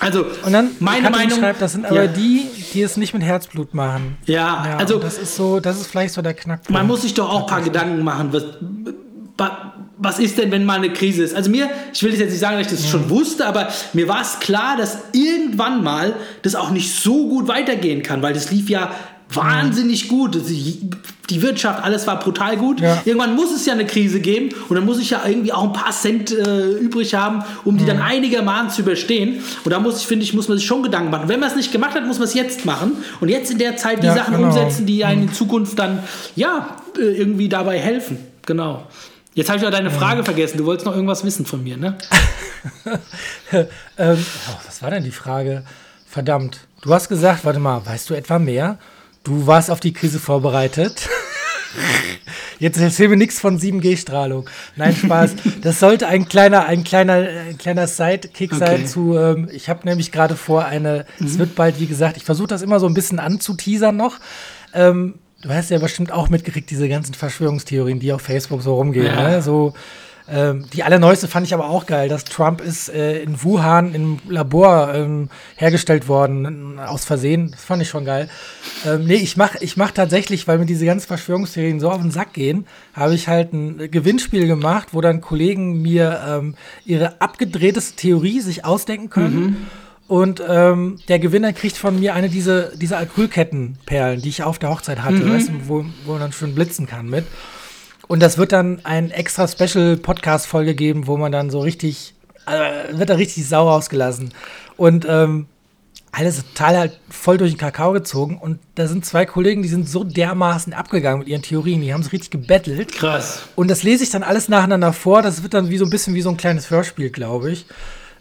[SPEAKER 2] Also,
[SPEAKER 1] Und dann
[SPEAKER 2] meine
[SPEAKER 1] Katrin
[SPEAKER 2] Meinung.
[SPEAKER 1] schreibt, das sind aber
[SPEAKER 2] ja,
[SPEAKER 1] die, die es nicht mit Herzblut machen.
[SPEAKER 2] Ja, also-
[SPEAKER 1] und das ist so, das ist vielleicht so der Knackpunkt.
[SPEAKER 2] Man muss sich doch auch ein paar Gedanken machen, was, wa- was ist denn, wenn mal eine Krise ist? Also mir, ich will jetzt nicht sagen, dass ich das schon wusste, aber mir war es klar, dass irgendwann mal das auch nicht so gut weitergehen kann, weil das lief ja wahnsinnig gut. Die Wirtschaft, alles war brutal gut.
[SPEAKER 1] Ja.
[SPEAKER 2] Irgendwann muss es ja eine Krise geben und dann muss ich ja irgendwie auch ein paar Cent äh, übrig haben, um die dann einigermaßen zu überstehen. Und da muss ich, finde ich, muss man sich schon Gedanken machen. Wenn man es nicht gemacht hat, muss man es jetzt machen und jetzt in der Zeit die
[SPEAKER 1] Ja,
[SPEAKER 2] Sachen
[SPEAKER 1] genau.
[SPEAKER 2] umsetzen, die einen in Zukunft dann ja äh, irgendwie dabei helfen. Genau. Jetzt habe ich auch deine Frage vergessen. Du wolltest noch irgendwas wissen von mir, ne?
[SPEAKER 1] ähm, oh, was war denn die Frage? Verdammt. Du hast gesagt, warte mal, weißt du etwa mehr? Du warst auf die Krise vorbereitet. Jetzt erzähl mir nichts von 7G-Strahlung. Nein, Spaß. Das sollte ein kleiner, ein kleiner, ein kleiner Sidekick
[SPEAKER 2] Okay.
[SPEAKER 1] sein zu. Ähm, ich habe nämlich gerade vor eine. Es wird bald, wie gesagt, ich versuche das immer so ein bisschen anzuteasern noch. Ähm, du hast ja bestimmt auch mitgekriegt, diese ganzen Verschwörungstheorien, die auf Facebook so rumgehen.
[SPEAKER 2] Ja.
[SPEAKER 1] Ne? So, ähm, die allerneueste fand ich aber auch geil, dass Trump ist äh, in Wuhan im Labor ähm, hergestellt worden, aus Versehen. Das fand ich schon geil. Ähm, nee, ich mach, ich mach tatsächlich, weil mir diese ganzen Verschwörungstheorien so auf den Sack gehen, habe ich halt ein Gewinnspiel gemacht, wo dann Kollegen mir ähm, ihre abgedrehteste Theorie sich ausdenken können. Und ähm, der Gewinner kriegt von mir eine dieser diese Acrylkettenperlen, die ich auf der Hochzeit hatte, weißt du, wo, wo man dann schön blitzen kann mit. Und das wird dann ein extra Special Podcast Folge geben, wo man dann so richtig äh, wird da richtig sauer ausgelassen und ähm, alles total halt voll durch den Kakao gezogen und da sind zwei Kollegen, die sind so dermaßen abgegangen mit ihren Theorien, die haben es richtig gebettelt
[SPEAKER 2] Krass.
[SPEAKER 1] und das lese ich dann alles nacheinander vor. Das wird dann wie so ein bisschen wie so ein kleines Hörspiel, glaube ich.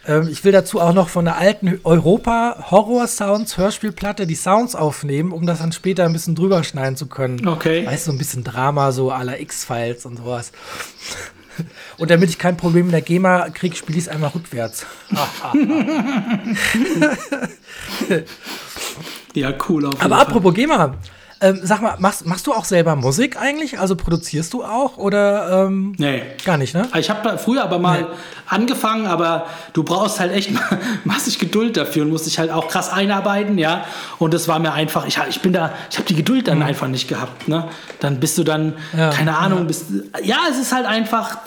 [SPEAKER 1] Ähm, ich will dazu auch noch von der alten Europa Horror Sounds Hörspielplatte die Sounds aufnehmen, um das dann später ein bisschen drüber schneiden zu können.
[SPEAKER 2] Okay.
[SPEAKER 1] Weißt du, so ein bisschen Drama, so la X-Files und sowas. Und damit ich kein Problem mit der GEMA kriege, spiele ich es einmal rückwärts.
[SPEAKER 2] Ja, cool.
[SPEAKER 1] Aber apropos GEMA, ähm, sag mal, machst, machst du auch selber Musik eigentlich? Also produzierst du auch oder ähm,
[SPEAKER 2] Nee.
[SPEAKER 1] gar nicht, ne?
[SPEAKER 2] Ich habe früher aber mal angefangen, aber du brauchst halt echt massig Geduld dafür und musst dich halt auch krass einarbeiten, ja. Und das war mir einfach, ich, ich bin da, ich habe die Geduld dann einfach nicht gehabt, ne. Dann bist du dann,
[SPEAKER 1] Mhm. Ja,
[SPEAKER 2] keine Ahnung, bist, ja, es ist halt einfach,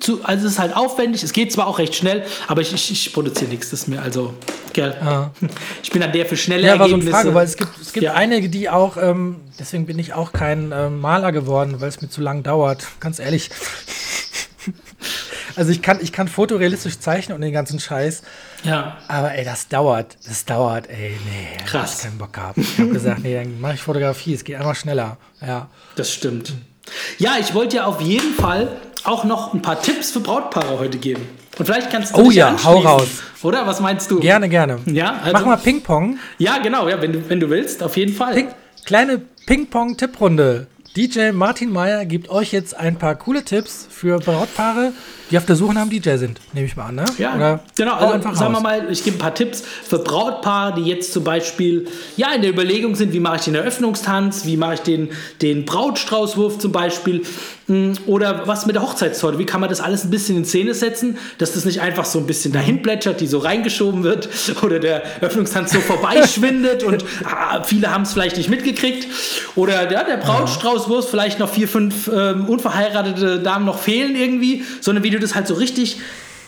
[SPEAKER 2] zu, also es ist halt aufwendig, es geht zwar auch recht schnell, aber ich, ich, ich produziere nichts, das ist mir also, gell. Ich bin dann der für schnelle
[SPEAKER 1] Ja, war so eine
[SPEAKER 2] Ergebnisse.
[SPEAKER 1] Frage, weil es gibt, es gibt
[SPEAKER 2] Ja.
[SPEAKER 1] einige, die auch, ähm, deswegen bin ich auch kein ähm, Maler geworden, weil es mir zu lang dauert, ganz ehrlich. also ich kann, ich kann fotorealistisch zeichnen und den ganzen Scheiß,
[SPEAKER 2] Ja.
[SPEAKER 1] aber ey, das dauert, das dauert, ey, nee,
[SPEAKER 2] Krass.
[SPEAKER 1] ich keinen Bock gehabt. Ich habe gesagt, nee, dann mache ich Fotografie, es geht einfach schneller, ja.
[SPEAKER 2] Das stimmt. Ja, ich wollte ja auf jeden Fall auch noch ein paar Tipps für Brautpaare heute geben. Und vielleicht kannst du
[SPEAKER 1] Oh ja, hau raus.
[SPEAKER 2] Oder was meinst du?
[SPEAKER 1] Gerne, gerne.
[SPEAKER 2] Ja, also-
[SPEAKER 1] Mach mal Ping-Pong.
[SPEAKER 2] Ja, genau, ja, wenn du, wenn du willst, auf jeden Fall.
[SPEAKER 1] Ping, kleine Ping-Pong-Tipprunde. DJ Martin Meyer gibt euch jetzt ein paar coole Tipps für Brautpaare, die auf der Suche nach einem DJ sind, nehme ich mal an, ne?
[SPEAKER 2] Ja,
[SPEAKER 1] Oder
[SPEAKER 2] genau. Also,
[SPEAKER 1] einfach
[SPEAKER 2] sagen wir
[SPEAKER 1] raus.
[SPEAKER 2] mal, ich gebe ein paar Tipps für Brautpaare, die jetzt zum Beispiel ja, in der Überlegung sind, wie mache ich den Eröffnungstanz, wie mache ich den, den Brautstraußwurf zum Beispiel oder was mit der Hochzeitstorte, wie kann man das alles ein bisschen in Szene setzen, dass das nicht einfach so ein bisschen dahin plätschert, die so reingeschoben wird oder der Eröffnungstanz so vorbeischwindet und ah, viele haben es vielleicht nicht mitgekriegt? Oder ja, der Brautstraußwurf vielleicht noch vier, fünf ähm, unverheiratete Damen noch fehlen irgendwie, sondern wie du das halt so richtig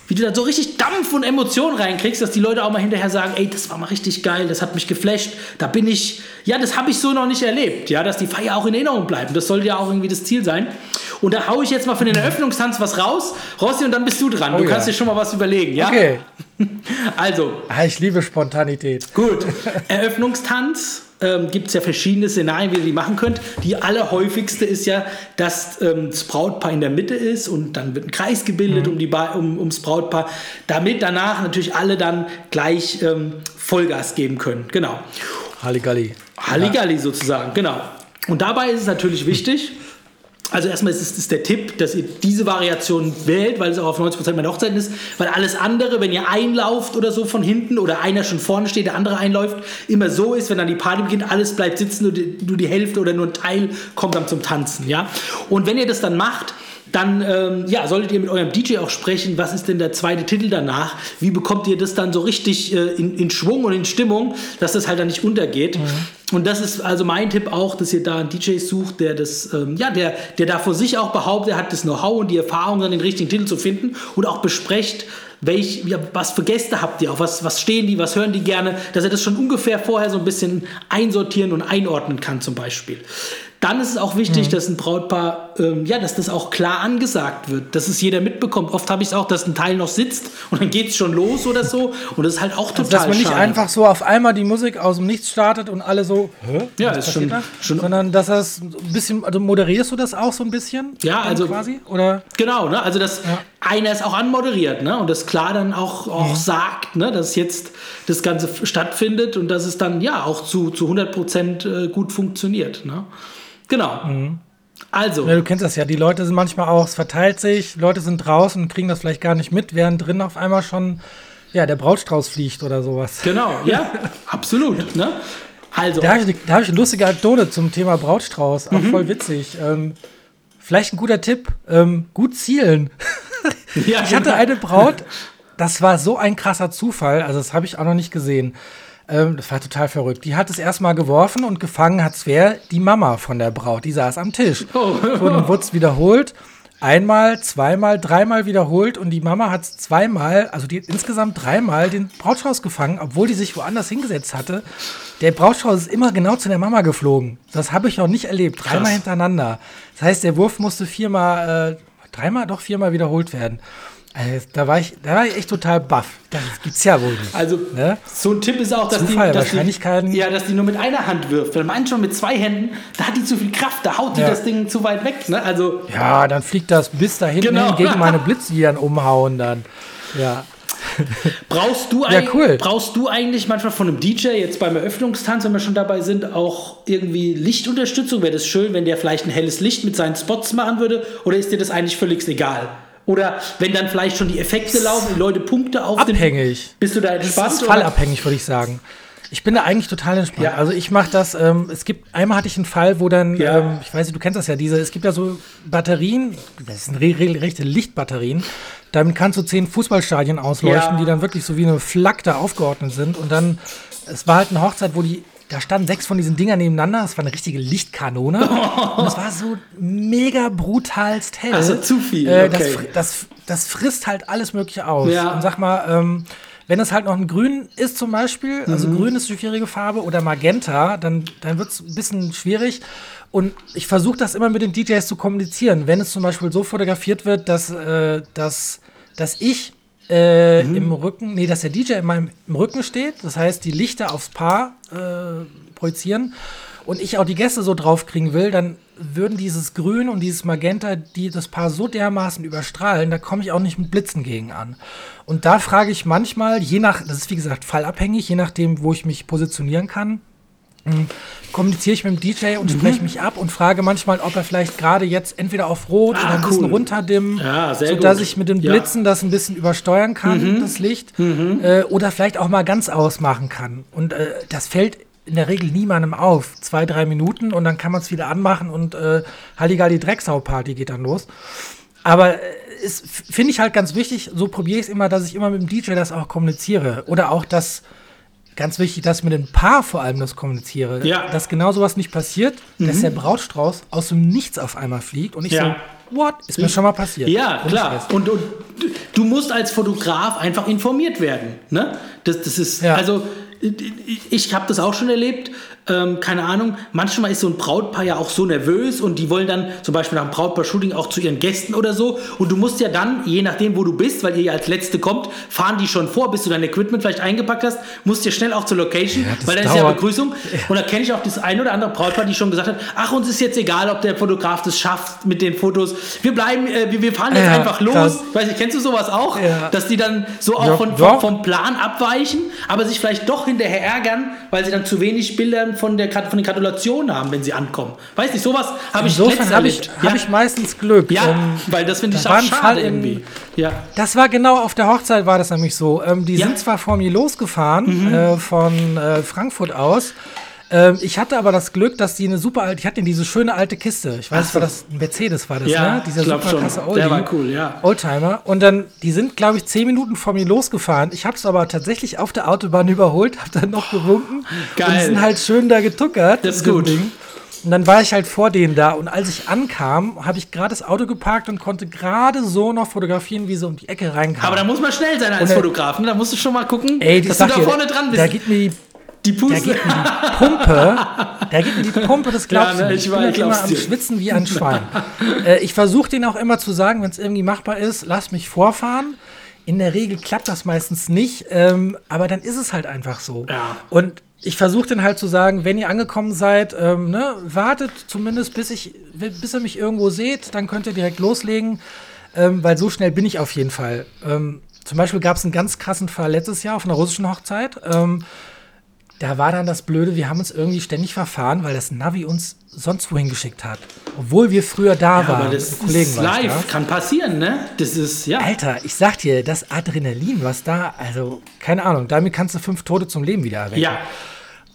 [SPEAKER 2] wie du da so richtig Dampf und Emotionen reinkriegst, dass die Leute auch mal hinterher sagen, ey, das war mal richtig geil, das hat mich geflasht, da bin ich, ja, das habe ich so noch nicht erlebt, ja, dass die Feier auch in Erinnerung bleibt. Das sollte ja auch irgendwie das Ziel sein. Und da hau ich jetzt mal für den Eröffnungstanz was raus, Rossi, und dann bist du dran. du
[SPEAKER 1] Oh
[SPEAKER 2] kannst
[SPEAKER 1] ja.
[SPEAKER 2] dir schon mal was überlegen, ja?
[SPEAKER 1] Okay.
[SPEAKER 2] Also,
[SPEAKER 1] Ah, ich liebe Spontanität.
[SPEAKER 2] Gut, Eröffnungstanz. Ähm, Gibt es ja verschiedene Szenarien, wie ihr die machen könnt. Die allerhäufigste ist ja, dass ähm, das Brautpaar in der Mitte ist und dann wird ein Kreis gebildet um die ba um, ums Brautpaar, damit danach natürlich alle dann gleich ähm, Vollgas geben können. Genau.
[SPEAKER 1] Halligalli.
[SPEAKER 2] Halligalli sozusagen, genau. Und dabei ist es natürlich wichtig, also erstmal ist es ist der Tipp, dass ihr diese Variation wählt, weil es auch auf 90% meiner Hochzeiten ist, weil alles andere, wenn ihr einlauft oder so von hinten oder einer schon vorne steht, der andere einläuft, immer so ist, wenn dann die Party beginnt, alles bleibt sitzen, nur die, nur die Hälfte oder nur ein Teil kommt dann zum Tanzen, ja. Und wenn ihr das dann macht, dann ähm, ja, solltet ihr mit eurem DJ auch sprechen, was ist denn der zweite Titel danach? Wie bekommt ihr das dann so richtig äh, in, in Schwung und in Stimmung, dass das halt dann nicht untergeht? Mhm. Und das ist also mein Tipp auch, dass ihr da einen DJ sucht, der das, ähm, ja, der, der da vor sich auch behauptet, er hat das Know-how und die Erfahrung, dann den richtigen Titel zu finden und auch besprecht, welch, ja, was für Gäste habt ihr, auf was, was stehen die, was hören die gerne, dass er das schon ungefähr vorher so ein bisschen einsortieren und einordnen kann zum Beispiel. Dann ist es auch wichtig, mhm. dass ein Brautpaar, ähm, ja, dass das auch klar angesagt wird, dass es jeder mitbekommt. Oft habe ich es auch, dass ein Teil noch sitzt und dann geht es schon los oder so. Und das ist halt auch total also, Dass
[SPEAKER 1] man nicht schade. einfach so auf einmal die Musik aus dem Nichts startet und alle so,
[SPEAKER 2] Hä? Ja, ist schon, schon.
[SPEAKER 1] Sondern dass das ein bisschen, also moderierst du das auch so ein bisschen?
[SPEAKER 2] Ja, also quasi? Oder? Genau, ne? Also dass ja. einer es auch anmoderiert, ne? Und das klar dann auch, auch mhm. sagt, ne? Dass jetzt das Ganze stattfindet und dass es dann ja auch zu, zu 100 Prozent äh, gut funktioniert, ne? Genau. Mhm. Also.
[SPEAKER 1] Ja, du kennst das ja. Die Leute sind manchmal auch, es verteilt sich, Leute sind draußen und kriegen das vielleicht gar nicht mit, während drin auf einmal schon ja, der Brautstrauß fliegt oder sowas.
[SPEAKER 2] Genau, ja, absolut. Ne?
[SPEAKER 1] Also. Da habe ich, hab ich, eine lustige Anekdote zum Thema Brautstrauß, auch mhm. voll witzig. Ähm, vielleicht ein guter Tipp: ähm, gut zielen. Ja, ich hatte genau. eine Braut, das war so ein krasser Zufall, also das habe ich auch noch nicht gesehen. Ähm, das war total verrückt. Die hat es erstmal geworfen und gefangen hat es wer? Die Mama von der Braut. Die saß am Tisch. Oh. Und dann wurde es wiederholt. Einmal, zweimal, dreimal wiederholt und die Mama hat es zweimal, also die hat insgesamt dreimal den Brautstrauß gefangen, obwohl die sich woanders hingesetzt hatte. Der Brautstrauß ist immer genau zu der Mama geflogen. Das habe ich noch nicht erlebt. Dreimal Krass. hintereinander. Das heißt, der Wurf musste viermal, äh, dreimal, doch viermal wiederholt werden. Also, da, war ich, da war ich echt total baff. Das gibt's ja wohl nicht.
[SPEAKER 2] Also, ne? so ein Tipp ist auch, dass Zufall,
[SPEAKER 1] die, dass Wahrscheinlichkeiten.
[SPEAKER 2] Die, ja, dass die nur mit einer Hand wirft. Wenn man schon mit zwei Händen, da hat die zu viel Kraft, da haut die ja. das Ding zu weit weg. Ne? Also,
[SPEAKER 1] ja, dann fliegt das bis dahin genau. gegen meine Blitze, die dann umhauen dann. Ja.
[SPEAKER 2] brauchst, du ja, cool. brauchst du eigentlich manchmal von einem DJ, jetzt beim Eröffnungstanz, wenn wir schon dabei sind, auch irgendwie Lichtunterstützung? Wäre das schön, wenn der vielleicht ein helles Licht mit seinen Spots machen würde? Oder ist dir das eigentlich völlig egal? Oder wenn dann vielleicht schon die Effekte laufen, die Leute Punkte auf
[SPEAKER 1] Abhängig.
[SPEAKER 2] Den, bist du da entspannt? Das
[SPEAKER 1] ist fallabhängig, würde ich sagen. Ich bin da eigentlich total entspannt. Ja. Also ich mache das, ähm, es gibt, einmal hatte ich einen Fall, wo dann, ja. ähm, ich weiß nicht, du kennst das ja, diese, es gibt ja so Batterien, das sind regelrechte Lichtbatterien, damit kannst du zehn Fußballstadien ausleuchten, ja. die dann wirklich so wie eine Flak da aufgeordnet sind und dann, es war halt eine Hochzeit, wo die da standen sechs von diesen Dingern nebeneinander. Das war eine richtige Lichtkanone. Und es war so mega brutalst hell.
[SPEAKER 2] Also zu viel. Äh,
[SPEAKER 1] okay. das, das, das, frisst halt alles Mögliche aus. Ja. Und sag mal, ähm, wenn es halt noch ein Grün ist zum Beispiel, also mhm. Grün ist die schwierige Farbe, oder Magenta, dann, dann wird es ein bisschen schwierig. Und ich versuche das immer mit den DJs zu kommunizieren. Wenn es zum Beispiel so fotografiert wird, dass, äh, dass, dass ich äh, mhm. im Rücken, nee, dass der DJ in meinem im Rücken steht, das heißt, die Lichter aufs Paar äh, projizieren und ich auch die Gäste so draufkriegen will, dann würden dieses Grün und dieses Magenta die das Paar so dermaßen überstrahlen, da komme ich auch nicht mit Blitzen gegen an. Und da frage ich manchmal, je nach, das ist wie gesagt fallabhängig, je nachdem, wo ich mich positionieren kann, kommuniziere ich mit dem DJ und mhm. spreche mich ab und frage manchmal, ob er vielleicht gerade jetzt entweder auf Rot ah, oder ein cool. bisschen runterdimmen, ja, sodass gut. ich mit den Blitzen ja. das ein bisschen übersteuern kann, mhm. das Licht, mhm. äh, oder vielleicht auch mal ganz ausmachen kann. Und äh, das fällt in der Regel niemandem auf. Zwei, drei Minuten und dann kann man es wieder anmachen und äh, Halligalli Drecksau-Party geht dann los. Aber äh, finde ich halt ganz wichtig, so probiere ich es immer, dass ich immer mit dem DJ das auch kommuniziere. Oder auch, dass ganz wichtig, dass ich mit dem Paar vor allem das kommuniziere. Ja. Dass genau sowas nicht passiert, mhm. dass der Brautstrauß aus dem Nichts auf einmal fliegt und ich ja. so, what? Ist mir schon mal passiert.
[SPEAKER 2] Ja, und klar. Und, und, du musst als Fotograf einfach informiert werden. Ne? Das, das ist, ja. also ich habe das auch schon erlebt. Ähm, keine Ahnung, manchmal ist so ein Brautpaar ja auch so nervös und die wollen dann zum Beispiel nach einem Brautpaar-Shooting auch zu ihren Gästen oder so. Und du musst ja dann, je nachdem, wo du bist, weil ihr ja als Letzte kommt, fahren die schon vor, bis du dein Equipment vielleicht eingepackt hast, musst dir schnell auch zur Location,
[SPEAKER 1] Ja,
[SPEAKER 2] weil dann ist ja. Begrüßung. Und da kenne ich auch das ein oder andere Brautpaar, die schon gesagt hat, ach, uns ist jetzt egal, ob der Fotograf das schafft mit den Fotos. Wir bleiben, äh, wir, wir fahren jetzt
[SPEAKER 1] Ja,
[SPEAKER 2] einfach los.
[SPEAKER 1] krass.
[SPEAKER 2] Weiß nicht, kennst du sowas auch?
[SPEAKER 1] Ja.
[SPEAKER 2] Dass die dann so auch von,
[SPEAKER 1] doch.
[SPEAKER 2] vom, Plan abweichen, aber sich vielleicht doch hinterher ärgern, weil sie dann zu wenig Bilder von, der, von den Gratulationen haben, wenn sie ankommen. Weiß nicht, sowas habe ich
[SPEAKER 1] Insofern
[SPEAKER 2] letztens
[SPEAKER 1] habe ich,
[SPEAKER 2] erlebt.
[SPEAKER 1] hab
[SPEAKER 2] ja.
[SPEAKER 1] ich meistens Glück.
[SPEAKER 2] ja,
[SPEAKER 1] Ähm,
[SPEAKER 2] weil das finde ich auch schade
[SPEAKER 1] Fall in-
[SPEAKER 2] irgendwie. Ja.
[SPEAKER 1] Das war genau auf der Hochzeit war das nämlich so. Ähm, die
[SPEAKER 2] Ja. Mhm.
[SPEAKER 1] sind zwar vor mir losgefahren äh, von äh, Frankfurt aus. Ähm, ich hatte aber das Glück, dass die eine super alte, ich hatte diese schöne alte Kiste. Ich weiß,
[SPEAKER 2] Ach
[SPEAKER 1] war das ein Mercedes war das,
[SPEAKER 2] Ja,
[SPEAKER 1] ne? Dieser super
[SPEAKER 2] schon.
[SPEAKER 1] krasse
[SPEAKER 2] Der
[SPEAKER 1] Oldie.
[SPEAKER 2] war cool, ja.
[SPEAKER 1] Oldtimer. Und dann, die sind, glaube ich, zehn Minuten vor mir losgefahren. Ich habe es aber tatsächlich auf der Autobahn überholt, habe dann noch gewunken.
[SPEAKER 2] Geil.
[SPEAKER 1] Und die sind halt schön da getuckert.
[SPEAKER 2] Das ist gut.
[SPEAKER 1] Ding. Und dann war ich halt vor denen da. Und als ich ankam, habe ich gerade das Auto geparkt und konnte gerade so noch fotografieren, wie sie um die Ecke reinkamen.
[SPEAKER 2] Aber da muss man schnell sein als
[SPEAKER 1] Und, äh,
[SPEAKER 2] Fotograf. Ne? Da musst du schon mal gucken,
[SPEAKER 1] Ey,
[SPEAKER 2] dass du da vorne dran bist.
[SPEAKER 1] Da geht mir die,
[SPEAKER 2] die Puste.
[SPEAKER 1] geht mir die Pumpe, da geht mir die Pumpe, das glaubst
[SPEAKER 2] Ja, ne, ich
[SPEAKER 1] Ich halt immer am. Schwitzen wie ein Schwein. äh, ich versuche denen auch immer zu sagen, wenn es irgendwie machbar ist, lass mich vorfahren. In der Regel klappt das meistens nicht, ähm, aber dann ist es halt einfach so.
[SPEAKER 2] Ja.
[SPEAKER 1] Und ich versuche dann halt zu sagen, wenn ihr angekommen seid, ähm, ne, wartet zumindest, bis, ich, bis ihr mich irgendwo seht, dann könnt ihr direkt loslegen, ähm, weil so schnell bin ich auf jeden Fall. Ähm, zum Beispiel gab es einen ganz krassen Fall letztes Jahr auf einer russischen Hochzeit. Da war dann das Blöde, wir haben uns irgendwie ständig verfahren, weil das Navi uns sonst wohin geschickt hat. Obwohl wir früher da
[SPEAKER 2] Ja,
[SPEAKER 1] waren.
[SPEAKER 2] aber das ist live.
[SPEAKER 1] da.
[SPEAKER 2] Kann passieren, ne? Das ist, ja.
[SPEAKER 1] Alter, ich sag dir, das Adrenalin, was da, also, keine Ahnung, damit kannst du fünf Tote zum Leben wieder erwecken.
[SPEAKER 2] Ja.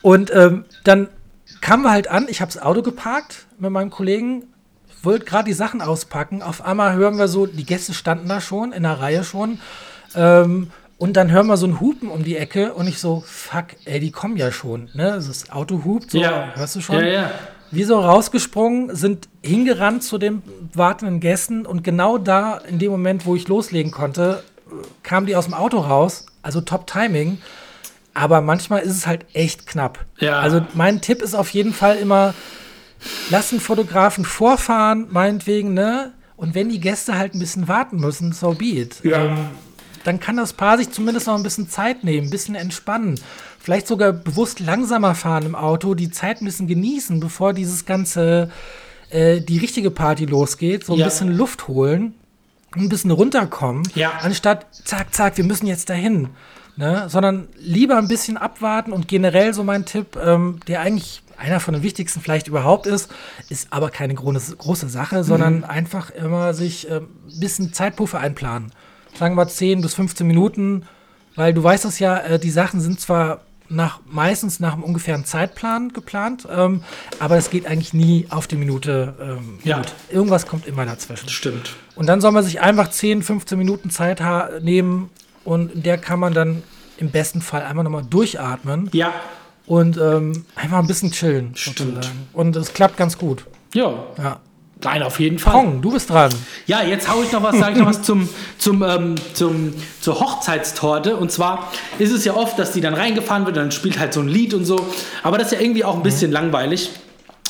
[SPEAKER 1] Und ähm, dann kamen wir halt an, ich habe das Auto geparkt mit meinem Kollegen, wollte gerade die Sachen auspacken. Auf einmal hören wir so, die Gäste standen da schon, in der Reihe schon. Ähm, und dann hören wir so ein Hupen um die Ecke und ich so, fuck, ey, die kommen ja schon. Ne? Das Auto hupt, so,
[SPEAKER 2] Ja.
[SPEAKER 1] hörst du schon?
[SPEAKER 2] Ja, ja.
[SPEAKER 1] Wir so rausgesprungen, sind hingerannt zu den wartenden Gästen und genau da, in dem Moment, wo ich loslegen konnte, kamen die aus dem Auto raus. Also Top-Timing. Aber manchmal ist es halt echt knapp.
[SPEAKER 2] Ja.
[SPEAKER 1] Also mein Tipp ist auf jeden Fall immer, lass einen Fotografen vorfahren, meinetwegen, ne? Und wenn die Gäste halt ein bisschen warten müssen, so be it.
[SPEAKER 2] Ja.
[SPEAKER 1] Ähm, dann kann das Paar sich zumindest noch ein bisschen Zeit nehmen, ein bisschen entspannen. Vielleicht sogar bewusst langsamer fahren im Auto, die Zeit ein bisschen genießen, bevor dieses ganze, äh, die richtige Party losgeht. So ein
[SPEAKER 2] Ja.
[SPEAKER 1] bisschen Luft holen, ein bisschen runterkommen,
[SPEAKER 2] Ja.
[SPEAKER 1] anstatt zack, zack, wir müssen jetzt dahin. Ne? Sondern lieber ein bisschen abwarten und generell so mein Tipp, ähm, der eigentlich einer von den wichtigsten vielleicht überhaupt ist, ist aber keine große, große Sache, sondern einfach immer sich ähm, ein bisschen Zeitpuffer einplanen. Sagen wir 10 bis 15 Minuten, weil du weißt das ja, äh, die Sachen sind zwar nach, meistens nach einem ungefähren Zeitplan geplant, ähm, aber es geht eigentlich nie auf die Minute. Ähm,
[SPEAKER 2] Ja.
[SPEAKER 1] gut. Irgendwas kommt immer dazwischen.
[SPEAKER 2] Stimmt.
[SPEAKER 1] Und dann soll man sich einfach 10, 15 Minuten Zeit nehmen und in der kann man dann im besten Fall einmal nochmal durchatmen
[SPEAKER 2] Ja.
[SPEAKER 1] und ähm, einfach ein bisschen chillen.
[SPEAKER 2] Stimmt.
[SPEAKER 1] sozusagen. Und es klappt ganz gut.
[SPEAKER 2] Ja.
[SPEAKER 1] Ja.
[SPEAKER 2] Nein, auf jeden Fall.
[SPEAKER 1] Pong, du bist dran.
[SPEAKER 2] Ja, jetzt hau ich noch was, sage ich noch was zum, zum, ähm, zum, zur Hochzeitstorte. Und zwar ist es ja oft, dass die dann reingefahren wird und dann spielt halt so ein Lied und so. Aber das ist ja irgendwie auch ein bisschen langweilig.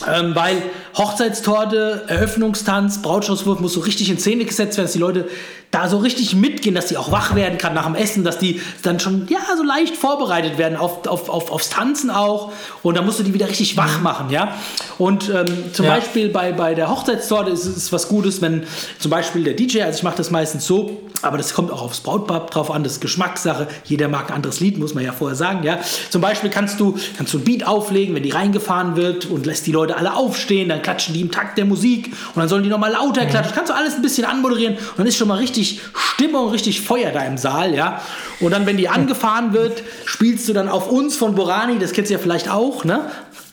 [SPEAKER 2] Ähm, weil Hochzeitstorte, Eröffnungstanz, Brautstraußwurf muss so richtig in Szene gesetzt werden, dass die Leute da so richtig mitgehen, dass die auch wach werden, gerade nach dem Essen, dass die dann schon ja so leicht vorbereitet werden auf, auf, auf, aufs Tanzen auch. Und da musst du die wieder richtig wach machen, ja. Und ähm, zum
[SPEAKER 1] Ja.
[SPEAKER 2] Beispiel bei, bei der Hochzeitstorte ist es was Gutes, wenn zum Beispiel der DJ, also ich mache das meistens so, aber das kommt auch aufs Brautpaar drauf an, das ist Geschmackssache. Jeder mag ein anderes Lied, muss man ja vorher sagen, ja. Zum Beispiel kannst du, kannst du ein Beat auflegen, wenn die reingefahren wird und lässt die Leute alle aufstehen, dann klatschen die im Takt der Musik und dann sollen die nochmal lauter klatschen. Kannst du alles ein bisschen anmoderieren und dann ist schon mal richtig Stimmung, richtig Feuer da im Saal, ja. Und dann, wenn die angefahren wird, spielst du dann auf uns von Borani, das kennst du ja vielleicht auch, ne?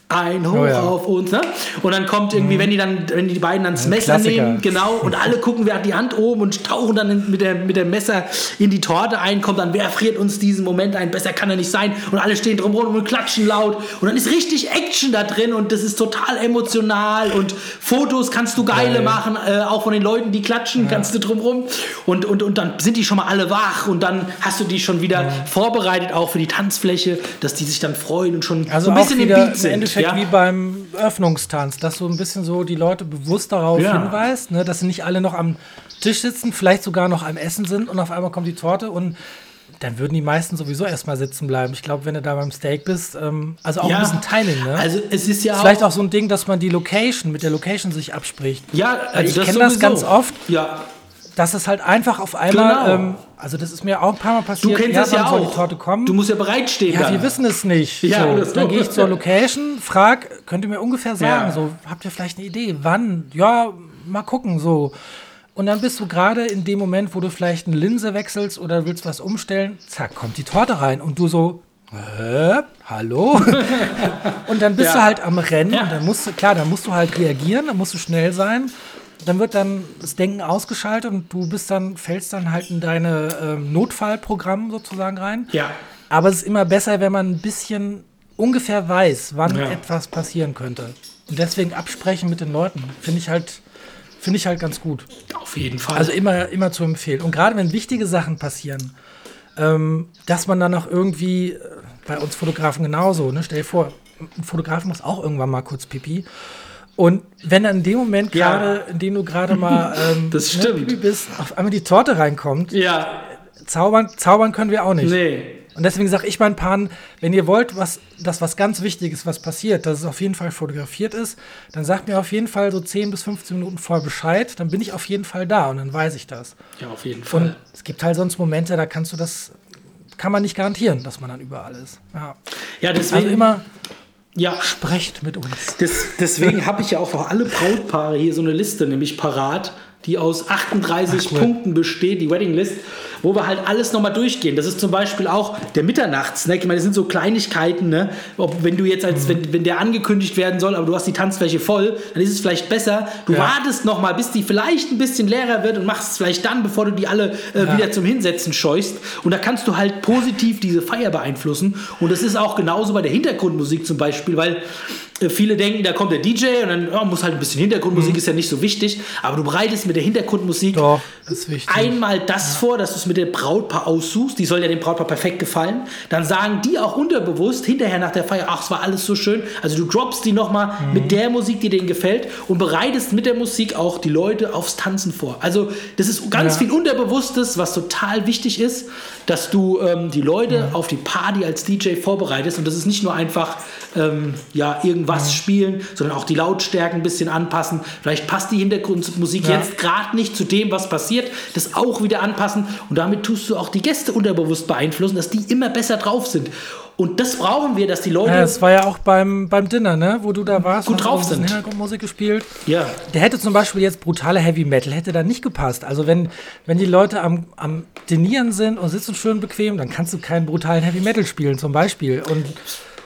[SPEAKER 2] Ein Hoch
[SPEAKER 1] Oh ja.
[SPEAKER 2] auf uns, ne? Und dann kommt irgendwie, wenn die dann, wenn die beiden dann das
[SPEAKER 1] Ein
[SPEAKER 2] Messer
[SPEAKER 1] Klassiker.
[SPEAKER 2] nehmen, genau, und alle gucken, wer hat die Hand oben und tauchen dann in, mit, der, mit dem Messer in die Torte ein, kommt dann, wer friert uns diesen Moment ein, besser kann er nicht sein. Und alle stehen drumherum und klatschen laut. Und dann ist richtig Action da drin und das ist total emotional und Fotos kannst du geile
[SPEAKER 1] Geil.
[SPEAKER 2] machen, äh, auch von den Leuten, die klatschen, kannst du drumherum. Und, und, und dann sind die schon mal alle wach und dann hast du die schon wieder vorbereitet, auch für die Tanzfläche, dass die sich dann freuen und schon
[SPEAKER 1] Also
[SPEAKER 2] so ein bisschen im Beat sind.
[SPEAKER 1] Endeffekt
[SPEAKER 2] Ja.
[SPEAKER 1] wie beim Öffnungstanz, dass so ein bisschen so die Leute bewusst darauf
[SPEAKER 2] Ja.
[SPEAKER 1] hinweist, ne, dass sie nicht alle noch am Tisch sitzen, vielleicht sogar noch am Essen sind und auf einmal kommt die Torte und dann würden die meisten sowieso erstmal sitzen bleiben. Ich glaube, wenn du da beim Steak bist, ähm, also auch
[SPEAKER 2] Ja.
[SPEAKER 1] ein bisschen Timing, ne?
[SPEAKER 2] Also es ist ja
[SPEAKER 1] Vielleicht
[SPEAKER 2] auch,
[SPEAKER 1] auch so ein Ding, dass man die Location mit der Location sich abspricht.
[SPEAKER 2] ja, also
[SPEAKER 1] ich kenn das ganz oft.
[SPEAKER 2] Ja,
[SPEAKER 1] Dass es halt einfach auf einmal,
[SPEAKER 2] Genau.
[SPEAKER 1] ähm, also das ist mir auch ein paar Mal
[SPEAKER 2] du
[SPEAKER 1] passiert.
[SPEAKER 2] kennst das
[SPEAKER 1] wann
[SPEAKER 2] ja
[SPEAKER 1] soll
[SPEAKER 2] auch.
[SPEAKER 1] die Torte kommen?
[SPEAKER 2] Du musst ja bereitstehen.
[SPEAKER 1] Ja,
[SPEAKER 2] dann.
[SPEAKER 1] wir wissen es nicht.
[SPEAKER 2] Ja,
[SPEAKER 1] so,
[SPEAKER 2] das
[SPEAKER 1] dann gehe ich zur Location, frag, könnt ihr mir ungefähr sagen,
[SPEAKER 2] Ja.
[SPEAKER 1] so, habt ihr vielleicht eine Idee, wann? Ja, mal gucken, so. Und dann bist du gerade in dem Moment, wo du vielleicht eine Linse wechselst oder willst was umstellen, zack, kommt die Torte rein und du so, äh, hallo? und dann bist
[SPEAKER 2] Ja.
[SPEAKER 1] du halt am Rennen
[SPEAKER 2] Ja.
[SPEAKER 1] und dann musst du, klar, dann musst du halt reagieren, dann musst du schnell sein. Dann wird dann das Denken ausgeschaltet und du bist dann, fällst dann halt in deine ähm, Notfallprogramm sozusagen rein.
[SPEAKER 2] Ja.
[SPEAKER 1] Aber es ist immer besser, wenn man ein bisschen ungefähr weiß, wann
[SPEAKER 2] Ja.
[SPEAKER 1] etwas passieren könnte. Und deswegen absprechen mit den Leuten, finde ich halt, finde ich halt ganz gut.
[SPEAKER 2] Auf jeden Fall.
[SPEAKER 1] Also immer, immer zu empfehlen. Und gerade wenn wichtige Sachen passieren, ähm, dass man dann auch irgendwie, äh, bei uns Fotografen genauso, ne? stell dir vor, ein Fotograf muss auch irgendwann mal kurz Pipi. Und wenn dann in dem Moment
[SPEAKER 2] Ja.
[SPEAKER 1] gerade, in dem du gerade mal ähm,
[SPEAKER 2] Das
[SPEAKER 1] ne,
[SPEAKER 2] stimmt.
[SPEAKER 1] Bist, auf einmal die Torte reinkommt,
[SPEAKER 2] ja,
[SPEAKER 1] zaubern, zaubern können wir auch nicht.
[SPEAKER 2] nee.
[SPEAKER 1] Und deswegen sage ich meinen Paaren, wenn ihr wollt, was, dass was ganz Wichtiges, was passiert, dass es auf jeden Fall fotografiert ist, dann sagt mir auf jeden Fall so 10 bis 15 Minuten vorher Bescheid, dann bin ich auf jeden Fall da und dann weiß ich das.
[SPEAKER 2] Ja, auf jeden Fall.
[SPEAKER 1] Und es gibt halt sonst Momente, da kannst du das, kann man nicht garantieren, dass man dann überall ist. Ja.
[SPEAKER 2] ja, deswegen,
[SPEAKER 1] Also immer
[SPEAKER 2] ja,
[SPEAKER 1] sprecht mit uns.
[SPEAKER 2] Des, deswegen habe ich ja auch für alle Brautpaare hier so eine Liste nämlich parat, die aus 38
[SPEAKER 1] Ach, cool.
[SPEAKER 2] Punkten besteht, die Wedding List, wo wir halt alles nochmal durchgehen. Das ist zum Beispiel auch der Mitternachtssnack. Ich meine, das sind so Kleinigkeiten, ne? Ob, wenn du jetzt als,
[SPEAKER 1] Mhm.
[SPEAKER 2] wenn, wenn der angekündigt werden soll, aber du hast die Tanzfläche voll, dann ist es vielleicht besser. Du
[SPEAKER 1] Ja.
[SPEAKER 2] wartest nochmal, bis die vielleicht ein bisschen leerer wird und machst es vielleicht dann, bevor du die alle äh, wieder zum Hinsetzen scheust. Und da kannst du halt positiv diese Feier beeinflussen. Und das ist auch genauso bei der Hintergrundmusik zum Beispiel, weil viele denken, da kommt der DJ und dann ja, muss halt ein bisschen Hintergrundmusik, ist ja nicht so wichtig. Aber du bereitest mit der Hintergrundmusik
[SPEAKER 1] Doch, wichtig.
[SPEAKER 2] einmal das vor, dass du es mit dem Brautpaar aussuchst. Die soll ja dem Brautpaar perfekt gefallen. Dann sagen die auch unterbewusst hinterher nach der Feier, ach, es war alles so schön. Also du droppst die nochmal
[SPEAKER 1] Mhm.
[SPEAKER 2] mit der Musik, die denen gefällt und bereitest mit der Musik auch die Leute aufs Tanzen vor. Also das ist ganz
[SPEAKER 1] Ja.
[SPEAKER 2] viel Unterbewusstes, was total wichtig ist, dass du ähm, die Leute auf die Party als DJ vorbereitest. Und das ist nicht nur einfach ähm, ja, irgendwas spielen, sondern auch die Lautstärken ein bisschen anpassen. Vielleicht passt die Hintergrundmusik jetzt gerade nicht zu dem, was passiert, das auch wieder anpassen und damit tust du auch die Gäste unterbewusst beeinflussen, dass die immer besser drauf sind. Und das brauchen wir, dass die Leute.
[SPEAKER 1] Ja, es war ja auch beim, beim Dinner, ne? wo du da warst,
[SPEAKER 2] Gut drauf sind.
[SPEAKER 1] Hintergrundmusik gespielt.
[SPEAKER 2] ja,
[SPEAKER 1] Der hätte zum Beispiel jetzt brutale Heavy Metal, hätte da nicht gepasst. Also wenn, wenn die Leute am, am Dinieren sind und sitzen schön bequem, dann kannst du keinen brutalen Heavy Metal spielen zum Beispiel. Und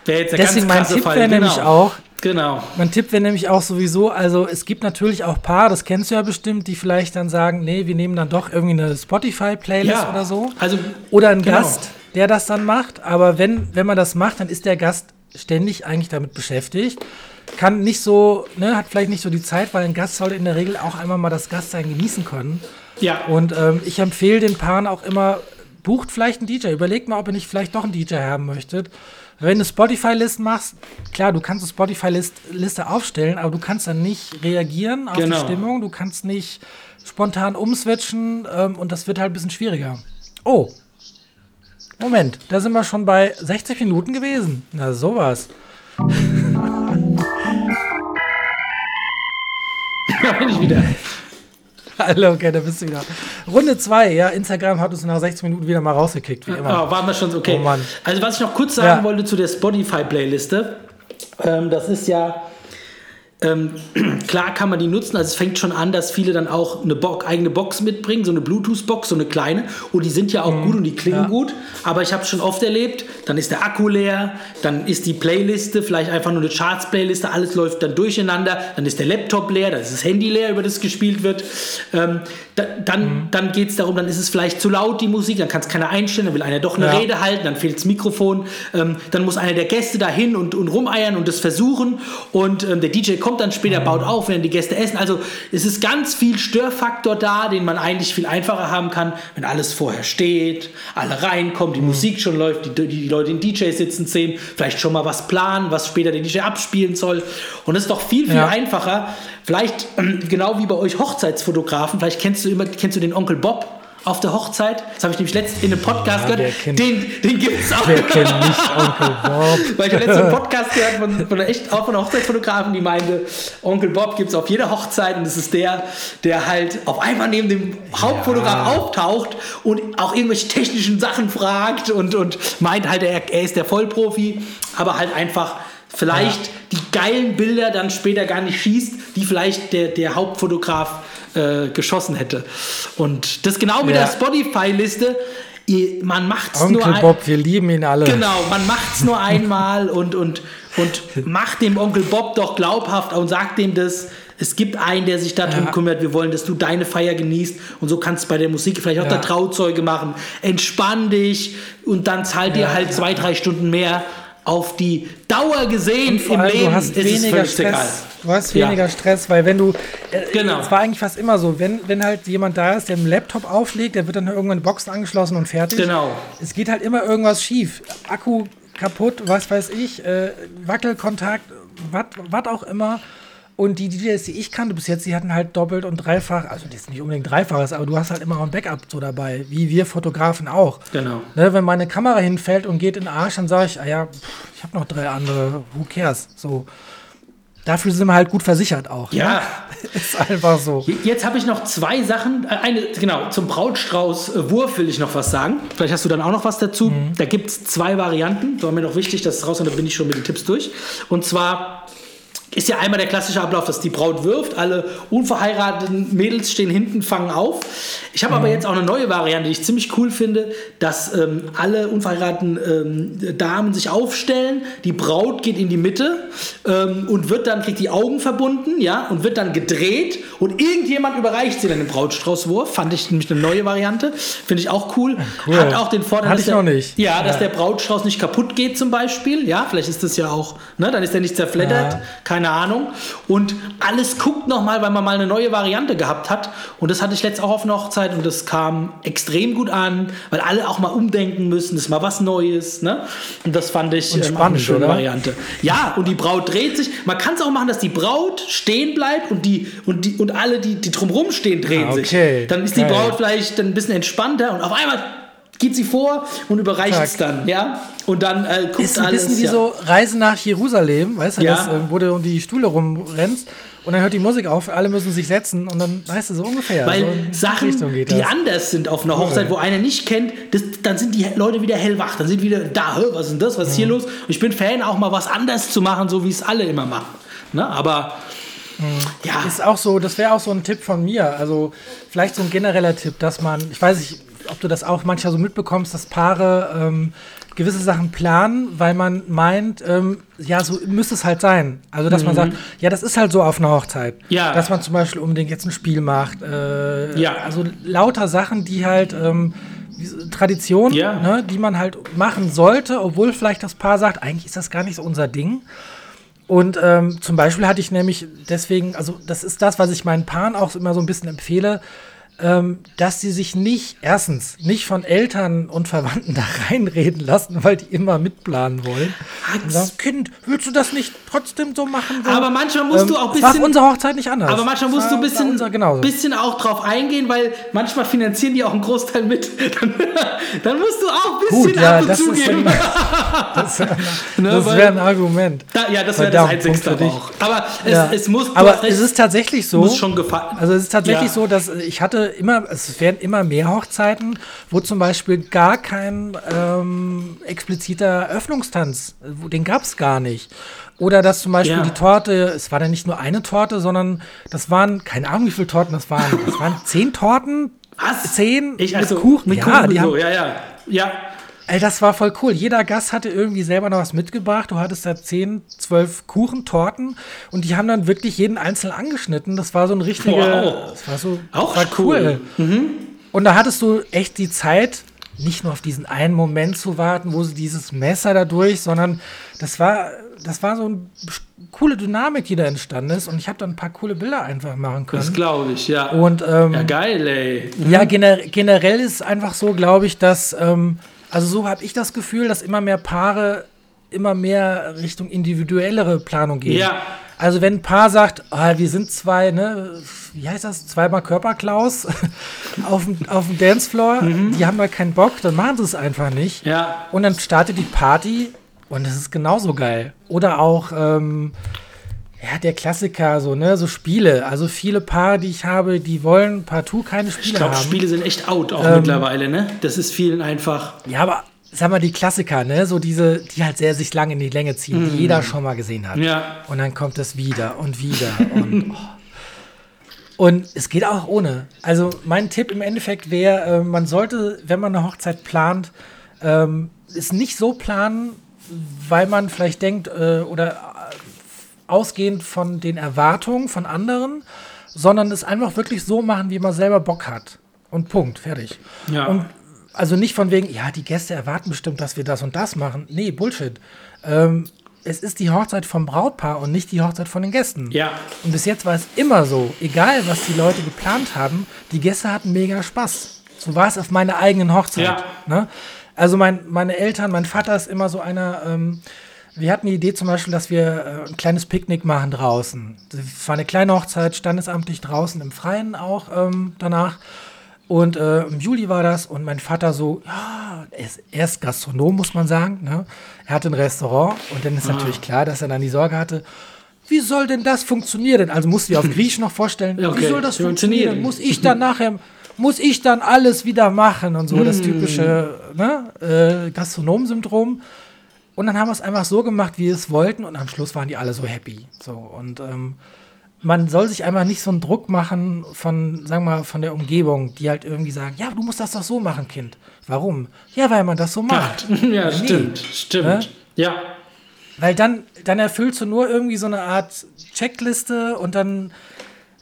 [SPEAKER 2] wäre jetzt der
[SPEAKER 1] deswegen mein Tipp wäre nämlich
[SPEAKER 2] genau.
[SPEAKER 1] auch,
[SPEAKER 2] Genau.
[SPEAKER 1] mein Tipp wäre nämlich auch sowieso, also es gibt natürlich auch Paar, das kennst du ja bestimmt, die vielleicht dann sagen, nee, wir nehmen dann doch irgendwie eine Spotify-Playlist
[SPEAKER 2] Ja,
[SPEAKER 1] oder so.
[SPEAKER 2] also,
[SPEAKER 1] Oder ein
[SPEAKER 2] genau.
[SPEAKER 1] Gast, der das dann macht. Aber wenn, wenn man das macht, dann ist der Gast ständig eigentlich damit beschäftigt. Kann nicht so, ne, hat vielleicht nicht so die Zeit, weil ein Gast sollte in der Regel auch einmal mal das Gastsein genießen können.
[SPEAKER 2] Ja.
[SPEAKER 1] Und ähm, ich empfehle den Paaren auch immer, bucht vielleicht einen DJ. Überlegt mal, ob ihr nicht vielleicht doch einen DJ haben möchtet. Wenn du Spotify-List machst, klar, du kannst eine Spotify-Liste aufstellen, aber du kannst dann nicht reagieren auf
[SPEAKER 2] Genau.
[SPEAKER 1] die Stimmung. Du kannst nicht spontan umswitchen ähm, und das wird halt ein bisschen schwieriger. Oh, Moment, da sind wir schon bei 60 Minuten gewesen. Na, sowas.
[SPEAKER 2] Da bin ich wieder.
[SPEAKER 1] Hallo, okay, da bist du wieder. Runde 2, ja, Instagram hat uns nach 60 Minuten wieder mal rausgekickt, wie immer.
[SPEAKER 2] Ah, waren wir schon so, okay.
[SPEAKER 1] Oh Mann.
[SPEAKER 2] Also was ich noch kurz sagen
[SPEAKER 1] Ja.
[SPEAKER 2] wollte zu der Spotify-Playliste, ähm, das ist ja, ähm, klar kann man die nutzen, also es fängt schon an, dass viele dann auch eine Bo eigene Box mitbringen, so eine Bluetooth-Box, so eine kleine, und die sind ja auch gut und die klingen
[SPEAKER 1] Mhm. Ja.
[SPEAKER 2] gut, aber ich habe es schon oft erlebt, dann ist der Akku leer, dann ist die Playliste vielleicht einfach nur eine Charts-Playliste, alles läuft dann durcheinander, dann ist der Laptop leer, dann ist das Handy leer, über das gespielt wird, ähm, da, dann,
[SPEAKER 1] Mhm.
[SPEAKER 2] dann geht es darum, dann ist es vielleicht zu laut, die Musik, dann kann es keiner einstellen, dann will einer doch eine
[SPEAKER 1] Ja.
[SPEAKER 2] Rede halten, dann fehlt das Mikrofon, ähm, dann muss einer der Gäste dahin und, und rumeiern und das versuchen und ähm, der DJ kommt kommt dann später, baut auf, während die Gäste essen. Also es ist ganz viel Störfaktor da, den man eigentlich viel einfacher haben kann, wenn alles vorher steht, alle reinkommen, die mhm. Musik schon läuft, die, die Leute in DJ sitzen sehen, vielleicht schon mal was planen, was später der DJ abspielen soll. Und es ist doch viel, viel ja. einfacher. Vielleicht, ähm, genau wie bei euch Hochzeitsfotografen, vielleicht kennst du immer, kennst du den Onkel Bob auf der Hochzeit. Das habe ich nämlich letztens in einem Podcast ja, gehört. Kennt, den den gibt es auch. Wer kennt nicht Onkel Bob? Weil ich habe letztens einen Podcast gehört von, von, einer, echt, auch von einer Hochzeitsfotografen, die meinte, Onkel Bob gibt es auf jeder Hochzeit und das ist der, der halt auf einmal neben dem Hauptfotograf ja. auftaucht und auch irgendwelche technischen Sachen fragt und, und meint halt, er, er ist der Vollprofi, aber halt einfach vielleicht ja. die geilen Bilder dann später gar nicht schießt, die vielleicht der, der Hauptfotograf äh, geschossen hätte. Und das genau mit ja. der Spotify-Liste. Man macht es
[SPEAKER 1] nur Onkel Bob, wir lieben ihn alle.
[SPEAKER 2] Genau, man macht es nur einmal und, und, und macht dem Onkel Bob doch glaubhaft und sagt dem das. Es gibt einen, der sich darum ja. kümmert. Wir wollen, dass du deine Feier genießt. Und so kannst du bei der Musik vielleicht auch ja. der Trauzeuge machen. Entspann dich und dann zahlt ja, dir halt zwei, drei Stunden mehr auf die Dauer gesehen im Leben.
[SPEAKER 1] Du hast weniger Stress. Egal. Du hast weniger ja. Stress, weil wenn du. Äh, genau. Es war eigentlich fast immer so, wenn, wenn halt jemand da ist, der einen Laptop auflegt, der wird dann irgendwann eine Box angeschlossen und fertig.
[SPEAKER 2] Genau.
[SPEAKER 1] Es geht halt immer irgendwas schief. Akku kaputt, was weiß ich, äh, Wackelkontakt, was auch immer. Und die DJs, die ich kannte bis jetzt, die hatten halt doppelt und dreifach, also das ist nicht unbedingt dreifaches, aber du hast halt immer auch ein Backup so dabei, wie wir Fotografen auch.
[SPEAKER 2] Genau.
[SPEAKER 1] Ne, wenn meine Kamera hinfällt und geht in den Arsch, dann sage ich, ah ja, pff, ich habe noch drei andere, who cares? So. Dafür sind wir halt gut versichert auch.
[SPEAKER 2] Ne? Ja. Ne?
[SPEAKER 1] ist einfach so.
[SPEAKER 2] Jetzt habe ich noch zwei Sachen. Äh, eine, genau, zum Brautstrauß äh, Wurf will ich noch was sagen. Vielleicht hast du dann auch noch was dazu. Mhm. Da gibt es zwei Varianten. Da war mir noch wichtig, dass es raus und da bin ich schon mit den Tipps durch. Und zwar ist ja einmal der klassische Ablauf, dass die Braut wirft, alle unverheirateten Mädels stehen hinten, fangen auf. Ich habe mhm. aber jetzt auch eine neue Variante, die ich ziemlich cool finde, dass ähm, alle unverheirateten ähm, Damen sich aufstellen, die Braut geht in die Mitte ähm, und wird dann, kriegt die Augen verbunden, ja, und wird dann gedreht und irgendjemand überreicht sie dann den Brautstraußwurf. Fand ich nämlich eine neue Variante, finde ich auch cool. cool. Hat auch den Vorteil,
[SPEAKER 1] dass, der,
[SPEAKER 2] ja, dass ja. der Brautstrauß nicht kaputt geht zum Beispiel, ja, vielleicht ist das ja auch, ne, dann ist der nicht zerfleddert, ja. keine keine Ahnung. Und alles guckt nochmal, weil man mal eine neue Variante gehabt hat. Und das hatte ich letztes auch auf einer Hochzeit und das kam extrem gut an, weil alle auch mal umdenken müssen. Das ist mal was Neues. Ne? Und das fand ich
[SPEAKER 1] ähm, spannend, eine schöne oder?
[SPEAKER 2] Variante. Ja, und die Braut dreht sich. Man kann es auch machen, dass die Braut stehen bleibt und, die, und, die, und alle, die, die drumherum stehen, drehen ah, okay. sich. Dann ist die Geil. Braut vielleicht ein bisschen entspannter und auf einmal geht sie vor und überreicht es dann, ja. Und dann äh, guckt
[SPEAKER 1] ist ein
[SPEAKER 2] alles.
[SPEAKER 1] bisschen wie
[SPEAKER 2] ja.
[SPEAKER 1] so Reisen nach Jerusalem, weißt du,
[SPEAKER 2] ja.
[SPEAKER 1] das, äh, wo du um die Stühle rumrennst und dann hört die Musik auf, alle müssen sich setzen und dann weißt du so ungefähr.
[SPEAKER 2] Weil
[SPEAKER 1] so
[SPEAKER 2] Sachen, die anders sind auf einer Hochzeit, wo einer nicht kennt, das, dann sind die Leute wieder hellwach, dann sind wieder da, was ist denn das, was ist hier mhm. los? Und ich bin Fan, auch mal was anders zu machen, so wie es alle immer machen. Ne? Aber
[SPEAKER 1] mhm. ja. Ist auch so, das wäre auch so ein Tipp von mir. Also vielleicht so ein genereller Tipp, dass man, ich weiß nicht, ob du das auch manchmal so mitbekommst, dass Paare ähm, gewisse Sachen planen, weil man meint, ähm, ja, so müsste es halt sein. Also, dass mhm. man sagt, ja, das ist halt so auf einer Hochzeit.
[SPEAKER 2] Ja.
[SPEAKER 1] Dass man zum Beispiel unbedingt jetzt ein Spiel macht. Äh,
[SPEAKER 2] ja.
[SPEAKER 1] Also lauter Sachen, die halt ähm, Tradition, ja. ne, die man halt machen sollte, obwohl vielleicht das Paar sagt, eigentlich ist das gar nicht so unser Ding. Und ähm, zum Beispiel hatte ich nämlich deswegen, also das ist das, was ich meinen Paaren auch immer so ein bisschen empfehle, ähm, dass sie sich nicht, erstens, nicht von Eltern und Verwandten da reinreden lassen, weil die immer mitplanen wollen.
[SPEAKER 2] Hans,
[SPEAKER 1] Kind, willst du das nicht trotzdem so machen? So?
[SPEAKER 2] Aber manchmal musst ähm, du auch ein bisschen.
[SPEAKER 1] War unsere Hochzeit nicht anders.
[SPEAKER 2] Aber manchmal musst du ein bisschen, bisschen auch drauf eingehen, weil manchmal finanzieren die auch einen Großteil mit. Dann, dann musst du auch ein bisschen Gut, ja, ab und zugeben.
[SPEAKER 1] das, das wäre ein Argument.
[SPEAKER 2] Da, ja, das wäre das Einzigste auch. Aber es, ja. es muss.
[SPEAKER 1] Aber recht, es ist tatsächlich so.
[SPEAKER 2] Muss schon gefallen.
[SPEAKER 1] Also es ist tatsächlich ja. so, dass ich hatte immer, es werden immer mehr Hochzeiten, wo zum Beispiel gar kein ähm, expliziter Öffnungstanz, den gab es gar nicht. Oder dass zum Beispiel ja. die Torte, es war dann nicht nur eine Torte, sondern das waren, keine Ahnung wie viele Torten das waren, das waren zehn Torten,
[SPEAKER 2] Was?
[SPEAKER 1] zehn
[SPEAKER 2] ich, also, mit Kuchen. Mit
[SPEAKER 1] ja,
[SPEAKER 2] Kuchen
[SPEAKER 1] die
[SPEAKER 2] so.
[SPEAKER 1] haben,
[SPEAKER 2] ja, ja, ja.
[SPEAKER 1] Ey, das war voll cool. Jeder Gast hatte irgendwie selber noch was mitgebracht. Du hattest da 10, 12 Kuchentorten und die haben dann wirklich jeden einzeln angeschnitten. Das war so ein richtiger.
[SPEAKER 2] Wow.
[SPEAKER 1] Das war so.
[SPEAKER 2] Auch
[SPEAKER 1] war
[SPEAKER 2] cool.
[SPEAKER 1] cool. Mhm. Und da hattest du echt die Zeit, nicht nur auf diesen einen Moment zu warten, wo sie dieses Messer da durch, sondern das war, das war so eine coole Dynamik, die da entstanden ist. Und ich habe dann ein paar coole Bilder einfach machen können.
[SPEAKER 2] Das glaube ich, ja.
[SPEAKER 1] Und, ähm,
[SPEAKER 2] ja, geil, ey.
[SPEAKER 1] Mhm. Ja, gener generell ist es einfach so, glaube ich, dass, ähm, also so habe ich das Gefühl, dass immer mehr Paare immer mehr Richtung individuellere Planung gehen.
[SPEAKER 2] Ja.
[SPEAKER 1] Also wenn ein Paar sagt, ah, wir sind zwei, ne, wie heißt das, zweimal Körperklaus auf dem, auf dem Dancefloor, mhm. die haben mal keinen Bock, dann machen sie es einfach nicht.
[SPEAKER 2] Ja.
[SPEAKER 1] Und dann startet die Party und das ist genauso geil. Oder auch, ähm, ja, der Klassiker, so, ne, so Spiele. Also viele Paare, die ich habe, die wollen partout keine Spiele
[SPEAKER 2] ich glaub,
[SPEAKER 1] haben.
[SPEAKER 2] Ich glaube, Spiele sind echt out auch ähm, mittlerweile, ne? Das ist vielen einfach.
[SPEAKER 1] Ja, aber sag mal, die Klassiker, ne? So diese, die halt sehr sich lange in die Länge ziehen, mm. die jeder schon mal gesehen hat.
[SPEAKER 2] Ja.
[SPEAKER 1] Und dann kommt es wieder und wieder und. Oh. Und es geht auch ohne. Also mein Tipp im Endeffekt wäre, äh, man sollte, wenn man eine Hochzeit plant, ähm, es nicht so planen, weil man vielleicht denkt äh, oder ausgehend von den Erwartungen von anderen, sondern es einfach wirklich so machen, wie man selber Bock hat. Und Punkt, fertig.
[SPEAKER 2] Ja.
[SPEAKER 1] Und also nicht von wegen, ja, die Gäste erwarten bestimmt, dass wir das und das machen. Nee, Bullshit. Ähm, es ist die Hochzeit vom Brautpaar und nicht die Hochzeit von den Gästen.
[SPEAKER 2] Ja.
[SPEAKER 1] Und bis jetzt war es immer so, egal was die Leute geplant haben, die Gäste hatten mega Spaß. So war es auf meiner eigenen Hochzeit.
[SPEAKER 2] Ja.
[SPEAKER 1] Ne? Also mein, meine Eltern, mein Vater ist immer so einer, ähm, wir hatten die Idee zum Beispiel, dass wir äh, ein kleines Picknick machen draußen. Es war eine kleine Hochzeit, standesamtlich draußen im Freien auch ähm, danach. Und äh, im Juli war das und mein Vater so, ja, er ist, er ist Gastronom, muss man sagen. Ne? Er hatte ein Restaurant und dann ist ah. natürlich klar, dass er dann die Sorge hatte, wie soll denn das funktionieren? Also musst du dir auf Griechisch noch vorstellen, okay. wie soll das funktionieren? Muss ich dann nachher, muss ich dann alles wieder machen und so, das mm. typische ne, äh, Gastronom-Syndrom. Und dann haben wir es einfach so gemacht, wie wir es wollten und am Schluss waren die alle so happy. So und ähm, man soll sich einfach nicht so einen Druck machen von, sagen wir mal, von der Umgebung, die halt irgendwie sagen, ja, du musst das doch so machen, Kind. Warum? Ja, weil man das so macht.
[SPEAKER 2] Ja, nee. stimmt, stimmt. Ne? Ja.
[SPEAKER 1] Weil dann, dann erfüllst du nur irgendwie so eine Art Checkliste und dann,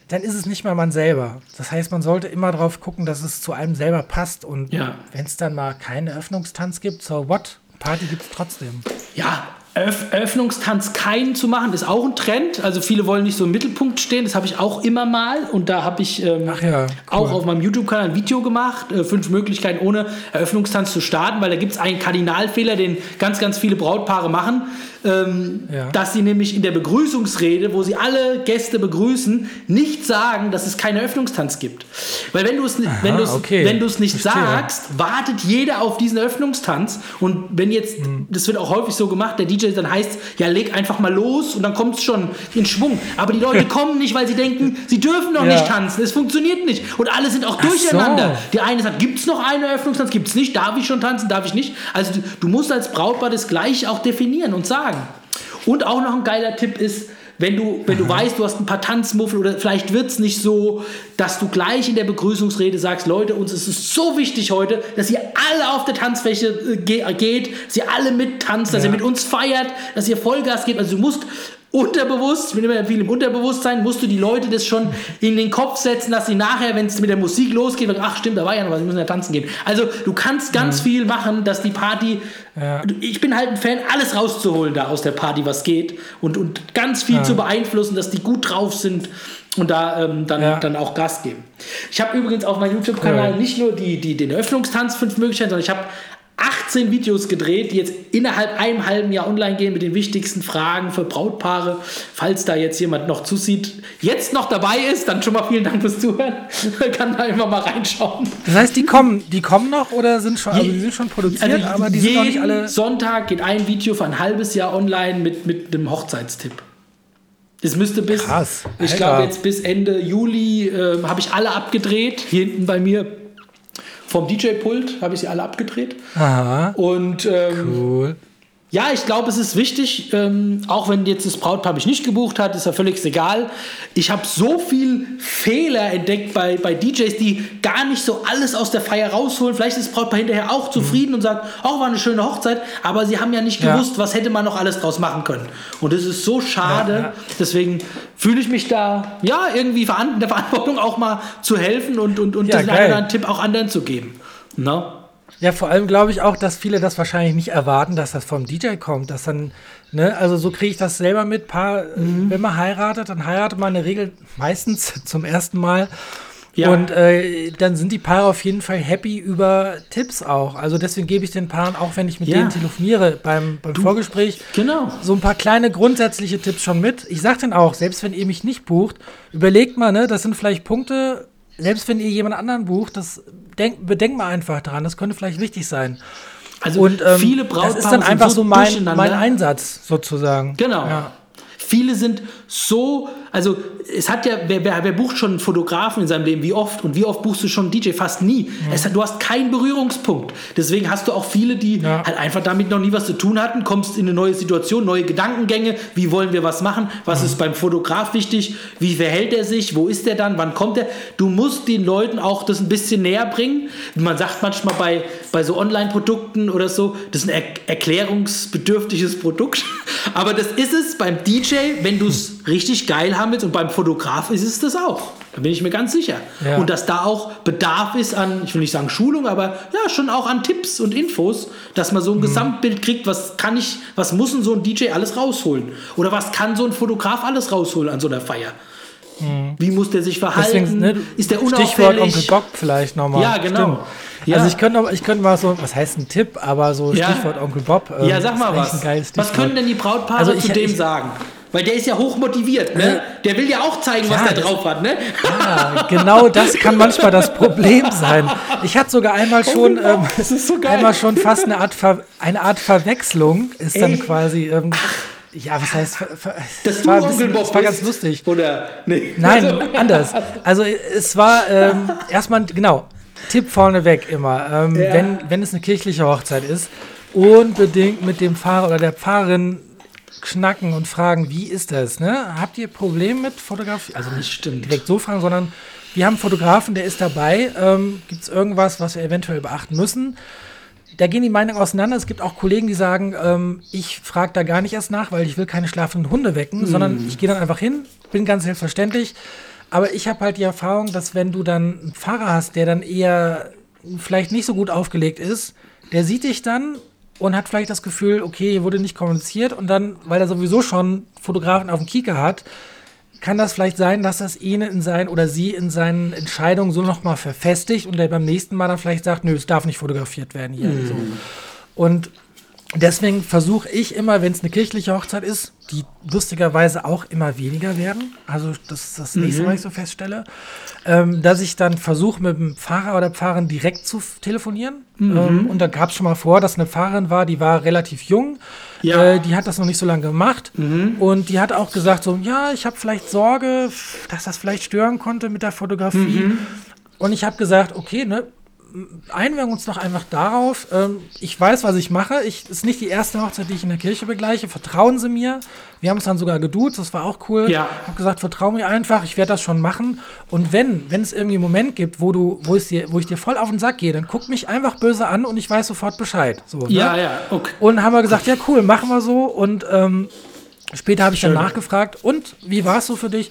[SPEAKER 1] dann ist es nicht mal man selber. Das heißt, man sollte immer darauf gucken, dass es zu einem selber passt. Und
[SPEAKER 2] ja.
[SPEAKER 1] wenn es dann mal keinen Eröffnungstanz gibt, so what? Party gibt es trotzdem.
[SPEAKER 2] Ja, Eröffnungstanz keinen zu machen, ist auch ein Trend. Also viele wollen nicht so im Mittelpunkt stehen. Das habe ich auch immer mal. Und da habe ich ähm,
[SPEAKER 1] ja, cool.
[SPEAKER 2] auch auf meinem YouTube-Kanal ein Video gemacht. Äh, fünf Möglichkeiten ohne Eröffnungstanz zu starten, weil da gibt es einen Kardinalfehler, den ganz, ganz viele Brautpaare machen ähm, ja. dass sie nämlich in der Begrüßungsrede, wo sie alle Gäste begrüßen, nicht sagen, dass es keinen Eröffnungstanz gibt. Weil wenn du es wenn du's, okay. wenn du's nicht Verstehe. sagst, wartet jeder auf diesen Eröffnungstanz. Und wenn jetzt, mhm. das wird auch häufig so gemacht, der DJ dann heißt, ja, leg einfach mal los und dann kommt es schon in Schwung. Aber die Leute kommen nicht, weil sie denken, sie dürfen noch ja. nicht tanzen. Es funktioniert nicht. Und alle sind auch Ach durcheinander. So. Der eine sagt, gibt es noch einen Eröffnungstanz? Gibt es nicht? Darf ich schon tanzen? Darf ich nicht? Also du, du musst als Brautpaar das gleich auch definieren und sagen sagen. Und auch noch ein geiler Tipp ist, wenn du, wenn du weißt, du hast ein paar Tanzmuffel oder vielleicht wird es nicht so, dass du gleich in der Begrüßungsrede sagst, Leute, uns ist es so wichtig heute, dass ihr alle auf der Tanzfläche äh, geht, dass ihr alle mittanzt, dass ja. ihr mit uns feiert, dass ihr Vollgas gebt. Also du musst unterbewusst, ich bin immer viel im Unterbewusstsein, musst du die Leute das schon in den Kopf setzen, dass sie nachher, wenn es mit der Musik losgeht, ach stimmt, da war ja noch was, wir müssen ja tanzen gehen. Also du kannst ganz mhm. viel machen, dass die Party, ja. ich bin halt ein Fan, alles rauszuholen da aus der Party, was geht und, und ganz viel ja. zu beeinflussen, dass die gut drauf sind und da ähm, dann, ja. dann auch Gas geben. Ich habe übrigens auf meinem YouTube-Kanal nicht nur die, die, den Eröffnungstanz fünf Möglichkeiten, sondern ich habe 18 Videos gedreht, die jetzt innerhalb einem halben Jahr online gehen mit den wichtigsten Fragen für Brautpaare. Falls da jetzt jemand noch zusieht, jetzt noch dabei ist, dann schon mal vielen Dank fürs Zuhören. Kann da immer mal reinschauen.
[SPEAKER 1] Das heißt, die kommen, die kommen noch oder sind schon, also die sind schon produziert, also
[SPEAKER 2] aber die sind noch nicht alle. Sonntag geht ein Video für ein halbes Jahr online mit, mit einem Hochzeitstipp. Es müsste bis, Krass, ich glaube jetzt bis Ende Juli äh, habe ich alle abgedreht. Hier hinten bei mir vom DJ-Pult habe ich sie alle abgedreht.
[SPEAKER 1] Aha.
[SPEAKER 2] Und ähm,
[SPEAKER 1] cool.
[SPEAKER 2] Ja, ich glaube, es ist wichtig, ähm, auch wenn jetzt das Brautpaar mich nicht gebucht hat, ist ja völlig egal. Ich habe so viel Fehler entdeckt bei, bei DJs, die gar nicht so alles aus der Feier rausholen. Vielleicht ist das Brautpaar hinterher auch zufrieden mhm. und sagt, auch oh, war eine schöne Hochzeit, aber sie haben ja nicht ja. gewusst, was hätte man noch alles draus machen können. Und das ist so schade. Ja, ja. Deswegen fühle ich mich da, ja, irgendwie in der Verantwortung auch mal zu helfen und, und, und ja, diesen einen Tipp auch anderen zu geben. No?
[SPEAKER 1] Ja, vor allem glaube ich auch, dass viele das wahrscheinlich nicht erwarten, dass das vom DJ kommt. Dass dann, ne, also so kriege ich das selber mit. Paar,
[SPEAKER 2] Mhm.
[SPEAKER 1] wenn man heiratet, dann heiratet man in der Regel meistens zum ersten Mal.
[SPEAKER 2] Ja.
[SPEAKER 1] Und äh, dann sind die Paare auf jeden Fall happy über Tipps auch. Also deswegen gebe ich den Paaren, auch wenn ich mit
[SPEAKER 2] Ja.
[SPEAKER 1] denen telefoniere beim, beim Vorgespräch,
[SPEAKER 2] Genau.
[SPEAKER 1] so ein paar kleine grundsätzliche Tipps schon mit. Ich sage denen auch, selbst wenn ihr mich nicht bucht, überlegt mal, ne, das sind vielleicht Punkte, selbst wenn ihr jemand anderen bucht, das denk, bedenkt mal einfach dran, das könnte vielleicht wichtig sein.
[SPEAKER 2] Also
[SPEAKER 1] Und ähm,
[SPEAKER 2] viele
[SPEAKER 1] das
[SPEAKER 2] Brautpaare
[SPEAKER 1] ist dann einfach
[SPEAKER 2] so
[SPEAKER 1] so mein, mein Einsatz sozusagen.
[SPEAKER 2] Genau.
[SPEAKER 1] Ja.
[SPEAKER 2] Viele sind so, also es hat ja, wer, wer, wer bucht schon einen Fotografen in seinem Leben, wie oft? Und wie oft buchst du schon einen DJ? Fast nie. Es hat, du hast keinen Berührungspunkt. Deswegen hast du auch viele, die
[SPEAKER 1] Ja.
[SPEAKER 2] halt einfach damit noch nie was zu tun hatten, kommst in eine neue Situation, neue Gedankengänge, wie wollen wir was machen, was ist beim Fotograf wichtig, wie verhält er sich, wo ist er dann, wann kommt er? Du musst den Leuten auch das ein bisschen näher bringen. Man sagt manchmal bei, bei so Online-Produkten oder so, das ist ein er erklärungsbedürftiges Produkt. Aber das ist es beim DJ, wenn du es richtig geil haben willst und beim Fotograf ist es das auch. Da bin ich mir ganz sicher.
[SPEAKER 1] Ja.
[SPEAKER 2] Und dass da auch Bedarf ist an, ich will nicht sagen Schulung, aber ja, schon auch an Tipps und Infos, dass man so
[SPEAKER 1] Mhm.
[SPEAKER 2] ein Gesamtbild kriegt, was kann ich, was muss denn so ein DJ alles rausholen? Oder was kann so ein Fotograf alles rausholen an so einer Feier? Wie muss der sich verhalten?
[SPEAKER 1] Mhm. Deswegen, ne,
[SPEAKER 2] ist der
[SPEAKER 1] Stichwort
[SPEAKER 2] unauffällig?
[SPEAKER 1] Onkel Bock vielleicht nochmal.
[SPEAKER 2] Ja, genau. Ja.
[SPEAKER 1] Also ich könnte, ich könnte mal so, was heißt ein Tipp, aber so
[SPEAKER 2] Ja.
[SPEAKER 1] Stichwort Onkel Bob. ähm,
[SPEAKER 2] Ja, sag mal
[SPEAKER 1] ist eigentlich
[SPEAKER 2] was. Was
[SPEAKER 1] Stichwort.
[SPEAKER 2] können denn die Brautpaare
[SPEAKER 1] Also ich-
[SPEAKER 2] zu dem
[SPEAKER 1] ich-
[SPEAKER 2] sagen? Weil der ist ja hochmotiviert, ne? Der will ja auch zeigen, was
[SPEAKER 1] Klar,
[SPEAKER 2] der
[SPEAKER 1] das-
[SPEAKER 2] drauf hat, ne?
[SPEAKER 1] Ja, genau das kann manchmal das Problem sein. Ich hatte sogar einmal schon, ähm,
[SPEAKER 2] das ist so
[SPEAKER 1] einmal schon fast eine Art, Ver eine Art Verwechslung ist dann
[SPEAKER 2] Echt?
[SPEAKER 1] quasi, ähm, ja, was heißt,
[SPEAKER 2] du
[SPEAKER 1] war, bisschen, es war ganz lustig.
[SPEAKER 2] Oder, nee.
[SPEAKER 1] Nein,
[SPEAKER 2] Also-
[SPEAKER 1] anders. Also es war ähm, erstmal, genau, Tipp vorneweg immer, ähm,
[SPEAKER 2] Ja.
[SPEAKER 1] wenn, wenn es eine kirchliche Hochzeit ist, unbedingt mit dem Pfarrer oder der Pfarrerin knacken und fragen, wie ist das? Ne? Habt ihr Probleme mit Fotografie? Also nicht
[SPEAKER 2] stimmt.
[SPEAKER 1] direkt so fragen, sondern wir haben einen Fotografen, der ist dabei. Ähm, Gibt es irgendwas, was wir eventuell beachten müssen? Da gehen die Meinungen auseinander. Es gibt auch Kollegen, die sagen, ähm, ich frage da gar nicht erst nach, weil ich will keine schlafenden Hunde wecken, sondern ich gehe dann einfach hin, bin ganz selbstverständlich. Aber ich habe halt die Erfahrung, dass wenn du dann einen Fahrer hast, der dann eher vielleicht nicht so gut aufgelegt ist, der sieht dich dann und hat vielleicht das Gefühl, okay, hier wurde nicht kommuniziert und dann, weil er sowieso schon Fotografen auf dem Kieker hat, kann das vielleicht sein, dass das ihn in sein oder sie in seinen Entscheidungen so nochmal verfestigt und er beim nächsten Mal dann vielleicht sagt, nö, es darf nicht fotografiert werden hier. So. Und deswegen versuche ich immer, wenn es eine kirchliche Hochzeit ist, die lustigerweise auch immer weniger werden, also das ist das nächste Mal, ich so feststelle, ähm, dass ich dann versuche, mit dem Pfarrer oder Pfarrerin direkt zu telefonieren. Ähm, und da gab es schon mal vor, dass eine Pfarrerin war, die war relativ jung,
[SPEAKER 2] Ja.
[SPEAKER 1] äh, die hat das noch nicht so lange gemacht. Und die hat auch gesagt so, ja, ich habe vielleicht Sorge, dass das vielleicht stören konnte mit der Fotografie. Und ich habe gesagt, okay, ne, wir uns doch einfach darauf. Ähm, ich weiß, was ich mache. Ich ist nicht die erste Hochzeit, die ich in der Kirche begleiche. Vertrauen Sie mir. Wir haben uns dann sogar geduzt, das war auch cool.
[SPEAKER 2] Ja.
[SPEAKER 1] Ich habe gesagt, vertrau mir einfach, ich werde das schon machen. Und wenn, wenn es irgendwie einen Moment gibt, wo du, wo es dir, wo ich dir voll auf den Sack gehe, dann guck mich einfach böse an und ich weiß sofort Bescheid. So, ne?
[SPEAKER 2] Ja, ja, okay.
[SPEAKER 1] Und haben wir gesagt, ja cool, machen wir so. Und ähm, später habe ich dann nachgefragt, und wie war es so für dich?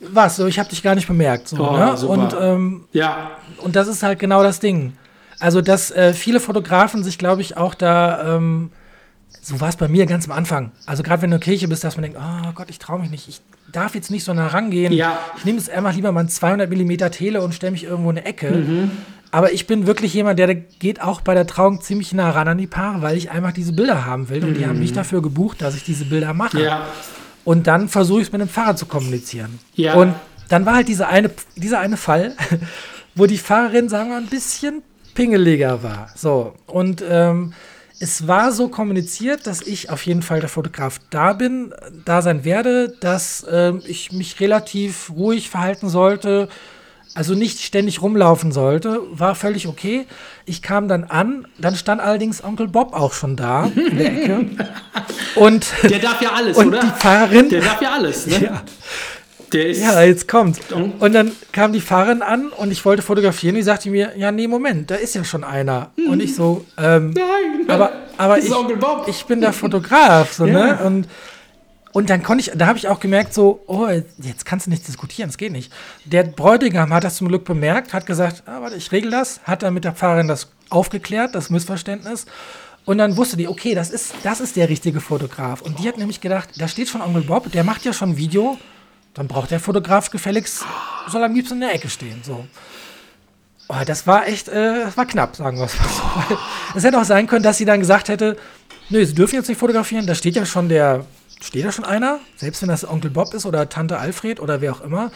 [SPEAKER 1] Was? So, ich habe dich gar nicht bemerkt. So,
[SPEAKER 2] Oh,
[SPEAKER 1] ne? Und ähm,
[SPEAKER 2] Ja,
[SPEAKER 1] und das ist halt genau das Ding. Also, dass äh, viele Fotografen sich, glaube ich, auch da, ähm, so war es bei mir ganz am Anfang. Also, gerade wenn du in der Kirche bist, dass man denkt, oh Gott, ich traue mich nicht, ich darf jetzt nicht so nah rangehen.
[SPEAKER 2] Ja.
[SPEAKER 1] Ich nehme jetzt einfach lieber mal ein 200 mm Tele und stelle mich irgendwo in eine Ecke.
[SPEAKER 2] Mhm.
[SPEAKER 1] Aber ich bin wirklich jemand, der, geht auch bei der Trauung ziemlich nah ran an die Paare, weil ich einfach diese Bilder haben will. Und die haben mich dafür gebucht, dass ich diese Bilder mache.
[SPEAKER 2] Mhm. ja.
[SPEAKER 1] Und dann versuche ich es mit dem Fahrer zu kommunizieren.
[SPEAKER 2] Ja.
[SPEAKER 1] Und dann war halt dieser eine, dieser eine Fall, wo die Fahrerin, sagen wir, ein bisschen pingeliger war. So. Und ähm, es war so kommuniziert, dass ich auf jeden Fall der Fotograf da bin, da sein werde, dass ähm, ich mich relativ ruhig verhalten sollte, also nicht ständig rumlaufen sollte, war völlig okay. Ich kam dann an, dann stand allerdings Onkel Bob auch schon da in der Ecke. Und,
[SPEAKER 2] Der darf ja alles,
[SPEAKER 1] und
[SPEAKER 2] oder?
[SPEAKER 1] die Fahrerin,
[SPEAKER 2] Der darf ja alles, ne?
[SPEAKER 1] ja,
[SPEAKER 2] Der ist.
[SPEAKER 1] ja, jetzt kommt.
[SPEAKER 2] Und?
[SPEAKER 1] Dann kam die Fahrerin an und ich wollte fotografieren. Die sagte mir, ja, nee, Moment, da ist ja schon einer. Und ich so, ähm,
[SPEAKER 2] Nein.
[SPEAKER 1] aber, aber ich,
[SPEAKER 2] Onkel Bob.
[SPEAKER 1] ich bin der Fotograf, so,
[SPEAKER 2] Ja.
[SPEAKER 1] ne? Und und dann konnte ich, da habe ich auch gemerkt, so, oh, jetzt kannst du nicht diskutieren, das geht nicht. Der Bräutigam hat das zum Glück bemerkt, hat gesagt, ah, warte, ich regel das, hat dann mit der Fahrerin das aufgeklärt, das Missverständnis. Und dann wusste die, okay, das ist, das ist der richtige Fotograf. Und die hat nämlich gedacht, da steht schon Onkel Bob, der macht ja schon Video, dann braucht der Fotograf gefälligst, soll am liebsten in der Ecke stehen. So. Oh, das war echt, äh, das war knapp, sagen wir es mal so. Es hätte auch sein können, dass sie dann gesagt hätte, nö, sie dürfen jetzt nicht fotografieren, da steht ja schon der, steht da schon einer, selbst wenn das Onkel Bob ist oder Tante Alfred oder wer auch immer.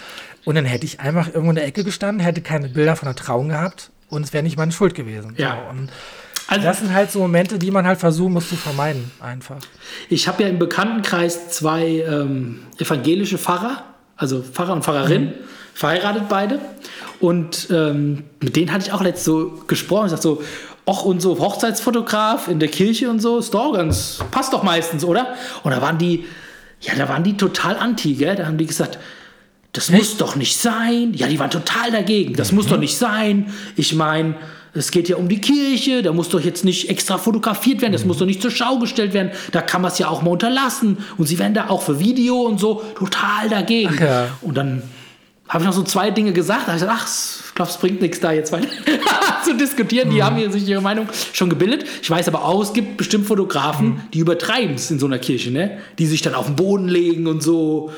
[SPEAKER 1] Und dann hätte ich einfach irgendwo in der Ecke gestanden, hätte keine Bilder von der Trauung gehabt und es wäre nicht meine Schuld gewesen.
[SPEAKER 2] Ja.
[SPEAKER 1] So, und also, das sind halt so Momente, die man halt versuchen muss zu vermeiden, einfach.
[SPEAKER 2] Ich habe ja im Bekanntenkreis zwei ähm, evangelische Pfarrer, also Pfarrer und Pfarrerin, mhm. verheiratet beide. Und ähm, mit denen hatte ich auch letzt so gesprochen. Ich sagte so, Och, und so Hochzeitsfotograf in der Kirche und so, ist doch ganz, passt doch meistens, oder? Und da waren die, ja, da waren die total anti, gell? Da haben die gesagt, das Echt? muss doch nicht sein. Ja, die waren total dagegen. Das mhm. muss doch nicht sein. Ich meine, es geht ja um die Kirche, da muss doch jetzt nicht extra fotografiert werden, das mhm. muss doch nicht zur Schau gestellt werden, da kann man es ja auch mal unterlassen. Und sie werden da auch für Video und so total dagegen. Ja. Und dann habe ich noch so zwei Dinge gesagt, da habe ich gesagt, ach, ich glaube, es bringt nichts da jetzt weiter zu diskutieren. Die mhm. haben hier sich ihre Meinung schon gebildet. Ich weiß aber auch, es gibt bestimmt Fotografen, mhm. die übertreiben es in so einer Kirche, ne? Die sich dann auf den Boden legen und so.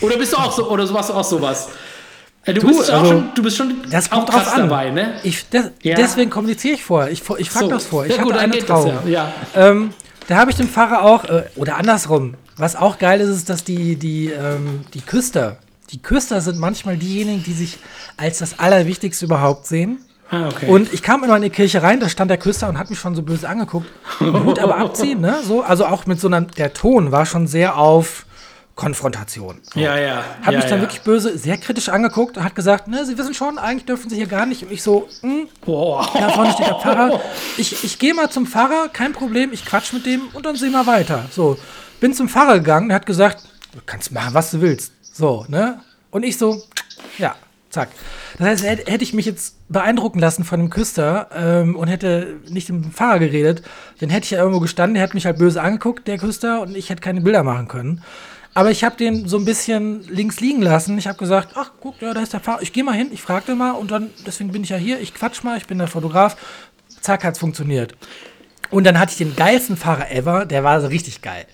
[SPEAKER 2] Oder bist du auch so, oder machst du auch sowas?
[SPEAKER 1] Ja, du, du, bist also, schon, du bist schon das kommt drauf an. dabei, ne? Ich, das, ja. Deswegen kommuniziere ich vorher. Ich, ich frage so. das vor. Ich ja, gut, eine Trauung. Das, ja. Ähm, da habe ich dem Pfarrer auch, äh, oder andersrum, was auch geil ist, ist, dass die, die, ähm, die Küster, die Küster sind manchmal diejenigen, die sich als das Allerwichtigste überhaupt sehen. Ah, okay. Und ich kam in meine Kirche rein, da stand der Küster und hat mich schon so böse angeguckt. Hut aber abziehen, ne? So, also auch mit so einer, der Ton war schon sehr auf Konfrontation.
[SPEAKER 2] So. Ja, ja.
[SPEAKER 1] Hat
[SPEAKER 2] ja,
[SPEAKER 1] mich dann
[SPEAKER 2] ja.
[SPEAKER 1] wirklich böse, sehr kritisch angeguckt und hat gesagt, ne, Sie wissen schon, eigentlich dürfen Sie hier gar nicht. Und ich so, hm, Boah. ja, vorne steht der Pfarrer. Ich, ich gehe mal zum Pfarrer, kein Problem, ich quatsch mit dem und dann sehen wir weiter. So, bin zum Pfarrer gegangen, der hat gesagt, du kannst machen, was du willst. So, ne? Und ich so, ja, zack. Das heißt, hätte ich mich jetzt beeindrucken lassen von dem Küster ähm, und hätte nicht mit dem Pfarrer geredet, dann hätte ich ja irgendwo gestanden, der hat mich halt böse angeguckt, der Küster, und ich hätte keine Bilder machen können. Aber ich habe den so ein bisschen links liegen lassen. Ich habe gesagt, ach, guck, ja, da ist der Fahrer. Ich gehe mal hin, ich fragte mal und dann, deswegen bin ich ja hier, ich quatsch mal, ich bin der Fotograf. Zack, hat's funktioniert. Und dann hatte ich den geilsten Fahrer ever, der war so richtig geil.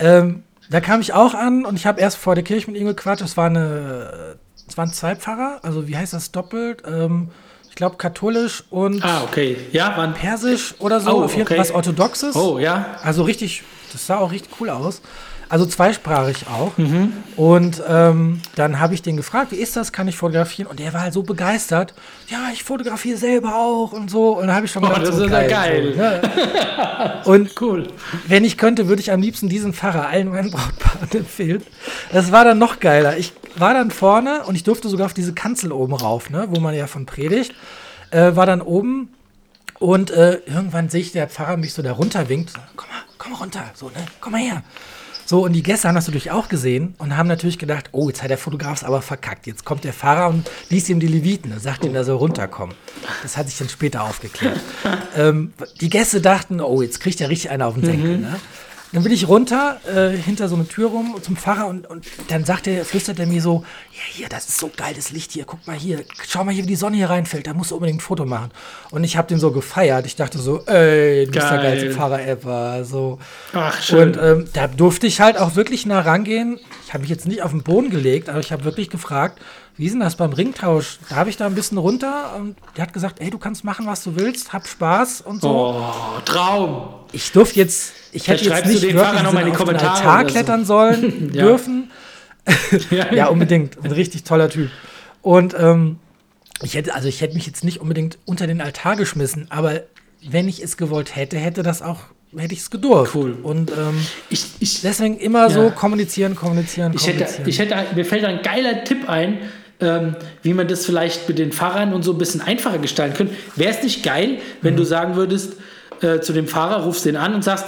[SPEAKER 1] Ähm, da kam ich auch an und ich habe erst vor der Kirche mit ihm gequatscht. Es war eine, es waren zwei Pfarrer, also wie heißt das doppelt? Ähm, ich glaube katholisch und
[SPEAKER 2] ah, okay. ja, waren
[SPEAKER 1] persisch oder so, oh, okay. was orthodoxes.
[SPEAKER 2] Oh, ja.
[SPEAKER 1] Also richtig, das sah auch richtig cool aus. Also zweisprachig auch. Mhm. Und ähm, dann habe ich den gefragt, wie ist das, kann ich fotografieren? Und der war halt so begeistert. Ja, ich fotografiere selber auch und so. Und dann habe ich schon
[SPEAKER 2] oh, gedacht, das so, ist geil. geil. So, ne?
[SPEAKER 1] und cool. Wenn ich könnte, würde ich am liebsten diesen Pfarrer allen meinen Brautpaaren empfehlen. Das war dann noch geiler. Ich war dann vorne und ich durfte sogar auf diese Kanzel oben rauf, ne, wo man ja von predigt. Äh, war dann oben und äh, irgendwann sehe ich, der Pfarrer mich so da runter winkt. Komm mal, komm mal runter, so, ne? Komm mal her. So, und die Gäste haben das natürlich auch gesehen und haben natürlich gedacht, oh, jetzt hat der Fotograf es aber verkackt. Jetzt kommt der Fahrer und liest ihm die Leviten und sagt ihm, er soll runterkommen. Das hat sich dann später aufgeklärt. ähm, die Gäste dachten, oh, jetzt kriegt er richtig einer auf den Senkel. Mhm. Ne? Dann bin ich runter, äh, hinter so eine Tür rum zum Pfarrer und, und dann sagt er, flüstert er mir so, ja, hier, das ist so geil, das Licht hier, guck mal hier, schau mal hier, wie die Sonne hier reinfällt, da musst du unbedingt ein Foto machen. Und ich habe den so gefeiert. Ich dachte so, ey, du bist der geilste Pfarrer ever. So.
[SPEAKER 2] Ach, schön.
[SPEAKER 1] Und ähm, da durfte ich halt auch wirklich nah rangehen. Ich habe mich jetzt nicht auf den Boden gelegt, aber ich habe wirklich gefragt, wie ist denn das beim Ringtausch? Darf ich da ein bisschen runter? Und der hat gesagt, ey, du kannst machen, was du willst, hab Spaß und so.
[SPEAKER 2] Oh, Traum.
[SPEAKER 1] Ich durfte jetzt, ich hätte jetzt nicht wirklich noch mal in die Kommentare Altar so. klettern sollen ja. dürfen. ja. ja, unbedingt. Ein richtig toller Typ. Und ähm, ich hätte, also ich hätte mich jetzt nicht unbedingt unter den Altar geschmissen, aber wenn ich es gewollt hätte, hätte das auch hätte ich es gedurft.
[SPEAKER 2] Cool.
[SPEAKER 1] Und ähm, ich, ich, deswegen immer ja. so kommunizieren, kommunizieren,
[SPEAKER 2] ich kommunizieren. Hätte, ich hätte, mir fällt ein geiler Tipp ein, ähm, wie man das vielleicht mit den Fahrern und so ein bisschen einfacher gestalten könnte. Wäre es nicht geil, wenn mhm. du sagen würdest äh, zu dem Fahrer, rufst den an und sagst,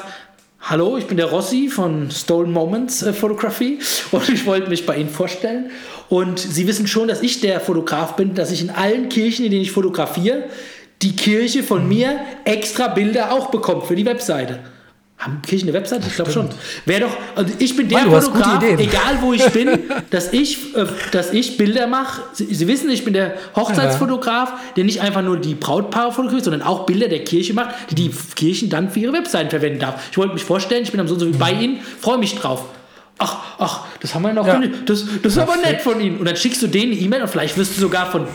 [SPEAKER 2] Hallo, ich bin der Rossi von Stolen Moments äh, Photography und ich wollte mich bei Ihnen vorstellen. Und Sie wissen schon, dass ich der Fotograf bin, dass ich in allen Kirchen, in denen ich fotografiere, die Kirche von mhm. mir extra Bilder auch bekommt für die Webseite. Haben Kirchen eine Webseite? Ich glaube schon. Wäre doch, also ich bin der
[SPEAKER 1] Mann,
[SPEAKER 2] Fotograf, egal wo ich bin, dass ich, äh, dass ich Bilder mache. Sie, Sie wissen, ich bin der Hochzeitsfotograf, der nicht einfach nur die Brautpaare fotografiert, sondern auch Bilder der Kirche macht, die die Kirchen dann für ihre Webseiten verwenden darf. Ich wollte mich vorstellen, ich bin am so und so bei Ihnen, freue mich drauf. Ach, ach, das haben wir noch
[SPEAKER 1] Ja.
[SPEAKER 2] nicht. Das, das ist aber nett von Ihnen. Und dann schickst du denen eine E-Mail und vielleicht wirst du sogar von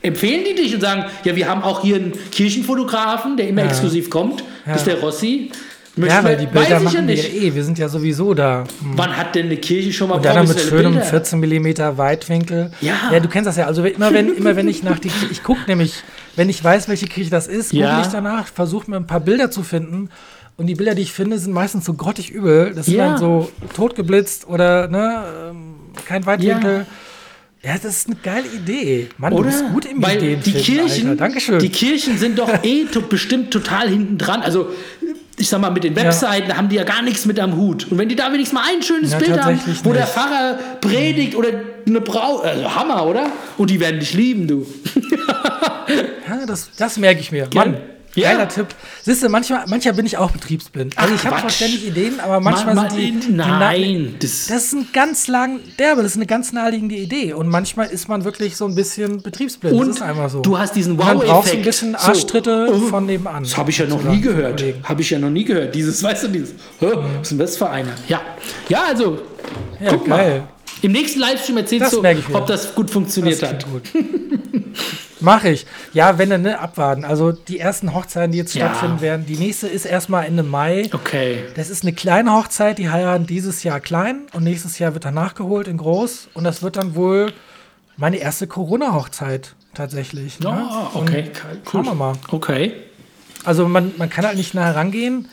[SPEAKER 2] empfehlen die dich und sagen, ja, wir haben auch hier einen Kirchenfotografen, der immer exklusiv kommt. Das ist der Rossi. Möchten
[SPEAKER 1] Ja, weil
[SPEAKER 2] wir-
[SPEAKER 1] die Bilder
[SPEAKER 2] ja
[SPEAKER 1] machen wir ja
[SPEAKER 2] nicht.
[SPEAKER 1] eh. Wir sind ja sowieso da.
[SPEAKER 2] Wann hat denn eine Kirche schon mal
[SPEAKER 1] Und dann mit schönem
[SPEAKER 2] Bilder?
[SPEAKER 1] 14 mm Weitwinkel.
[SPEAKER 2] Ja.
[SPEAKER 1] ja, du kennst das ja. Also immer wenn, immer wenn ich nach die ich gucke nämlich, wenn ich weiß, welche Kirche das ist, gucke
[SPEAKER 2] Ja.
[SPEAKER 1] ich danach, versuche mir ein paar Bilder zu finden. Und die Bilder, die ich finde, sind meistens so grottig übel. Das sind
[SPEAKER 2] Ja.
[SPEAKER 1] dann so totgeblitzt oder ne, ähm, kein Weitwinkel. Ja. das ist eine geile Idee. Mann, du
[SPEAKER 2] Oder?
[SPEAKER 1] bist gut im
[SPEAKER 2] Weil
[SPEAKER 1] Ideen
[SPEAKER 2] die Kirchen,
[SPEAKER 1] Alter. Dankeschön.
[SPEAKER 2] die Kirchen sind doch eh to bestimmt total hinten dran. Also ich sag mal, mit den Webseiten da haben die ja gar nichts mit am Hut. Und wenn die da wenigstens mal ein schönes
[SPEAKER 1] Ja,
[SPEAKER 2] Bild haben, wo der. Pfarrer predigt oder eine Braut, also Hammer, oder? Und die werden dich lieben, du.
[SPEAKER 1] Ja, das, das merke ich mir. Mann,
[SPEAKER 2] Ja.
[SPEAKER 1] geiler Tipp. Siehst du, manchmal, manchmal bin ich auch betriebsblind. Also
[SPEAKER 2] Ach,
[SPEAKER 1] ich habe zwar ständig Ideen, aber manchmal
[SPEAKER 2] Ma- ma-
[SPEAKER 1] sind die, die
[SPEAKER 2] nein,
[SPEAKER 1] das,
[SPEAKER 2] das-
[SPEAKER 1] ist ein ganz lang, derbe, das ist eine ganz naheliegende Idee. Und manchmal ist man wirklich so ein bisschen betriebsblind.
[SPEAKER 2] Und
[SPEAKER 1] das ist einfach so.
[SPEAKER 2] du hast diesen
[SPEAKER 1] Und dann brauchst du ein bisschen
[SPEAKER 2] So.
[SPEAKER 1] Arschtritte
[SPEAKER 2] Oh.
[SPEAKER 1] von nebenan.
[SPEAKER 2] Das habe ich ja noch nie gehört. Habe ich ja noch nie gehört. Dieses, weißt du, dieses. Was ist denn das für einer? Ja. Ja, also,
[SPEAKER 1] Ja,
[SPEAKER 2] guck
[SPEAKER 1] geil.
[SPEAKER 2] mal. Im nächsten Livestream erzählst du,
[SPEAKER 1] mir.
[SPEAKER 2] ob das gut funktioniert
[SPEAKER 1] Das
[SPEAKER 2] hat.
[SPEAKER 1] gut. Mach ich. Ja, wenn dann, ne, abwarten. Also die ersten Hochzeiten, die jetzt
[SPEAKER 2] Ja.
[SPEAKER 1] stattfinden werden. Die nächste ist erstmal Ende Mai.
[SPEAKER 2] Okay.
[SPEAKER 1] Das ist eine kleine Hochzeit, die heiraten dieses Jahr klein und nächstes Jahr wird dann nachgeholt in groß. Und das wird dann wohl meine erste Corona-Hochzeit tatsächlich. Ne?
[SPEAKER 2] Ja,
[SPEAKER 1] Und
[SPEAKER 2] okay.
[SPEAKER 1] Schauen wir mal.
[SPEAKER 2] Okay.
[SPEAKER 1] Also man, man kann halt nicht nah rangehen.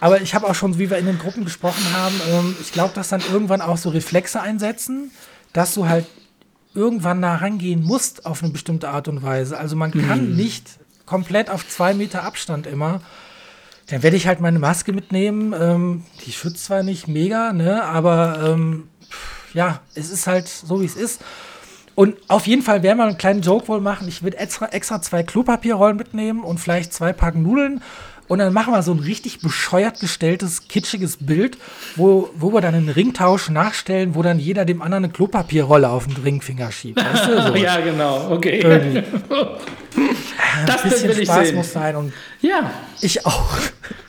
[SPEAKER 1] Aber ich habe auch schon, wie wir in den Gruppen gesprochen haben, ähm, ich glaube, dass dann irgendwann auch so Reflexe einsetzen, dass du halt irgendwann nah rangehen musst auf eine bestimmte Art und Weise. Also man kann nicht komplett auf zwei Meter Abstand immer. Dann werde ich halt meine Maske mitnehmen. Ähm, die schützt zwar nicht mega, ne, aber ähm, ja, es ist halt so, wie es ist. Und auf jeden Fall werden wir einen kleinen Joke wohl machen. Ich würde extra, extra zwei Klopapierrollen mitnehmen und vielleicht zwei Packen Nudeln. Und dann machen wir so ein richtig bescheuert gestelltes, kitschiges Bild, wo, wo wir dann einen Ringtausch nachstellen, wo dann jeder dem anderen eine Klopapierrolle auf den Ringfinger schiebt. Weißt du? So.
[SPEAKER 2] Ja, genau. Okay.
[SPEAKER 1] Irgendwie.
[SPEAKER 2] das
[SPEAKER 1] Ein bisschen Spaß
[SPEAKER 2] sehen.
[SPEAKER 1] muss sein und
[SPEAKER 2] Ja.
[SPEAKER 1] ich auch.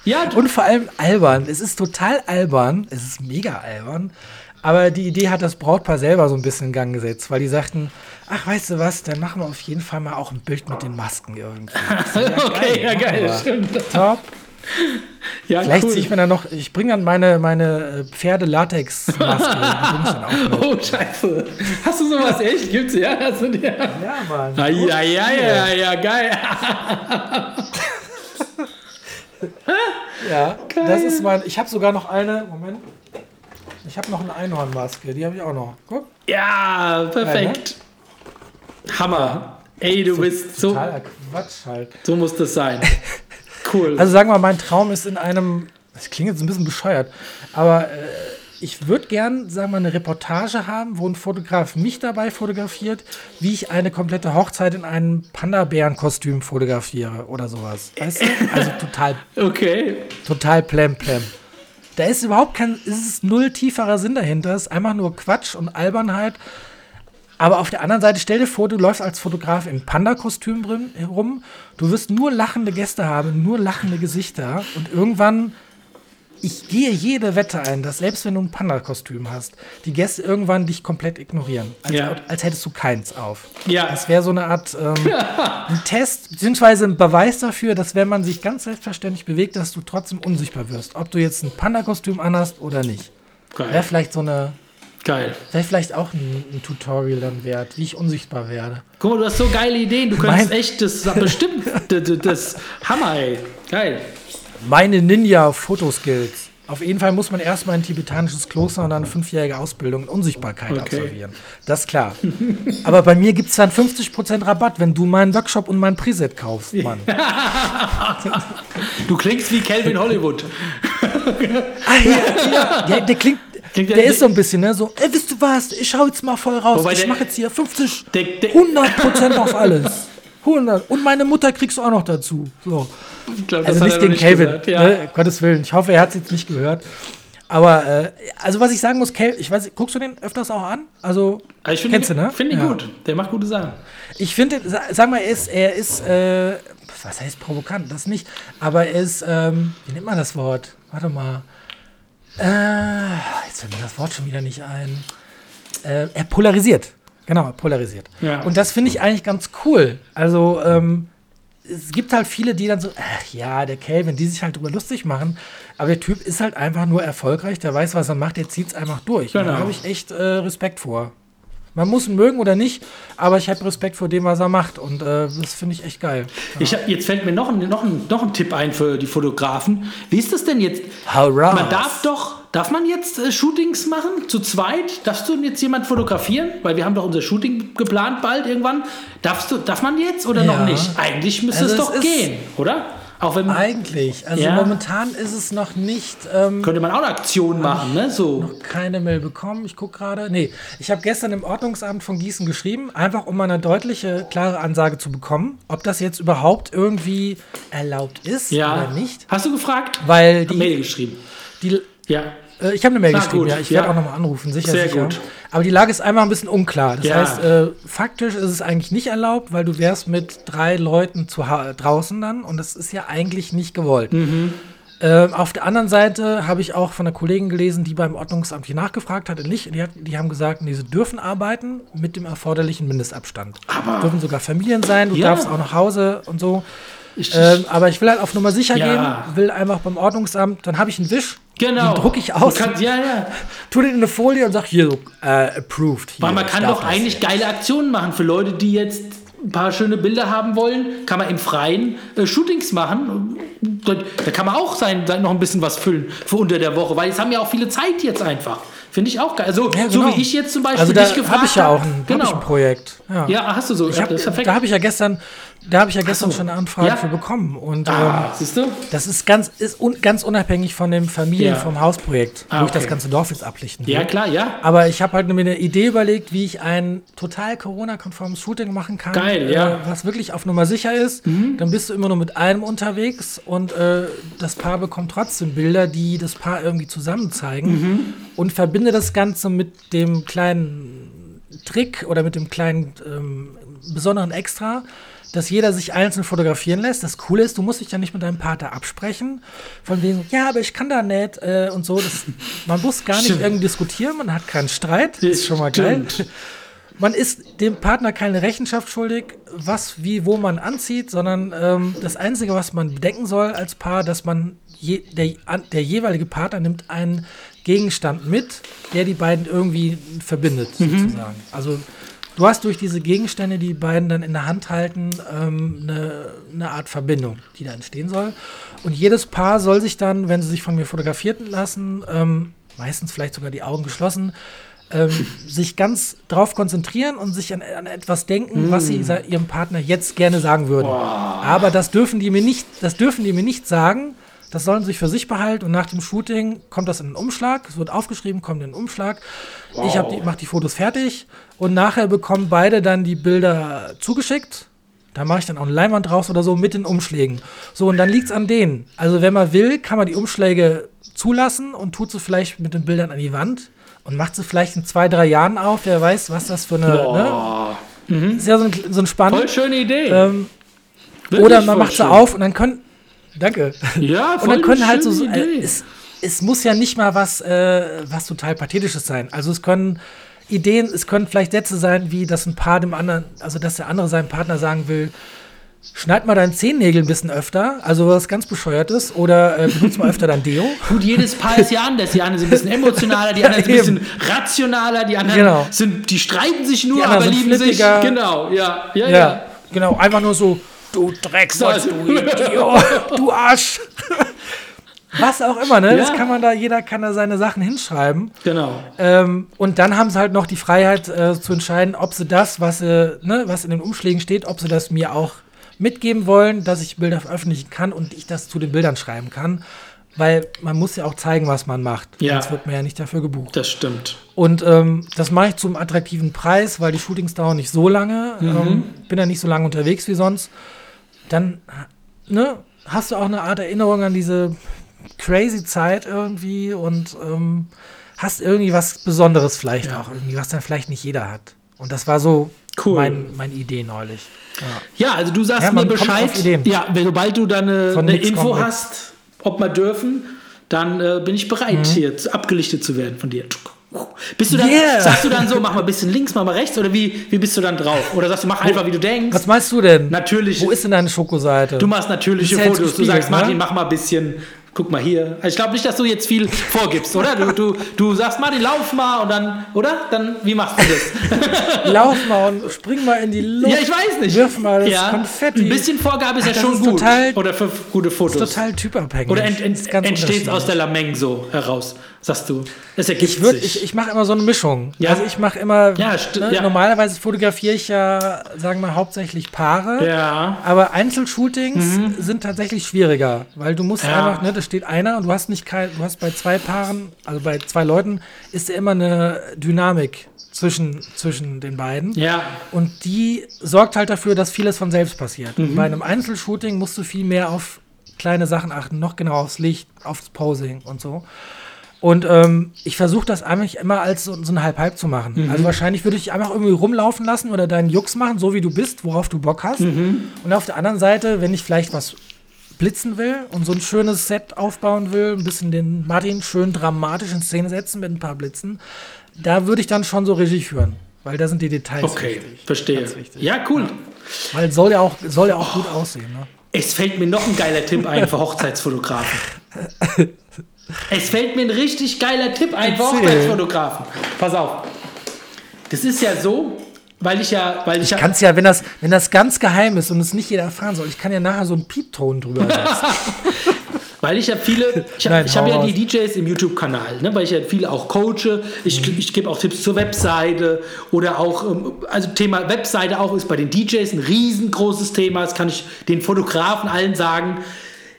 [SPEAKER 2] Ja,
[SPEAKER 1] Und vor allem albern. Es ist total albern. Es ist mega albern. Aber die Idee hat das Brautpaar selber so ein bisschen in Gang gesetzt, weil die sagten, ach, weißt du was, dann machen wir auf jeden Fall mal auch ein Bild mit den Masken irgendwie. Ja,
[SPEAKER 2] okay, ja,
[SPEAKER 1] machen
[SPEAKER 2] geil.
[SPEAKER 1] wir.
[SPEAKER 2] Stimmt.
[SPEAKER 1] Top.
[SPEAKER 2] Ja,
[SPEAKER 1] Vielleicht
[SPEAKER 2] cool.
[SPEAKER 1] ziehe ich mir dann noch, ich bringe dann meine, meine äh, Pferde-Latex-Maske.
[SPEAKER 2] Oh, scheiße. Hast du sowas echt? Gibt's ja? Hast du dir?
[SPEAKER 1] Ja, Mann.
[SPEAKER 2] Ah, ja, ja, ja, ja, geil.
[SPEAKER 1] Ja, das ist mein, ich habe sogar noch eine, Moment. Ich habe noch eine Einhornmaske, die habe ich auch noch. Guck.
[SPEAKER 2] Ja, perfekt. Hammer. Ey, du bist so,
[SPEAKER 1] Totaler Quatsch halt.
[SPEAKER 2] so muss das sein. Cool.
[SPEAKER 1] Also sagen wir mal, mein Traum ist in einem, das klingt jetzt ein bisschen bescheuert, aber äh, ich würde gern, sagen wir mal, eine Reportage haben, wo ein Fotograf mich dabei fotografiert, wie ich eine komplette Hochzeit in einem Panda-Bären-Kostüm fotografiere oder sowas. Weißt du? Also total,
[SPEAKER 2] okay.
[SPEAKER 1] total plem plem. Da ist überhaupt kein, es ist null tieferer Sinn dahinter. Es ist einfach nur Quatsch und Albernheit. Aber auf der anderen Seite, stell dir vor, du läufst als Fotograf im Panda-Kostüm drin herum. Du wirst nur lachende Gäste haben, nur lachende Gesichter. Und irgendwann, ich gehe jede Wette ein, dass selbst wenn du ein Panda-Kostüm hast, die Gäste irgendwann dich komplett ignorieren. Als,
[SPEAKER 2] Ja.
[SPEAKER 1] als hättest du keins auf.
[SPEAKER 2] Ja.
[SPEAKER 1] Das wäre so eine Art ähm, ein Test, beziehungsweise ein Beweis dafür, dass wenn man sich ganz selbstverständlich bewegt, dass du trotzdem unsichtbar wirst. Ob du jetzt ein Panda-Kostüm anhast oder nicht. Wäre vielleicht so eine,
[SPEAKER 2] Geil.
[SPEAKER 1] wäre vielleicht auch ein, ein Tutorial dann wert, wie ich unsichtbar werde.
[SPEAKER 2] Guck mal, du hast so geile Ideen. Du könntest
[SPEAKER 1] Mein-
[SPEAKER 2] echt, das bestimmt, das, das, das Hammer, ey. Geil.
[SPEAKER 1] Meine Ninja-Fotoskills. Auf jeden Fall muss man erstmal ein tibetanisches Kloster und dann eine fünfjährige Ausbildung in Unsichtbarkeit
[SPEAKER 2] Okay.
[SPEAKER 1] absolvieren. Das ist klar. Aber bei mir gibt es dann 50% Rabatt, wenn du meinen Workshop und mein Preset kaufst, Mann.
[SPEAKER 2] Du klingst wie Calvin Hollywood.
[SPEAKER 1] Ah, ja, ja. ja der klingt.
[SPEAKER 2] Klingt
[SPEAKER 1] der ist so ein bisschen, ne? So, ey, wisst du was? Ich schau jetzt mal voll raus.
[SPEAKER 2] Wobei
[SPEAKER 1] ich mache jetzt hier 50,
[SPEAKER 2] Der, der,
[SPEAKER 1] 100 Prozent auf alles. 100. Und meine Mutter kriegst du auch noch dazu. So.
[SPEAKER 2] Ich glaub, das
[SPEAKER 1] Also nicht gegen Calvin,
[SPEAKER 2] Ja.
[SPEAKER 1] ne? Gottes Willen. Ich hoffe, er hat es jetzt nicht gehört. Aber, äh, also was ich sagen muss, Calvin, ich weiß, guckst du den öfters auch an? Also,
[SPEAKER 2] Aber ich finde
[SPEAKER 1] Kennst du,
[SPEAKER 2] ihn,
[SPEAKER 1] ne?
[SPEAKER 2] find ihn
[SPEAKER 1] Ja.
[SPEAKER 2] gut. Der macht gute Sachen.
[SPEAKER 1] ich finde, sa- sag mal, er ist, er ist, äh, was heißt provokant? Das nicht. Aber er ist, ähm, wie nennt man das Wort? Warte mal. Äh, jetzt fällt mir das Wort schon wieder nicht ein. Äh, er polarisiert. Genau, er polarisiert.
[SPEAKER 2] Ja.
[SPEAKER 1] Und das finde ich eigentlich ganz cool. Also, ähm, es gibt halt viele, die dann so, ach ja, der Calvin, die sich halt über lustig machen. Aber der Typ ist halt einfach nur erfolgreich, der weiß, was er macht, der zieht es einfach durch. Und Da
[SPEAKER 2] Genau.
[SPEAKER 1] habe ich echt äh, Respekt vor. Man muss ihn mögen oder nicht, aber ich habe Respekt vor dem, was er macht. Und äh, das finde ich echt geil.
[SPEAKER 2] Ich hab, jetzt fällt mir noch ein, noch, ein, noch ein Tipp ein für die Fotografen. Wie ist das denn jetzt?
[SPEAKER 1] Hurra!
[SPEAKER 2] Man darf doch, darf man jetzt äh, Shootings machen? Zu zweit? Darfst du jetzt jemand fotografieren? Weil wir haben doch unser Shooting geplant bald irgendwann. Darfst du, darf man jetzt oder
[SPEAKER 1] Ja.
[SPEAKER 2] noch nicht? Eigentlich müsste
[SPEAKER 1] Also
[SPEAKER 2] es
[SPEAKER 1] es
[SPEAKER 2] doch
[SPEAKER 1] ist-
[SPEAKER 2] gehen, oder? Auch wenn
[SPEAKER 1] Eigentlich. Also
[SPEAKER 2] Ja.
[SPEAKER 1] momentan ist es noch nicht. Ähm,
[SPEAKER 2] könnte man auch eine Aktion machen, ne? So.
[SPEAKER 1] keine Mail bekommen. Ich gucke gerade. Nee, ich habe gestern im Ordnungsamt von Gießen geschrieben, einfach um mal eine deutliche, klare Ansage zu bekommen, ob das jetzt überhaupt irgendwie erlaubt ist
[SPEAKER 2] Ja.
[SPEAKER 1] oder nicht.
[SPEAKER 2] Hast du gefragt?
[SPEAKER 1] Weil
[SPEAKER 2] Die Mail geschrieben.
[SPEAKER 1] die
[SPEAKER 2] Ja.
[SPEAKER 1] Äh, ich habe eine Mail
[SPEAKER 2] Na
[SPEAKER 1] geschrieben,
[SPEAKER 2] gut,
[SPEAKER 1] ja. Ich
[SPEAKER 2] ja.
[SPEAKER 1] werde auch nochmal anrufen, sicher,
[SPEAKER 2] Sehr
[SPEAKER 1] sicher.
[SPEAKER 2] gut.
[SPEAKER 1] Aber die Lage ist einmal ein bisschen unklar. Das
[SPEAKER 2] Ja.
[SPEAKER 1] heißt, äh, faktisch ist es eigentlich nicht erlaubt, weil du wärst mit drei Leuten zu draußen dann und das ist ja eigentlich nicht gewollt.
[SPEAKER 2] Mhm.
[SPEAKER 1] Ähm, auf der anderen Seite habe ich auch von einer Kollegin gelesen, die beim Ordnungsamt hier nachgefragt hatte, nicht. Die, hat, die haben gesagt, nee, sie dürfen arbeiten mit dem erforderlichen Mindestabstand.
[SPEAKER 2] Aber-
[SPEAKER 1] dürfen sogar Familien sein, du
[SPEAKER 2] Ja.
[SPEAKER 1] darfst auch nach Hause und so.
[SPEAKER 2] Ich,
[SPEAKER 1] Ähm, aber ich will halt auf Nummer sicher
[SPEAKER 2] Ja.
[SPEAKER 1] gehen, will einfach beim Ordnungsamt, dann habe ich einen Wisch,
[SPEAKER 2] genau.
[SPEAKER 1] den drucke ich aus,
[SPEAKER 2] kannst, ja, ja.
[SPEAKER 1] tu den in eine Folie und sag hier so, äh, approved. Hier,
[SPEAKER 2] Weil man kann doch eigentlich
[SPEAKER 1] hier.
[SPEAKER 2] geile Aktionen machen für Leute, die jetzt ein paar schöne Bilder haben wollen. Kann man im Freien äh, Shootings machen. Da, da kann man auch sein, noch ein bisschen was füllen für unter der Woche, weil jetzt haben ja auch viele Zeit jetzt einfach. Finde ich auch geil. Also,
[SPEAKER 1] Ja,
[SPEAKER 2] so
[SPEAKER 1] genau.
[SPEAKER 2] wie ich jetzt zum Beispiel
[SPEAKER 1] Also da
[SPEAKER 2] dich gefragt
[SPEAKER 1] habe ich ja auch ein,
[SPEAKER 2] Genau.
[SPEAKER 1] ein Projekt. Ja.
[SPEAKER 2] ja, hast du so.
[SPEAKER 1] Ich hab,
[SPEAKER 2] perfekt.
[SPEAKER 1] da habe ich ja gestern, da habe ich ja gestern
[SPEAKER 2] so.
[SPEAKER 1] schon eine Anfrage
[SPEAKER 2] Ja.
[SPEAKER 1] für bekommen. Und ähm,
[SPEAKER 2] ah, siehst du?
[SPEAKER 1] das ist ganz, ist un, ganz unabhängig von dem Familien,
[SPEAKER 2] Ja.
[SPEAKER 1] vom Hausprojekt,
[SPEAKER 2] Ah,
[SPEAKER 1] wo ich das
[SPEAKER 2] okay.
[SPEAKER 1] ganze Dorf jetzt ablichten will.
[SPEAKER 2] Ja, klar, ja.
[SPEAKER 1] Aber ich habe halt mir eine Idee überlegt, wie ich ein total Corona-konformes Shooting machen kann.
[SPEAKER 2] Geil,
[SPEAKER 1] äh,
[SPEAKER 2] ja. Mhm.
[SPEAKER 1] Was wirklich auf Nummer sicher ist. Dann bist du immer nur mit einem unterwegs und äh, das Paar bekommt trotzdem Bilder, die das Paar irgendwie zusammen zeigen.
[SPEAKER 2] Mhm.
[SPEAKER 1] Und verbinde das Ganze mit dem kleinen Trick oder mit dem kleinen ähm, besonderen Extra, dass jeder sich einzeln fotografieren lässt. Das Coole ist, du musst dich ja nicht mit deinem Partner absprechen. Von wegen, ja, aber ich kann da nicht äh, und so. Das, man muss gar nicht
[SPEAKER 2] Stimmt.
[SPEAKER 1] irgendwie diskutieren, man hat keinen Streit. Das ist schon mal geil.
[SPEAKER 2] Stimmt.
[SPEAKER 1] Man ist dem Partner keine Rechenschaft schuldig, was, wie, wo man anzieht, sondern ähm, das Einzige, was man bedenken soll als Paar, dass man je, der, der jeweilige Partner nimmt einen Gegenstand mit, der die beiden irgendwie verbindet, sozusagen. Also du hast durch diese Gegenstände, die die beiden dann in der Hand halten, ähm, eine, eine Art Verbindung, die da entstehen soll. Und jedes Paar soll sich dann, wenn sie sich von mir fotografieren lassen, ähm, meistens vielleicht sogar die Augen geschlossen, ähm, sich ganz drauf konzentrieren und sich an, an etwas denken, was sie sa- ihrem Partner jetzt gerne sagen würden. Aber das dürfen die mir nicht, das dürfen die mir nicht sagen. Das sollen sie sich für sich behalten und nach dem Shooting kommt das in einen Umschlag. Es wird aufgeschrieben, kommt in einen Umschlag. Ich hab die, mache die Fotos fertig und nachher bekommen beide dann die Bilder zugeschickt. Da mache ich dann auch eine Leinwand draus oder so mit den Umschlägen. So, und dann liegt's an denen. Also, wenn man will, kann man die Umschläge zulassen und tut sie vielleicht mit den Bildern an die Wand und macht sie vielleicht in zwei, drei Jahren auf. Wer weiß, was das für eine. Ne?
[SPEAKER 2] Boah.
[SPEAKER 1] Ist ja so ein, so ein Spann.
[SPEAKER 2] Voll schöne Idee.
[SPEAKER 1] Ähm, oder man macht sie
[SPEAKER 2] schön.
[SPEAKER 1] auf und dann können. Danke.
[SPEAKER 2] Ja,
[SPEAKER 1] Und dann
[SPEAKER 2] voll
[SPEAKER 1] können halt so. so äh, es, es muss ja nicht mal was, äh, was total Pathetisches sein. Also es können Ideen, es können vielleicht Sätze sein, wie dass ein Paar dem anderen, also dass der andere seinem Partner sagen will, schneid mal deinen Zehennägel ein bisschen öfter, also was ganz bescheuertes, oder äh, benutzt mal öfter dein Deo.
[SPEAKER 2] Gut, jedes Paar ist ja anders. Die anderen sind ein bisschen emotionaler, die anderen sind ein bisschen rationaler, die anderen
[SPEAKER 1] Genau.
[SPEAKER 2] sind, die streiten sich nur, aber lieben sich.
[SPEAKER 1] flippiger.
[SPEAKER 2] Genau, ja, ja, ja.
[SPEAKER 1] Ja, genau, einfach nur so, du Drecksau,
[SPEAKER 2] So,
[SPEAKER 1] du Idiot, du Arsch. Was auch immer, ne? Das
[SPEAKER 2] Ja.
[SPEAKER 1] kann man da, jeder kann da seine Sachen hinschreiben.
[SPEAKER 2] Genau.
[SPEAKER 1] Ähm, und dann haben sie halt noch die Freiheit äh, zu entscheiden, ob sie das, was, sie, ne, was in den Umschlägen steht, ob sie das mir auch mitgeben wollen, dass ich Bilder veröffentlichen kann und ich das zu den Bildern schreiben kann. Weil man muss ja auch zeigen, was man macht.
[SPEAKER 2] Ja.
[SPEAKER 1] Sonst wird man ja nicht dafür gebucht.
[SPEAKER 2] Das stimmt.
[SPEAKER 1] Und ähm, das mache ich zum attraktiven Preis, weil die Shootings dauern nicht so lange.
[SPEAKER 2] Mhm.
[SPEAKER 1] Ähm, bin ja nicht so lange unterwegs wie sonst. Dann, ne, hast du auch eine Art Erinnerung an diese crazy Zeit irgendwie und ähm, hast irgendwie was Besonderes vielleicht
[SPEAKER 2] Ja.
[SPEAKER 1] auch, irgendwie, was dann vielleicht nicht jeder hat. Und das war so
[SPEAKER 2] Cool.
[SPEAKER 1] mein, meine Idee neulich.
[SPEAKER 2] Ja, also du sagst
[SPEAKER 1] Ja,
[SPEAKER 2] mir Bescheid. Ja, sobald du dann eine,
[SPEAKER 1] Von
[SPEAKER 2] eine
[SPEAKER 1] nix
[SPEAKER 2] Info hast, ob wir dürfen, dann äh, bin ich bereit,
[SPEAKER 1] Mhm.
[SPEAKER 2] hier abgelichtet zu werden von dir. Bist du dann,
[SPEAKER 1] Yeah.
[SPEAKER 2] sagst du dann so, mach mal ein bisschen links, mach mal rechts oder wie, wie bist du dann drauf? Oder sagst du, mach einfach, wie du denkst?
[SPEAKER 1] Was meinst du denn?
[SPEAKER 2] Natürlich.
[SPEAKER 1] Wo ist denn deine Schokoseite?
[SPEAKER 2] Du machst natürliche Fotos. Du sagst, Martin,
[SPEAKER 1] ne?
[SPEAKER 2] mach mal ein bisschen. Guck mal hier. Also ich glaube nicht, dass du jetzt viel vorgibst, oder? Du, du, du sagst, Martin, lauf mal und dann, oder? Dann, wie machst du das?
[SPEAKER 1] Lauf mal und spring mal in die Luft.
[SPEAKER 2] ja, ich weiß nicht.
[SPEAKER 1] Wirf mal das
[SPEAKER 2] ja.
[SPEAKER 1] Konfetti.
[SPEAKER 2] Ein bisschen Vorgabe ist ja
[SPEAKER 1] Ach, das
[SPEAKER 2] schon
[SPEAKER 1] ist
[SPEAKER 2] gut.
[SPEAKER 1] total-
[SPEAKER 2] oder für gute Fotos.
[SPEAKER 1] Total typabhängig.
[SPEAKER 2] oder ent,
[SPEAKER 1] Das
[SPEAKER 2] ent,
[SPEAKER 1] ist
[SPEAKER 2] entsteht es aus der. Lameng so heraus, sagst du. Das ergibt
[SPEAKER 1] Ich, würd-
[SPEAKER 2] sich.
[SPEAKER 1] ich, ich mache immer so eine Mischung.
[SPEAKER 2] Ja.
[SPEAKER 1] Also ich mache immer,
[SPEAKER 2] Ja,
[SPEAKER 1] ne,
[SPEAKER 2] ja.
[SPEAKER 1] normalerweise fotografiere ich ja, sagen wir, hauptsächlich Paare.
[SPEAKER 2] ja.
[SPEAKER 1] Aber Einzelshootings sind tatsächlich schwieriger, weil du musst
[SPEAKER 2] Mhm. Ja.
[SPEAKER 1] einfach, ne, da steht einer und du hast nicht kein, du hast bei zwei Paaren, also bei zwei Leuten, ist ja immer eine Dynamik zwischen, zwischen den beiden.
[SPEAKER 2] Ja.
[SPEAKER 1] Und die sorgt halt dafür, dass vieles von selbst passiert.
[SPEAKER 2] Mhm.
[SPEAKER 1] Und bei einem Einzelshooting musst du viel mehr auf kleine Sachen achten, noch genau aufs Licht, aufs Posing und so. Und ähm, ich versuche das eigentlich immer als so, so ein Halb-Halb zu machen.
[SPEAKER 2] Mhm.
[SPEAKER 1] Also wahrscheinlich würde ich dich einfach irgendwie rumlaufen lassen oder deinen Jux machen, so wie du bist, worauf du Bock hast.
[SPEAKER 2] Mhm.
[SPEAKER 1] Und auf der anderen Seite, wenn ich vielleicht was blitzen will und so ein schönes Set aufbauen will, ein bisschen den Martin schön dramatisch in Szene setzen mit ein paar Blitzen, da würde ich dann schon so Regie führen. Weil da sind die Details
[SPEAKER 2] Okay,
[SPEAKER 1] wichtig.
[SPEAKER 2] verstehe. Ja, cool.
[SPEAKER 1] Weil soll ja auch, soll ja auch gut aussehen. Ne?
[SPEAKER 2] Es fällt mir noch ein geiler Tipp ein für Hochzeitsfotografen. Es fällt mir ein richtig geiler Tipp ein für. Hochzeitsfotografen. Pass auf. Das ist ja so, weil ich ja, weil ich, ja,
[SPEAKER 1] Kannst ja, wenn das, wenn das ganz geheim ist und es nicht jeder erfahren soll, ich kann ja nachher so einen Piepton drüber setzen.
[SPEAKER 2] weil ich ja viele, ich habe ich hab ja die DJs im YouTube-Kanal, ne, weil ich ja viele auch coache. Ich,
[SPEAKER 1] Mhm.
[SPEAKER 2] ich gebe auch Tipps zur Webseite oder auch, ähm, also Thema Webseite auch ist bei den DJs ein riesengroßes Thema. Das kann ich den Fotografen allen sagen.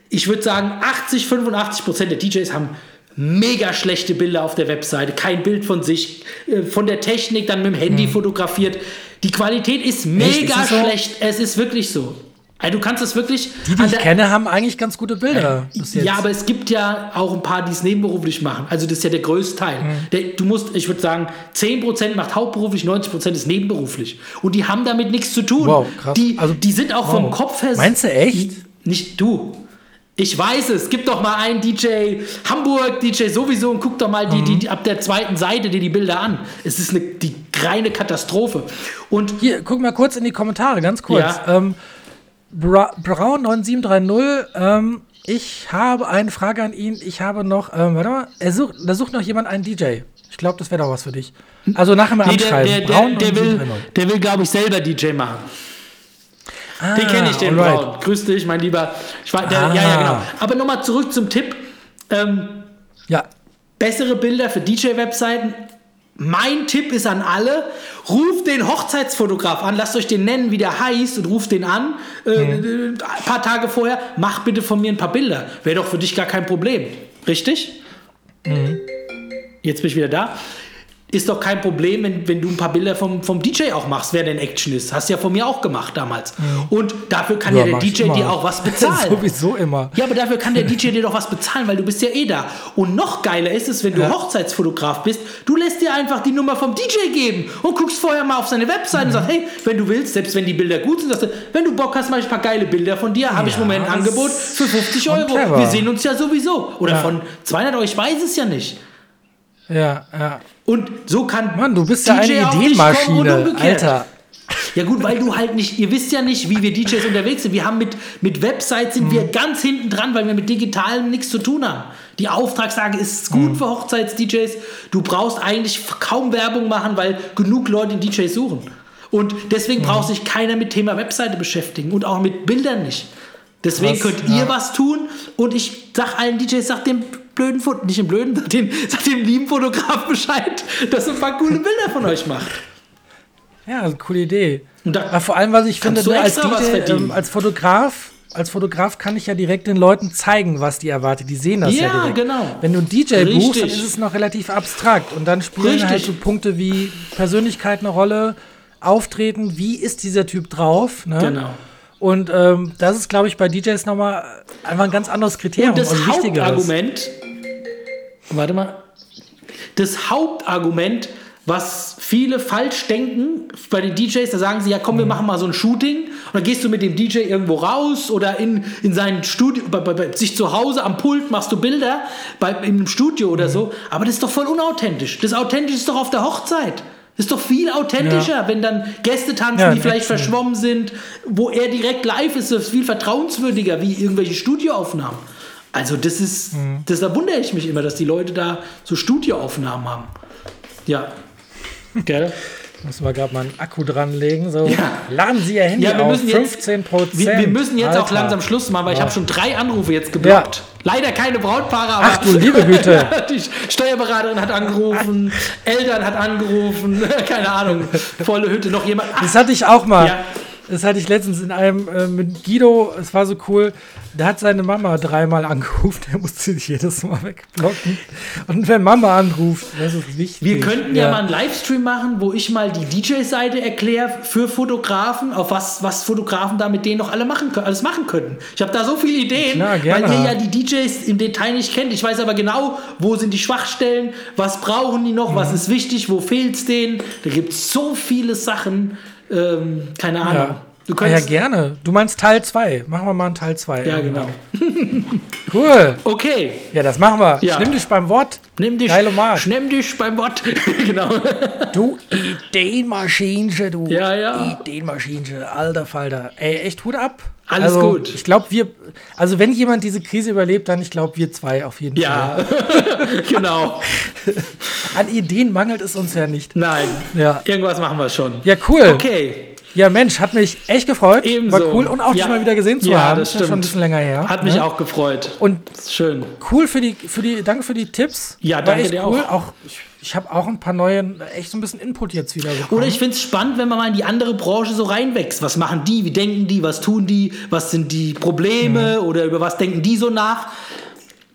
[SPEAKER 2] Ich würde sagen, 80, 85 Prozent der DJs haben mega schlechte Bilder auf der Webseite. Kein Bild von sich, äh, von der Technik dann mit dem Handy fotografiert. Die Qualität ist mega
[SPEAKER 1] Mhm. Ist es so?
[SPEAKER 2] schlecht. Es ist wirklich so. Also du kannst es wirklich.
[SPEAKER 1] Die, die ich kenne, haben eigentlich ganz gute Bilder. jetzt.
[SPEAKER 2] ja, aber es gibt ja auch ein paar, die es nebenberuflich machen. Also das ist ja der größte Teil.
[SPEAKER 1] Mhm.
[SPEAKER 2] Der, du musst, ich würde sagen, 10% macht hauptberuflich, 90% ist nebenberuflich. Und die haben damit nichts zu tun.
[SPEAKER 1] Wow, krass.
[SPEAKER 2] Die,
[SPEAKER 1] Also,
[SPEAKER 2] die sind auch vom
[SPEAKER 1] wow.
[SPEAKER 2] Kopf her...
[SPEAKER 1] Meinst du echt?
[SPEAKER 2] Nicht du. Ich weiß es. Gib doch mal einen DJ Hamburg, DJ sowieso und guck doch mal die,
[SPEAKER 1] Mhm.
[SPEAKER 2] die, ab der zweiten Seite dir die Bilder an. Es ist eine, die reine Katastrophe. Und
[SPEAKER 1] Hier, guck mal kurz in die Kommentare, ganz kurz.
[SPEAKER 2] Ja.
[SPEAKER 1] Ähm, Bra Braun9730, ähm, ich habe eine Frage an ihn. Ich habe noch, ähm, warte mal, er sucht, da sucht noch jemand einen DJ. Ich glaube, das wäre doch was für dich. Also nachher mal
[SPEAKER 2] nee, der,
[SPEAKER 1] anschreiben.
[SPEAKER 2] der, der,
[SPEAKER 1] Braun
[SPEAKER 2] der will,
[SPEAKER 1] 9730.
[SPEAKER 2] der will glaube ich, selber DJ machen.
[SPEAKER 1] Ah,
[SPEAKER 2] Den kenne ich, den
[SPEAKER 1] alright.
[SPEAKER 2] Braun. Grüß dich, mein Lieber. Ich war, der,
[SPEAKER 1] Ah.
[SPEAKER 2] Ja, ja, genau. Aber nochmal zurück zum Tipp. Ähm,
[SPEAKER 1] Ja,
[SPEAKER 2] bessere Bilder für DJ-Webseiten. Mein Tipp ist an alle, ruft den Hochzeitsfotograf an, lasst euch den nennen, wie der heißt und ruft den an, äh,
[SPEAKER 1] Mhm.
[SPEAKER 2] ein paar Tage vorher, mach bitte von mir ein paar Bilder. Wäre doch für dich gar kein Problem. Richtig?
[SPEAKER 1] Mhm.
[SPEAKER 2] Jetzt bin ich wieder da. Ist doch kein Problem, wenn, wenn du ein paar Bilder vom, vom DJ auch machst, wer denn Action ist. Hast du ja von mir auch gemacht damals. Und dafür kann ja.
[SPEAKER 1] Ja,
[SPEAKER 2] der DJ
[SPEAKER 1] immer.
[SPEAKER 2] dir auch was bezahlen.
[SPEAKER 1] Sowieso immer.
[SPEAKER 2] Ja, aber dafür kann der DJ dir doch was bezahlen, weil du bist ja eh da. Und noch geiler ist es, wenn du
[SPEAKER 1] Ja.
[SPEAKER 2] Hochzeitsfotograf bist, du lässt dir einfach die Nummer vom DJ geben und guckst vorher mal auf seine Website
[SPEAKER 1] Mhm.
[SPEAKER 2] und sagst, hey, wenn du willst, selbst wenn die Bilder gut sind, sagst du, wenn du Bock hast, mach ich ein paar geile Bilder von dir, habe ich im
[SPEAKER 1] Ja,
[SPEAKER 2] Moment ein Angebot für 50
[SPEAKER 1] schon
[SPEAKER 2] Euro.
[SPEAKER 1] clever.
[SPEAKER 2] Wir sehen uns ja sowieso. Oder
[SPEAKER 1] Ja.
[SPEAKER 2] von 200 Euro, ich weiß es ja nicht.
[SPEAKER 1] Ja, ja.
[SPEAKER 2] Und so kann
[SPEAKER 1] Mann, du bist ja
[SPEAKER 2] DJ
[SPEAKER 1] eine
[SPEAKER 2] kommen und
[SPEAKER 1] Ideenmaschine. Alter.
[SPEAKER 2] Ja gut, weil du halt nicht, ihr wisst ja nicht, wie wir DJs unterwegs sind. Wir haben mit, mit Websites sind
[SPEAKER 1] Mhm.
[SPEAKER 2] wir ganz hinten dran, weil wir mit Digitalem nichts zu tun haben. Die Auftragslage ist
[SPEAKER 1] Mhm.
[SPEAKER 2] gut für Hochzeits-DJs. Du brauchst eigentlich kaum Werbung machen, weil genug Leute DJs suchen. Und
[SPEAKER 1] Mhm.
[SPEAKER 2] deswegen braucht sich keiner mit Thema Webseite beschäftigen und auch mit Bildern nicht. Deswegen
[SPEAKER 1] Krass,
[SPEAKER 2] könnt
[SPEAKER 1] ja.
[SPEAKER 2] ihr was tun und ich sag allen DJs, sag dem blöden Foto, nicht dem blöden, sag dem, sag dem lieben Fotograf Bescheid, dass er ein paar coole Bilder von euch macht.
[SPEAKER 1] Ja, also coole Idee.
[SPEAKER 2] Und da-
[SPEAKER 1] Aber vor allem, was ich finde, als DJ, ähm, als Fotograf, als Fotograf kann ich ja direkt den Leuten zeigen, was die erwartet. Die sehen das ja,
[SPEAKER 2] Ja,
[SPEAKER 1] direkt.
[SPEAKER 2] genau.
[SPEAKER 1] Wenn du einen DJ buchst, dann
[SPEAKER 2] Richtig.
[SPEAKER 1] ist es noch relativ abstrakt. Und dann spielen
[SPEAKER 2] Richtig.
[SPEAKER 1] halt so Punkte wie Persönlichkeit eine Rolle, Auftreten, wie ist dieser Typ drauf. Ne?
[SPEAKER 2] Genau.
[SPEAKER 1] Und ähm, das ist, glaube ich, bei DJs nochmal einfach ein ganz anderes Kriterium.
[SPEAKER 2] Und das
[SPEAKER 1] und.
[SPEAKER 2] Hauptargument, warte mal, das Hauptargument, was viele falsch denken bei den DJs, da sagen sie, ja komm, wir machen mal so ein Shooting und dann gehst du mit dem DJ irgendwo raus oder in, in sein Studio, bei, bei, bei sich zu Hause am Pult machst du Bilder bei, in einem Studio oder so, aber das ist doch voll unauthentisch. Das Authentisch ist doch auf der Hochzeit. Das ist doch viel authentischer,
[SPEAKER 1] Ja.
[SPEAKER 2] wenn dann Gäste tanzen,
[SPEAKER 1] Ja,
[SPEAKER 2] die vielleicht verschwommen sind, wo er direkt live ist, das ist viel vertrauenswürdiger wie irgendwelche Studioaufnahmen. Also das ist,
[SPEAKER 1] Mhm.
[SPEAKER 2] das da wundere ich mich immer, dass die Leute da so Studioaufnahmen haben. Ja. Gell?
[SPEAKER 1] Müssen wir gerade mal einen Akku dranlegen. So.
[SPEAKER 2] Ja.
[SPEAKER 1] Laden Sie Ihr Handy
[SPEAKER 2] Ja, wir
[SPEAKER 1] auf.
[SPEAKER 2] müssen jetzt-
[SPEAKER 1] 15 Prozent.
[SPEAKER 2] Wir, wir müssen jetzt auch langsam Schluss machen, weil ich habe schon drei Anrufe jetzt geblockt. Leider keine Brautpaare, aber
[SPEAKER 1] Ach du liebe Güte.
[SPEAKER 2] die Steuerberaterin hat angerufen, Eltern hat angerufen, keine Ahnung, volle Hütte, noch jemand. Ach,
[SPEAKER 1] Das hatte ich auch mal.
[SPEAKER 2] Ja.
[SPEAKER 1] Das hatte ich letztens in einem äh, mit Guido, es war so cool, da hat seine Mama dreimal angerufen, der musste sich jedes Mal wegblocken. Und wenn Mama anruft, das ist wichtig.
[SPEAKER 2] wir könnten ja. mal einen Livestream machen, wo ich mal die DJ-Seite erkläre für Fotografen, auf was, was Fotografen da mit denen noch alle machen, können- alles machen könnten. Ich habe da so viele Ideen,
[SPEAKER 1] Klar,
[SPEAKER 2] weil ihr ja die DJs im Detail nicht kennt. Ich weiß aber genau, wo sind die Schwachstellen, was brauchen die noch,
[SPEAKER 1] Mhm.
[SPEAKER 2] was ist wichtig, wo fehlt es denen. Da gibt es so viele Sachen, ähm, keine Ahnung.
[SPEAKER 1] Ja.
[SPEAKER 2] Du
[SPEAKER 1] Ah, ja,
[SPEAKER 2] könntest,
[SPEAKER 1] gerne. Du meinst Teil 2. Machen wir mal einen Teil 2.
[SPEAKER 2] ja, genau.
[SPEAKER 1] Cool.
[SPEAKER 2] Okay,
[SPEAKER 1] Ja, das machen wir.
[SPEAKER 2] Ja.
[SPEAKER 1] Ich nimm dich beim Wort.
[SPEAKER 2] nimm dich,
[SPEAKER 1] Mark.
[SPEAKER 2] nimm dich beim Wort. genau.
[SPEAKER 1] Du Ideenmaschinchen, du.
[SPEAKER 2] Ja, ja.
[SPEAKER 1] Ideenmaschinchen, alter Falter. Ey, echt Hut ab.
[SPEAKER 2] Alles
[SPEAKER 1] also,
[SPEAKER 2] gut.
[SPEAKER 1] Ich glaube, wir, also wenn jemand diese Krise überlebt, dann ich glaube, wir zwei auf jeden
[SPEAKER 2] Ja, genau.
[SPEAKER 1] Fall. An Ideen mangelt es uns ja nicht.
[SPEAKER 2] Nein,
[SPEAKER 1] Ja.
[SPEAKER 2] irgendwas machen wir schon.
[SPEAKER 1] Ja, cool.
[SPEAKER 2] Okay,
[SPEAKER 1] Ja, Mensch, hat mich echt gefreut.
[SPEAKER 2] Ebenso.
[SPEAKER 1] War cool und auch dich
[SPEAKER 2] Ja.
[SPEAKER 1] mal wieder gesehen zu
[SPEAKER 2] Ja,
[SPEAKER 1] haben.
[SPEAKER 2] das
[SPEAKER 1] Ist ja schon ein
[SPEAKER 2] stimmt.
[SPEAKER 1] bisschen länger her.
[SPEAKER 2] hat mich
[SPEAKER 1] ne?
[SPEAKER 2] auch gefreut.
[SPEAKER 1] Und
[SPEAKER 2] Schön.
[SPEAKER 1] cool für die, für die, danke für die Tipps.
[SPEAKER 2] Ja, danke dir
[SPEAKER 1] cool.
[SPEAKER 2] auch.
[SPEAKER 1] auch ich ich habe auch ein paar neue, echt so ein bisschen Input jetzt wieder bekommen.
[SPEAKER 2] Oder ich finde es spannend, wenn man mal in die andere Branche so reinwächst. Was machen die? Wie denken die? Was tun die? Was sind die Probleme?
[SPEAKER 1] Mhm.
[SPEAKER 2] Oder über was denken die so nach?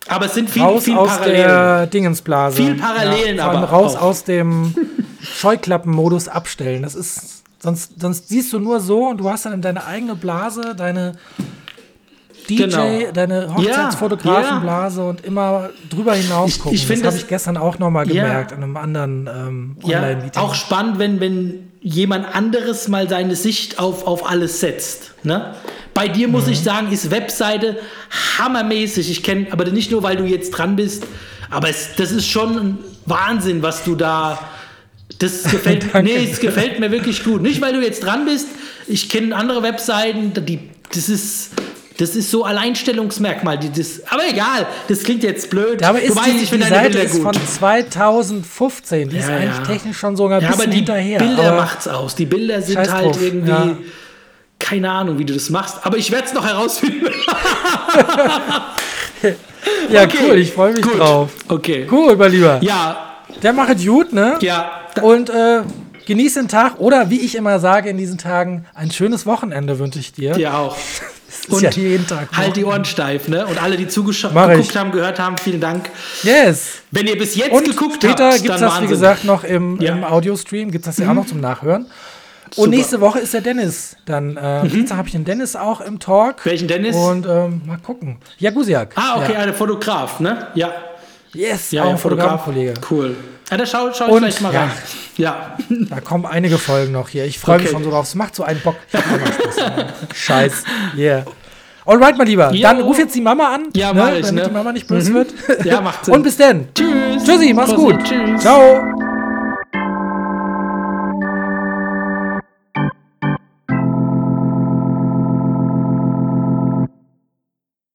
[SPEAKER 2] Aber es sind viel,
[SPEAKER 1] raus
[SPEAKER 2] viel
[SPEAKER 1] aus
[SPEAKER 2] Parallelen.
[SPEAKER 1] der Dingensblase.
[SPEAKER 2] Viel Parallelen
[SPEAKER 1] allem
[SPEAKER 2] aber
[SPEAKER 1] raus
[SPEAKER 2] auch.
[SPEAKER 1] aus dem Scheuklappenmodus abstellen. Das ist sonst sonst siehst du nur so und du hast dann in deine eigene Blase, deine DJ,
[SPEAKER 2] Genau.
[SPEAKER 1] deine Hochzeitsfotografenblase und immer drüber hinaus
[SPEAKER 2] Ich-
[SPEAKER 1] gucken.
[SPEAKER 2] ich find
[SPEAKER 1] das habe ich gestern auch noch mal
[SPEAKER 2] Ja.
[SPEAKER 1] gemerkt in einem anderen ähm,
[SPEAKER 2] Ja,
[SPEAKER 1] Online-Meeting.
[SPEAKER 2] auch spannend, wenn, wenn jemand anderes mal seine Sicht auf, auf alles setzt. Ne? Bei dir muss
[SPEAKER 1] Mhm.
[SPEAKER 2] ich sagen, ist Webseite hammermäßig. Ich kenne, aber nicht nur, weil du jetzt dran bist, aber es, das ist schon ein Wahnsinn, was du da. Das gefällt, nee, es gefällt mir wirklich gut. Nicht, weil du jetzt dran bist. Ich kenne andere Webseiten, die, das ist. Das ist so Alleinstellungsmerkmal. Die, das, aber egal, das klingt jetzt blöd.
[SPEAKER 1] Ja, aber ist
[SPEAKER 2] du weißt,
[SPEAKER 1] die,
[SPEAKER 2] ich
[SPEAKER 1] die Seite ist
[SPEAKER 2] gut.
[SPEAKER 1] von 2015. Die ist
[SPEAKER 2] Ja,
[SPEAKER 1] eigentlich
[SPEAKER 2] ja.
[SPEAKER 1] technisch schon sogar ein
[SPEAKER 2] Ja,
[SPEAKER 1] bisschen
[SPEAKER 2] aber die
[SPEAKER 1] hinterher.
[SPEAKER 2] Bilder
[SPEAKER 1] aber
[SPEAKER 2] macht's aus. Die Bilder sind
[SPEAKER 1] Scheiß
[SPEAKER 2] halt
[SPEAKER 1] drauf,
[SPEAKER 2] irgendwie. Keine Ahnung, wie du das machst, aber ich werde es noch herausfinden.
[SPEAKER 1] ja,
[SPEAKER 2] Okay,
[SPEAKER 1] cool, ich freue mich
[SPEAKER 2] gut.
[SPEAKER 1] drauf.
[SPEAKER 2] Okay.
[SPEAKER 1] Cool, mein Lieber.
[SPEAKER 2] Ja,
[SPEAKER 1] Der macht gut, ne?
[SPEAKER 2] ja.
[SPEAKER 1] Und äh, genieß den Tag oder wie ich immer sage in diesen Tagen, ein schönes Wochenende wünsche ich dir.
[SPEAKER 2] Dir auch.
[SPEAKER 1] ist ja jeden Tag
[SPEAKER 2] halt die. Ohren steif, ne? Und alle, die zugeschaut geguckt haben, gehört haben, vielen Dank.
[SPEAKER 1] Yes.
[SPEAKER 2] Wenn ihr bis jetzt
[SPEAKER 1] Und
[SPEAKER 2] geguckt
[SPEAKER 1] später
[SPEAKER 2] habt,
[SPEAKER 1] gibt es
[SPEAKER 2] dann
[SPEAKER 1] das, wie
[SPEAKER 2] Wahnsinn.
[SPEAKER 1] gesagt, noch im,
[SPEAKER 2] Ja. Mhm.
[SPEAKER 1] im Audiostream. Gibt es das ja auch noch zum Nachhören.
[SPEAKER 2] Super.
[SPEAKER 1] Und nächste Woche ist der Dennis. Dann äh, Dienstag habe ich den Dennis auch im Talk.
[SPEAKER 2] Welchen Dennis?
[SPEAKER 1] Und ähm, mal gucken. Jagusiak.
[SPEAKER 2] Ah, okay,
[SPEAKER 1] Ja.
[SPEAKER 2] ein Fotograf, ne? Ja.
[SPEAKER 1] Yes,
[SPEAKER 2] Ja,
[SPEAKER 1] auch ein Fotografenkollege.
[SPEAKER 2] Cool. Ja, da schau, schau ich vielleicht mal
[SPEAKER 1] ja.
[SPEAKER 2] rein. Ja.
[SPEAKER 1] Da kommen einige Folgen noch hier. Ich freue mich
[SPEAKER 2] Okay.
[SPEAKER 1] schon so drauf. Es macht so einen Bock. Scheiß. Yeah. Alright, mein Lieber.
[SPEAKER 2] Jo.
[SPEAKER 1] Dann ruf jetzt die Mama an,
[SPEAKER 2] Ja,
[SPEAKER 1] ne,
[SPEAKER 2] ich,
[SPEAKER 1] damit
[SPEAKER 2] ne?
[SPEAKER 1] die Mama nicht böse wird.
[SPEAKER 2] Ja, macht Sinn.
[SPEAKER 1] Und bis dann.
[SPEAKER 2] Tschüss.
[SPEAKER 1] Tschüssi, mach's
[SPEAKER 2] Prosit.
[SPEAKER 1] gut.
[SPEAKER 2] Tschüss.
[SPEAKER 1] Ciao.